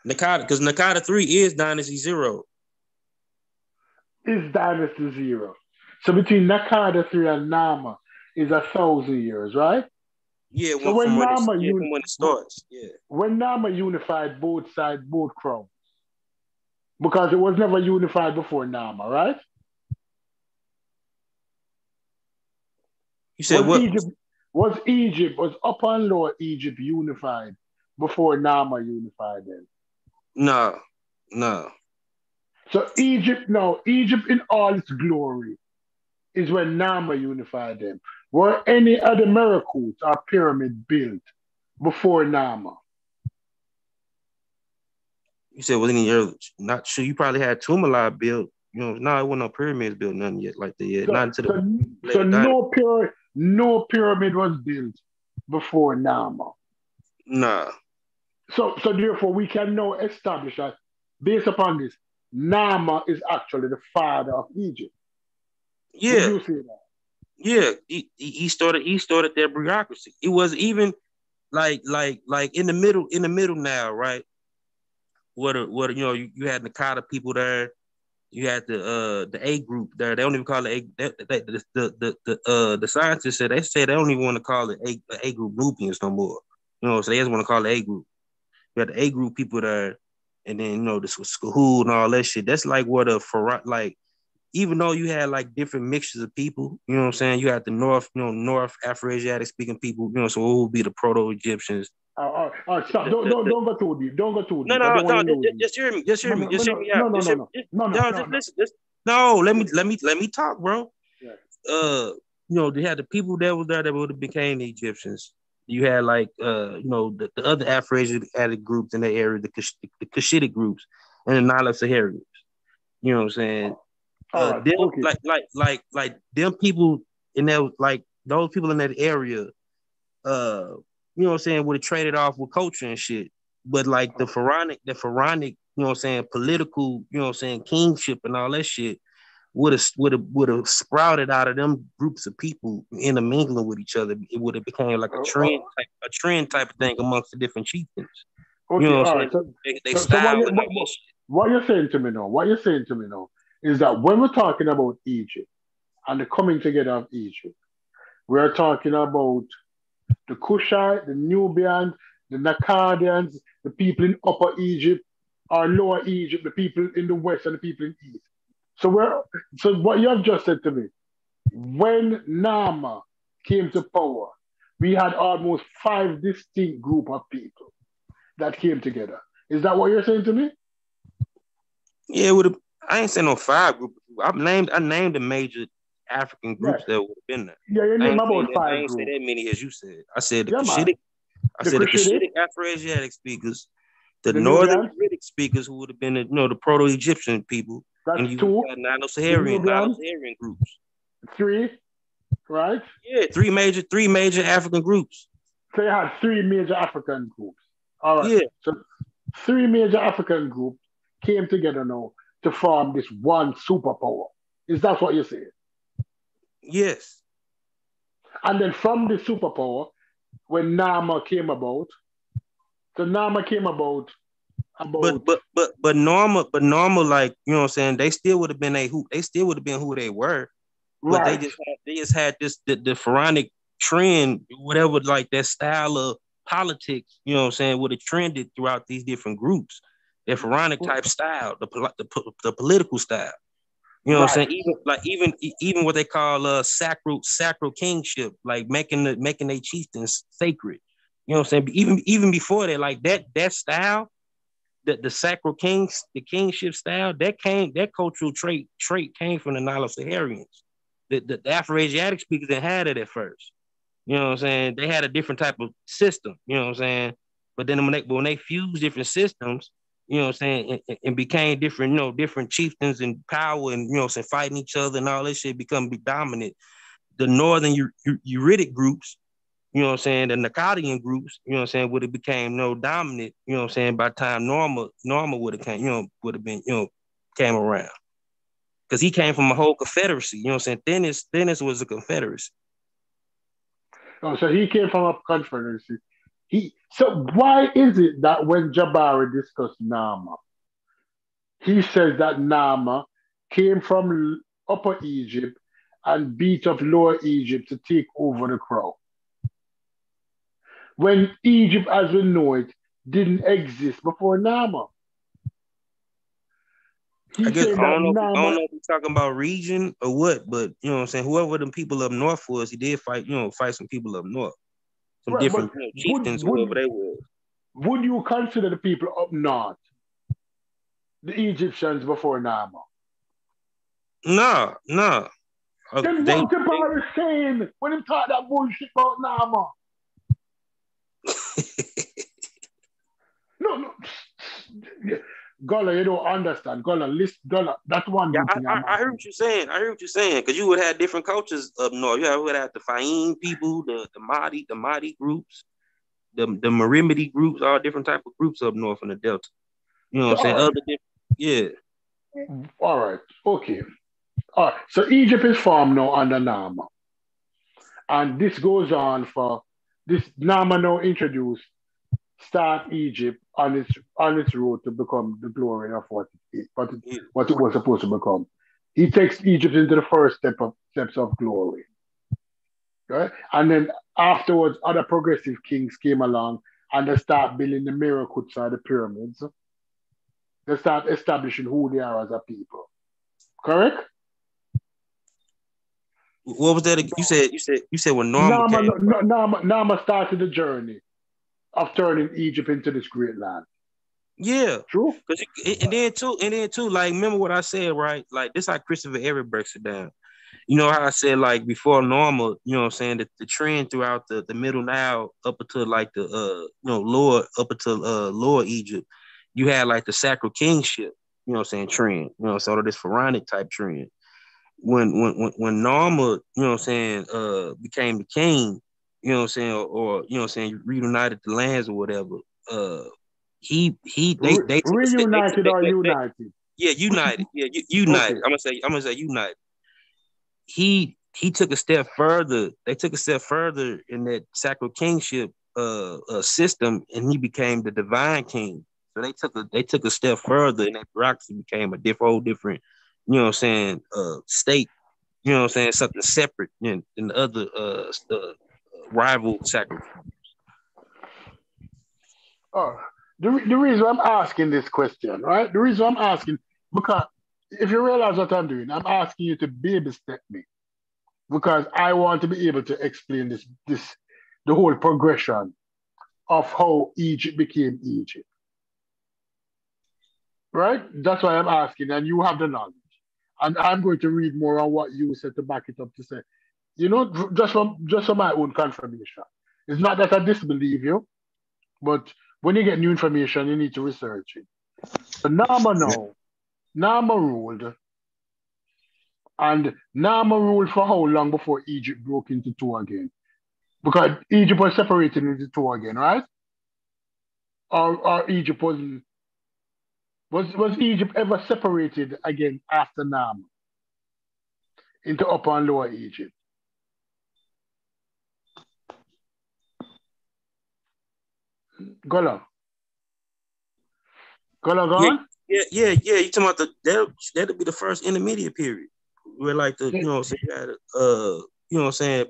Nakada, because Nakada 3 is Dynasty Zero. Is Dynasty Zero. So between Nakada 3 and Narmer is a thousand years, right? Yeah, so when, Narmer when, yeah, when it starts, yeah. When Narmer unified both sides, both crowns, because it was never unified before Narmer, right? You said was what? Egypt was Egypt was Upper and Lower Egypt unified before Narmer unified them? No, no. So Egypt, no, Egypt in all its glory is when Narmer unified them. Were any other miracles or pyramid built before Narmer? You said was any early? Not sure. You probably had Tumala built. You know, no, it wasn't no pyramids built, nothing yet like that yet. So, Not so, the so later no pyramid, no pyramid was built before Narmer. Nah. So, so therefore, we can now establish that based upon this, Narmer is actually the father of Egypt. Yeah, you say that? Yeah. He, he started he started their bureaucracy. It was even like like like in the middle in the middle now, right? What a, what a, you know you, you had Nakada people there. You had the uh the A group there. They don't even call it A. They, they, the, the the the uh the scientists said they said they don't even want to call it A A group Nubians no more. You know, so they just want to call it A group. You had the A group people there, and then you know this was Skahoo and all that shit. That's like what a for like even though you had like different mixtures of people, you know what I'm saying? You had the North, you know, North Afro-Asiatic speaking people, you know, so it would be the Proto-Egyptians. Uh, uh, uh, stop. Don't, don't, don't go too deep. Don't go too deep. No, no, don't no, just, hear me, just hear No, me, no, just hear me no, no, no, no. No, no, no, no, just listen, just no, let me let me let me talk, bro. Uh, you know, they had the people that was there that would have became the Egyptians. You had like uh, you know, the, the other Afro-Asiatic groups in that area, the the Cushitic groups and the Nile Saharians. You know what I'm saying? Uh, right, them, okay. like like like like them people in that like those people in that area, uh, you know what I'm saying, would have traded off with culture and shit. But like the pharaonic, the pharaonic, you know what I'm saying, political, you know what I'm saying, kingship and all that shit would have would have would have sprouted out of them groups of people intermingling with each other. It would have became like a trend type, a trend type of thing amongst the different chieftains. Okay, you know what I'm right. saying? So, They, they so, so what, you, what, all what, that shit. what you're saying to me now, what you're saying to me now, is that when we're talking about Egypt and the coming together of Egypt, we're talking about the Kushite, the Nubians, the Nakadians, the people in Upper Egypt, or Lower Egypt, the people in the West and the people in East. So so what you have just said to me, when Narmer came to power, we had almost five distinct group of people that came together. Is that what you're saying to me? Yeah, it would. I ain't saying no five group. I named I named the major African groups that would have been there. Yeah, you name about that, I five ain't say that many as you said. I said the Yeah. Cushitic. I The said the Cushitic. Cushitic Afro-Asiatic speakers, the, The Northern. Erythraic speakers who would have been the, you know the Proto-Egyptian people, That's and you two, had Nilo-Saharan, Nilo-Saharan groups. three, right? Yeah, three major, three major African groups. So you had three major African groups. All right. Yeah, So three major African groups came together now to form this one superpower. Is that what you're saying? yes, And then from the superpower, when Narmer came about, so Narmer came about about but but but but normal, but normal, like you know what I'm saying. They still would have been a who. They still would have been who they were. but right. they just had, they just had this the, the pharaonic trend, whatever like that style of politics, you know what I'm saying, would have trended throughout these different groups. Their pharaonic type style, the, the, the political style. You know what I'm saying? Even like even even what they call uh sacral sacral kingship, like making the making their chieftains sacred. You know what I'm saying? Even even before that, like that that style, the, the sacral kings, the kingship style, that came that cultural trait trait came from the Nilo-Saharians the, the, the Afro-Asiatic speakers didn't have it at first. You know what I'm saying? They had a different type of system, you know what I'm saying? But then when they when they fused different systems, you know what I'm saying, and, and- became different, you know, different chieftains and power and you know saying, fighting each other and all this shit become be dominant. The northern U- groups, you know what I'm saying, the Nakadian groups, you know what I'm saying, would have became no dominant, you know what I'm saying, by time Narmer Narmer would have came, you know, would have been, you know, came around because he came from a whole confederacy. You know what I'm saying? Thinis, Thinis was a confederacy. Oh, so he came from a confederacy. He so why is it that when Jabari discussed Narmer, he says that Narmer came from Upper Egypt and beat up Lower Egypt to take over the crown? When Egypt, as we know it, didn't exist before Narmer. He I guess I don't know. If, I don't know if we're talking about region or what, but you know what I'm saying. Whoever the people up north was, he did fight. You know, fight some people up north, some Right, different you know, would- chieftains, would- whoever they were. would you consider the people up north the Egyptians before Narmer? No, no. Uh, Then they- what the Bible saying when he talk that bullshit about Narmer? No, no. Gullah, you don't understand. Gullah, list Gullah, that's one Yeah, I, I, I'm heard what you're saying. I heard what you're saying because you would have different cultures up north. You would have the Faiyum people, the the Maadi, the Maadi groups, the the Merimde groups, all different type of groups up north in the Delta. You know what I'm saying? Alright. Other different, yeah. All right, okay. All right, so Egypt is formed now under Narmer. And this goes on for this Narmer now introduced start Egypt on its on its road to become the glory of what it, what it, mm. what it was supposed to become. He takes Egypt into the first step of steps of glory. Right? And then afterwards, other progressive kings came along and they start building the miracles or the pyramids. They start establishing who they are as a people. Correct? What was that? You said you said you said when Narmer Narmer, came. Narmer, Narmer started the journey of turning Egypt into this great land. Yeah, True? And then too, and then too, like remember what I said, right? Like this how Christopher Ehret breaks it down. You know how I said like before normal, you know what I'm saying, that the trend throughout the, the middle Nile up until like the uh you know lower up until uh lower Egypt, you had like the sacral kingship, you know what I'm saying, trend, you know, sort of this pharaonic type trend. When when when when Narmer, you know what I'm saying, uh became the king, you know what I'm saying, or, or you know what I'm saying, reunited the lands or whatever, uh he he they they reunited they- or they- they- united? yeah, united. Yeah, united. Okay. I'm gonna say I'm gonna say united. He he took a step further. They took a step further in that sacral kingship uh, uh system, and he became the divine king. So they took a they took a step further, and that bureaucracy became a different, whole different, you know what I'm saying, uh state. You know what I'm saying, something separate than, than the other uh, uh rival sacral. Oh, the, the reason I'm asking this question, right? The reason I'm asking, because if you realize what I'm doing, I'm asking you to baby step me. Because I want to be able to explain this, this, the whole progression of how Egypt became Egypt. Right? That's why I'm asking, and you have the knowledge. And I'm going to read more on what you said to back it up to say, you know, just from just for my own confirmation. It's not that I disbelieve you, but when you get new information, you need to research it. So Narmer now, Narmer ruled, and Narmer ruled for how long before Egypt broke into two again? Because Egypt was separated into two again, right? Or, or Egypt was was was Egypt ever separated again after Narmer into Upper and Lower Egypt? Gullah. Gullah gone? Yeah, yeah, yeah. You talking about the that that'll be the first intermediate period where like the you know what I'm saying you had, uh you know what I'm saying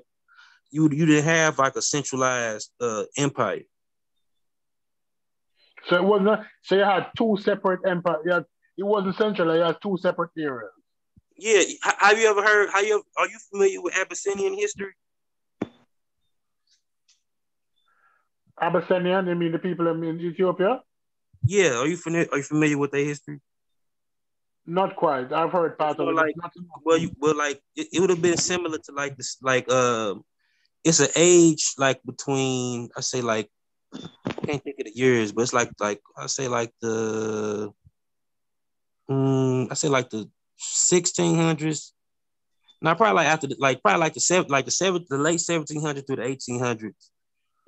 you you didn't have like a centralized uh empire. So it wasn't. So you had two separate empires. Yeah, it wasn't central. You had two separate areas. Yeah, have you ever heard? How you are you familiar with Abyssinian history? Abyssinian. I mean the people in Ethiopia. Yeah, are you familiar? Are you familiar with their history? Not quite. I've heard part of it. like, Well, you well like it, it would have been similar to like this like uh it's an age like between I say like I can't think of the years, but it's like like I say like the um, I say like the sixteen hundreds. Now probably like after the, like probably like the seven like the seven the late seventeen hundred through the eighteen hundreds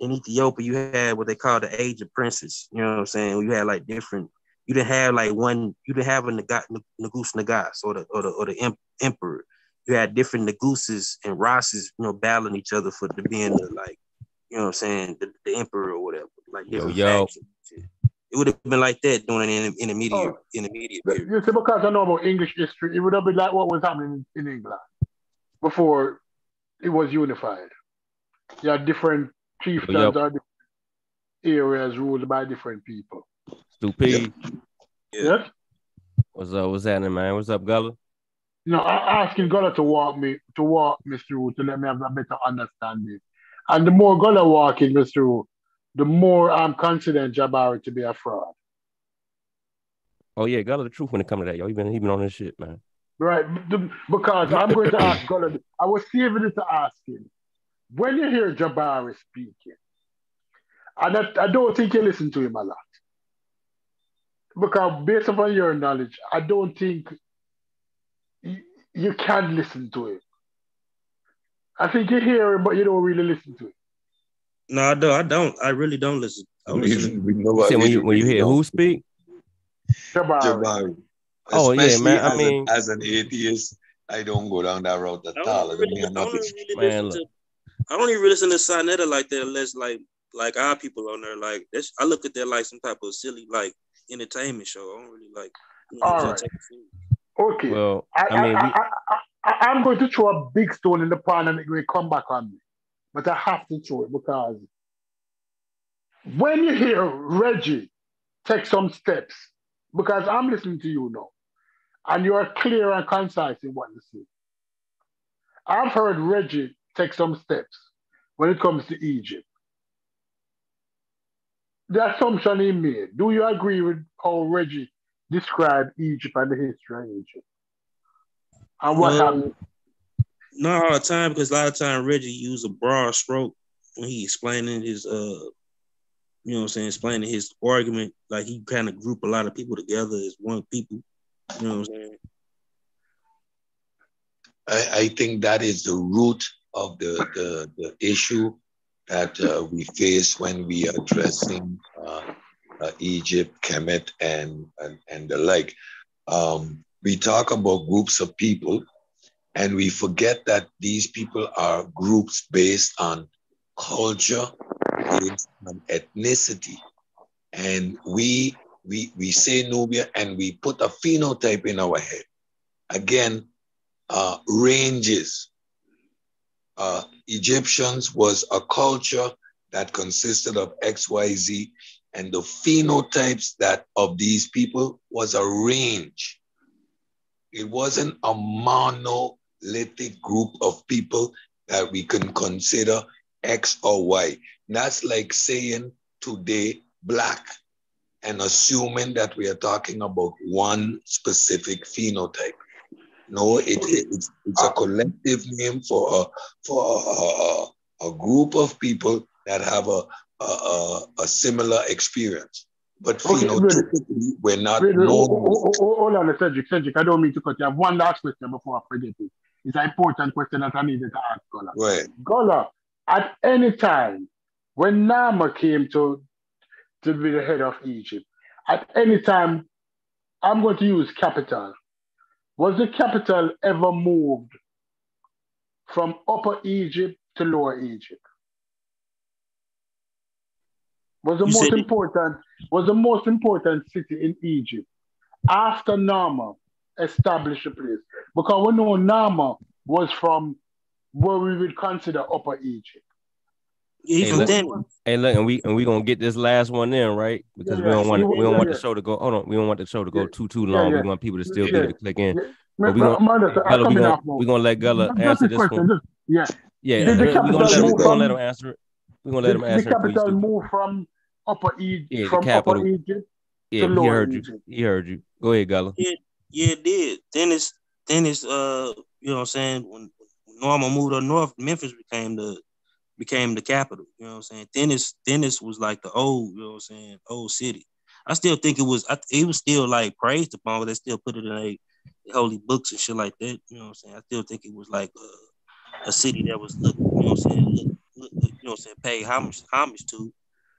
in Ethiopia, you had what they call the age of princes. You know what I'm saying? You had like different. You didn't have like one. You didn't have a Nagat, Nagus Nagas or the or the or the em- emperor. You had different Naguses and Rosses, you know, battling each other for the being the like, you know what I'm saying, the, the emperor or whatever. Like Yo, different yo. factions. It would have been like that during an intermediate Oh. intermediate period. You see, because I know about English history, it would have been like what was happening in England before it was unified. You had different chieftains Yep. are different areas ruled by different people. Stupid. Yeah. Yes? What's up? What's happening, man? What's up, Gullah? You know, I asking Gullah to walk me to walk me through to let me have a better understanding. And the more Gullah walking me through, the more I'm considering Jabari to be a fraud. Oh yeah, Gullah the truth when it comes to that, yo. He been he been on this shit, man. Right, the- because I'm going to ask Gullah. I was saving it to ask him. When you hear Jabari speaking, and I, I don't think you listen to him a lot, because based upon your knowledge, I don't think you, you can listen to him. I think you hear him, but you don't really listen to him. No, I don't. I don't. I really don't listen. I don't listen. We know what when you when you hear who speak, Jabari. Jabari. Oh, yeah, man, I as, mean- an, as an atheist, I don't go down that route at I all. I don't don't really, hear I don't nothing. really Man, listen to. I don't even listen to Sinetta like that unless like like our people on there. Like that's I look at that like some type of silly like entertainment show. I don't really like. You know, All what I'm right. saying, take it serious. Okay. well, I, I mean, I, we, I, I, I, I'm going to throw a big stone in the pond and it will come back on me. But I have to throw it because when you hear Reggie take some steps, because I'm listening to you now, and you are clear and concise in what you say. I've heard Reggie take some steps when it comes to Egypt. The assumption he made, do you agree with how Reggie described Egypt and the history of Egypt? And what No. happened? Not all the time because a lot of time Reggie used a broad stroke when he explaining his uh you know what I'm saying, explaining his argument. Like he kind of group a lot of people together as one people. You know what I'm saying? I, I think that is the root of the, the, the issue that uh, we face when we are addressing uh, uh, Egypt, Kemet, and, and, and the like. Um, we talk about groups of people, and we forget that these people are groups based on culture, based on ethnicity. And we, we, we say Nubia and we put a phenotype in our head. Again, uh, ranges. Uh, Egyptians was a culture that consisted of XYZ, and the phenotypes that of these people was a range. It wasn't a monolithic group of people that we can consider X or Y. That's like saying today black and assuming that we are talking about one specific phenotype. No, it, it- it's, it's a collective name for a for a, a, a group of people that have a a, a, similar experience. But Okay, phenotypically, we're not wait, known. hold, hold- hold- hold on, Cedric. Cedric, I don't mean to cut you. I have one last question before I forget it. It's an important question that I needed to ask Gullah. Right. Gullah, at any time when Narmer came to, to be the head of Egypt, at any time, I'm going to use capital. Was the capital ever moved from Upper Egypt to Lower Egypt? Was the You most important was the most important city in Egypt after Narmer established the place? Because we know Narmer was from where we would consider Upper Egypt. Yeah, he Hey, from look- Denver. Hey, look, and we and we gonna get this last one in right because Yeah, we don't want we don't yeah, want the show to go. Hold on, we don't want the show to go Yeah. too too long. yeah. We want people to still be able to click in. But we Ma- gonna- ma- Anderson, Gullah, we coming gonna we gonna let Gullah answer this question, one. just- yeah. Yeah, Did the we gonna capital let him, gonna let him answer it. We gonna let him answer the it for you. capital Stu. moved from Upper Egypt, Yeah, the from capital. Upper Egypt. Yeah, he heard you. He heard you. Go ahead, Gullah. Yeah, it did. Then it's then it's uh you know what I'm saying when when Narmer moved up north, Memphis became the became the capital. You know what I'm saying? Thinis Thinis was like the old, you know what I'm saying, old city. I still think it was I, it was still like praised upon, but they still put it in a holy books and shit like that. You know what I'm saying? I still think it was like a, a city that was you know what I'm saying, look, look, you know what I'm saying, pay homage homage to.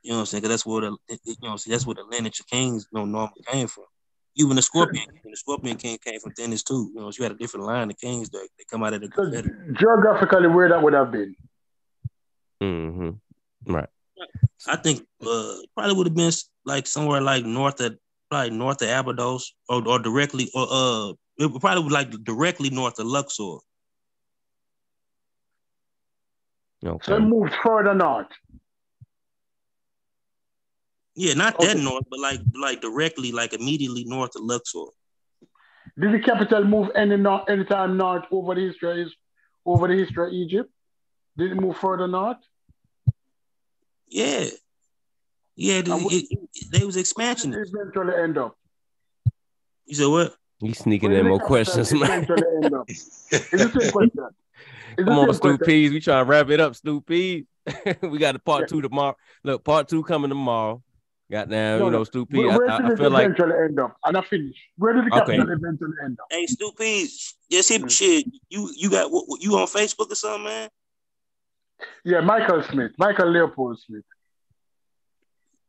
You know what I'm saying? Cause that's where the you know see that's where the lineage of kings you know normally came from. Even the Scorpion, King, the Scorpion King came from Thinis too. You know, so you had a different line of kings that they come out of the geographically, where that would have been. Mm-hmm. Right. I think uh probably would have been like somewhere like north of probably north of Abydos or, or directly or uh it would probably was like directly north of Luxor. So Okay. it moved further north. Yeah, not that north, but like like directly, like immediately north of Luxor. Did the capital move any north, anytime north over the history is over the history of Egypt? Did it move further north? Yeah. Yeah, the, it, it- they was expansion. did it eventually end up? You said what? You sneaking Where in more questions, man. eventually end up? It's the same question. It's the Come on, same Stu. Peas. We trying to wrap it up, Stu Peas. we got a part Yeah. two tomorrow. Look, part two coming tomorrow. Got now, No, you know, no. Stu Peas. Where, I, where I, did I it feel like eventually end up? And I finish. Where did the Okay. capital eventually end up? Hey, Stupid, just hit Mm. shit. You you got what, what- you on Facebook or something, man? Yeah, Michael Smith, Michael Leopold Smith.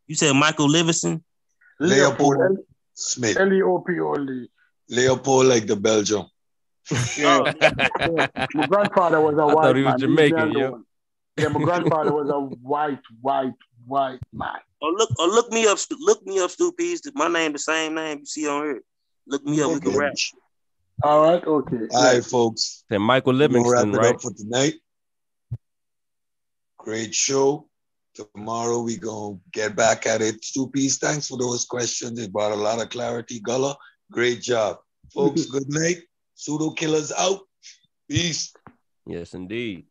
You said Michael Livingston. Leopold Smith. L E O P O L E. Leopold like the Belgium. Yeah. Oh. My grandfather was a I white thought he was man. Jamaican, Leave yeah. Yeah, my grandfather was a white, white, white man. Or look or look me up. Look me up, Stupid. My name the same name you see on here. Look me up. We can Okay. rap. All right, okay. All right, folks. Said Michael We're wrap Livingston, it right? up for tonight. Great show. Tomorrow we gonna get back at it. Two piece. Thanks for those questions. It brought a lot of clarity. Gullah, great job. Folks, good night. Pseudo killers out. Peace. Yes, indeed.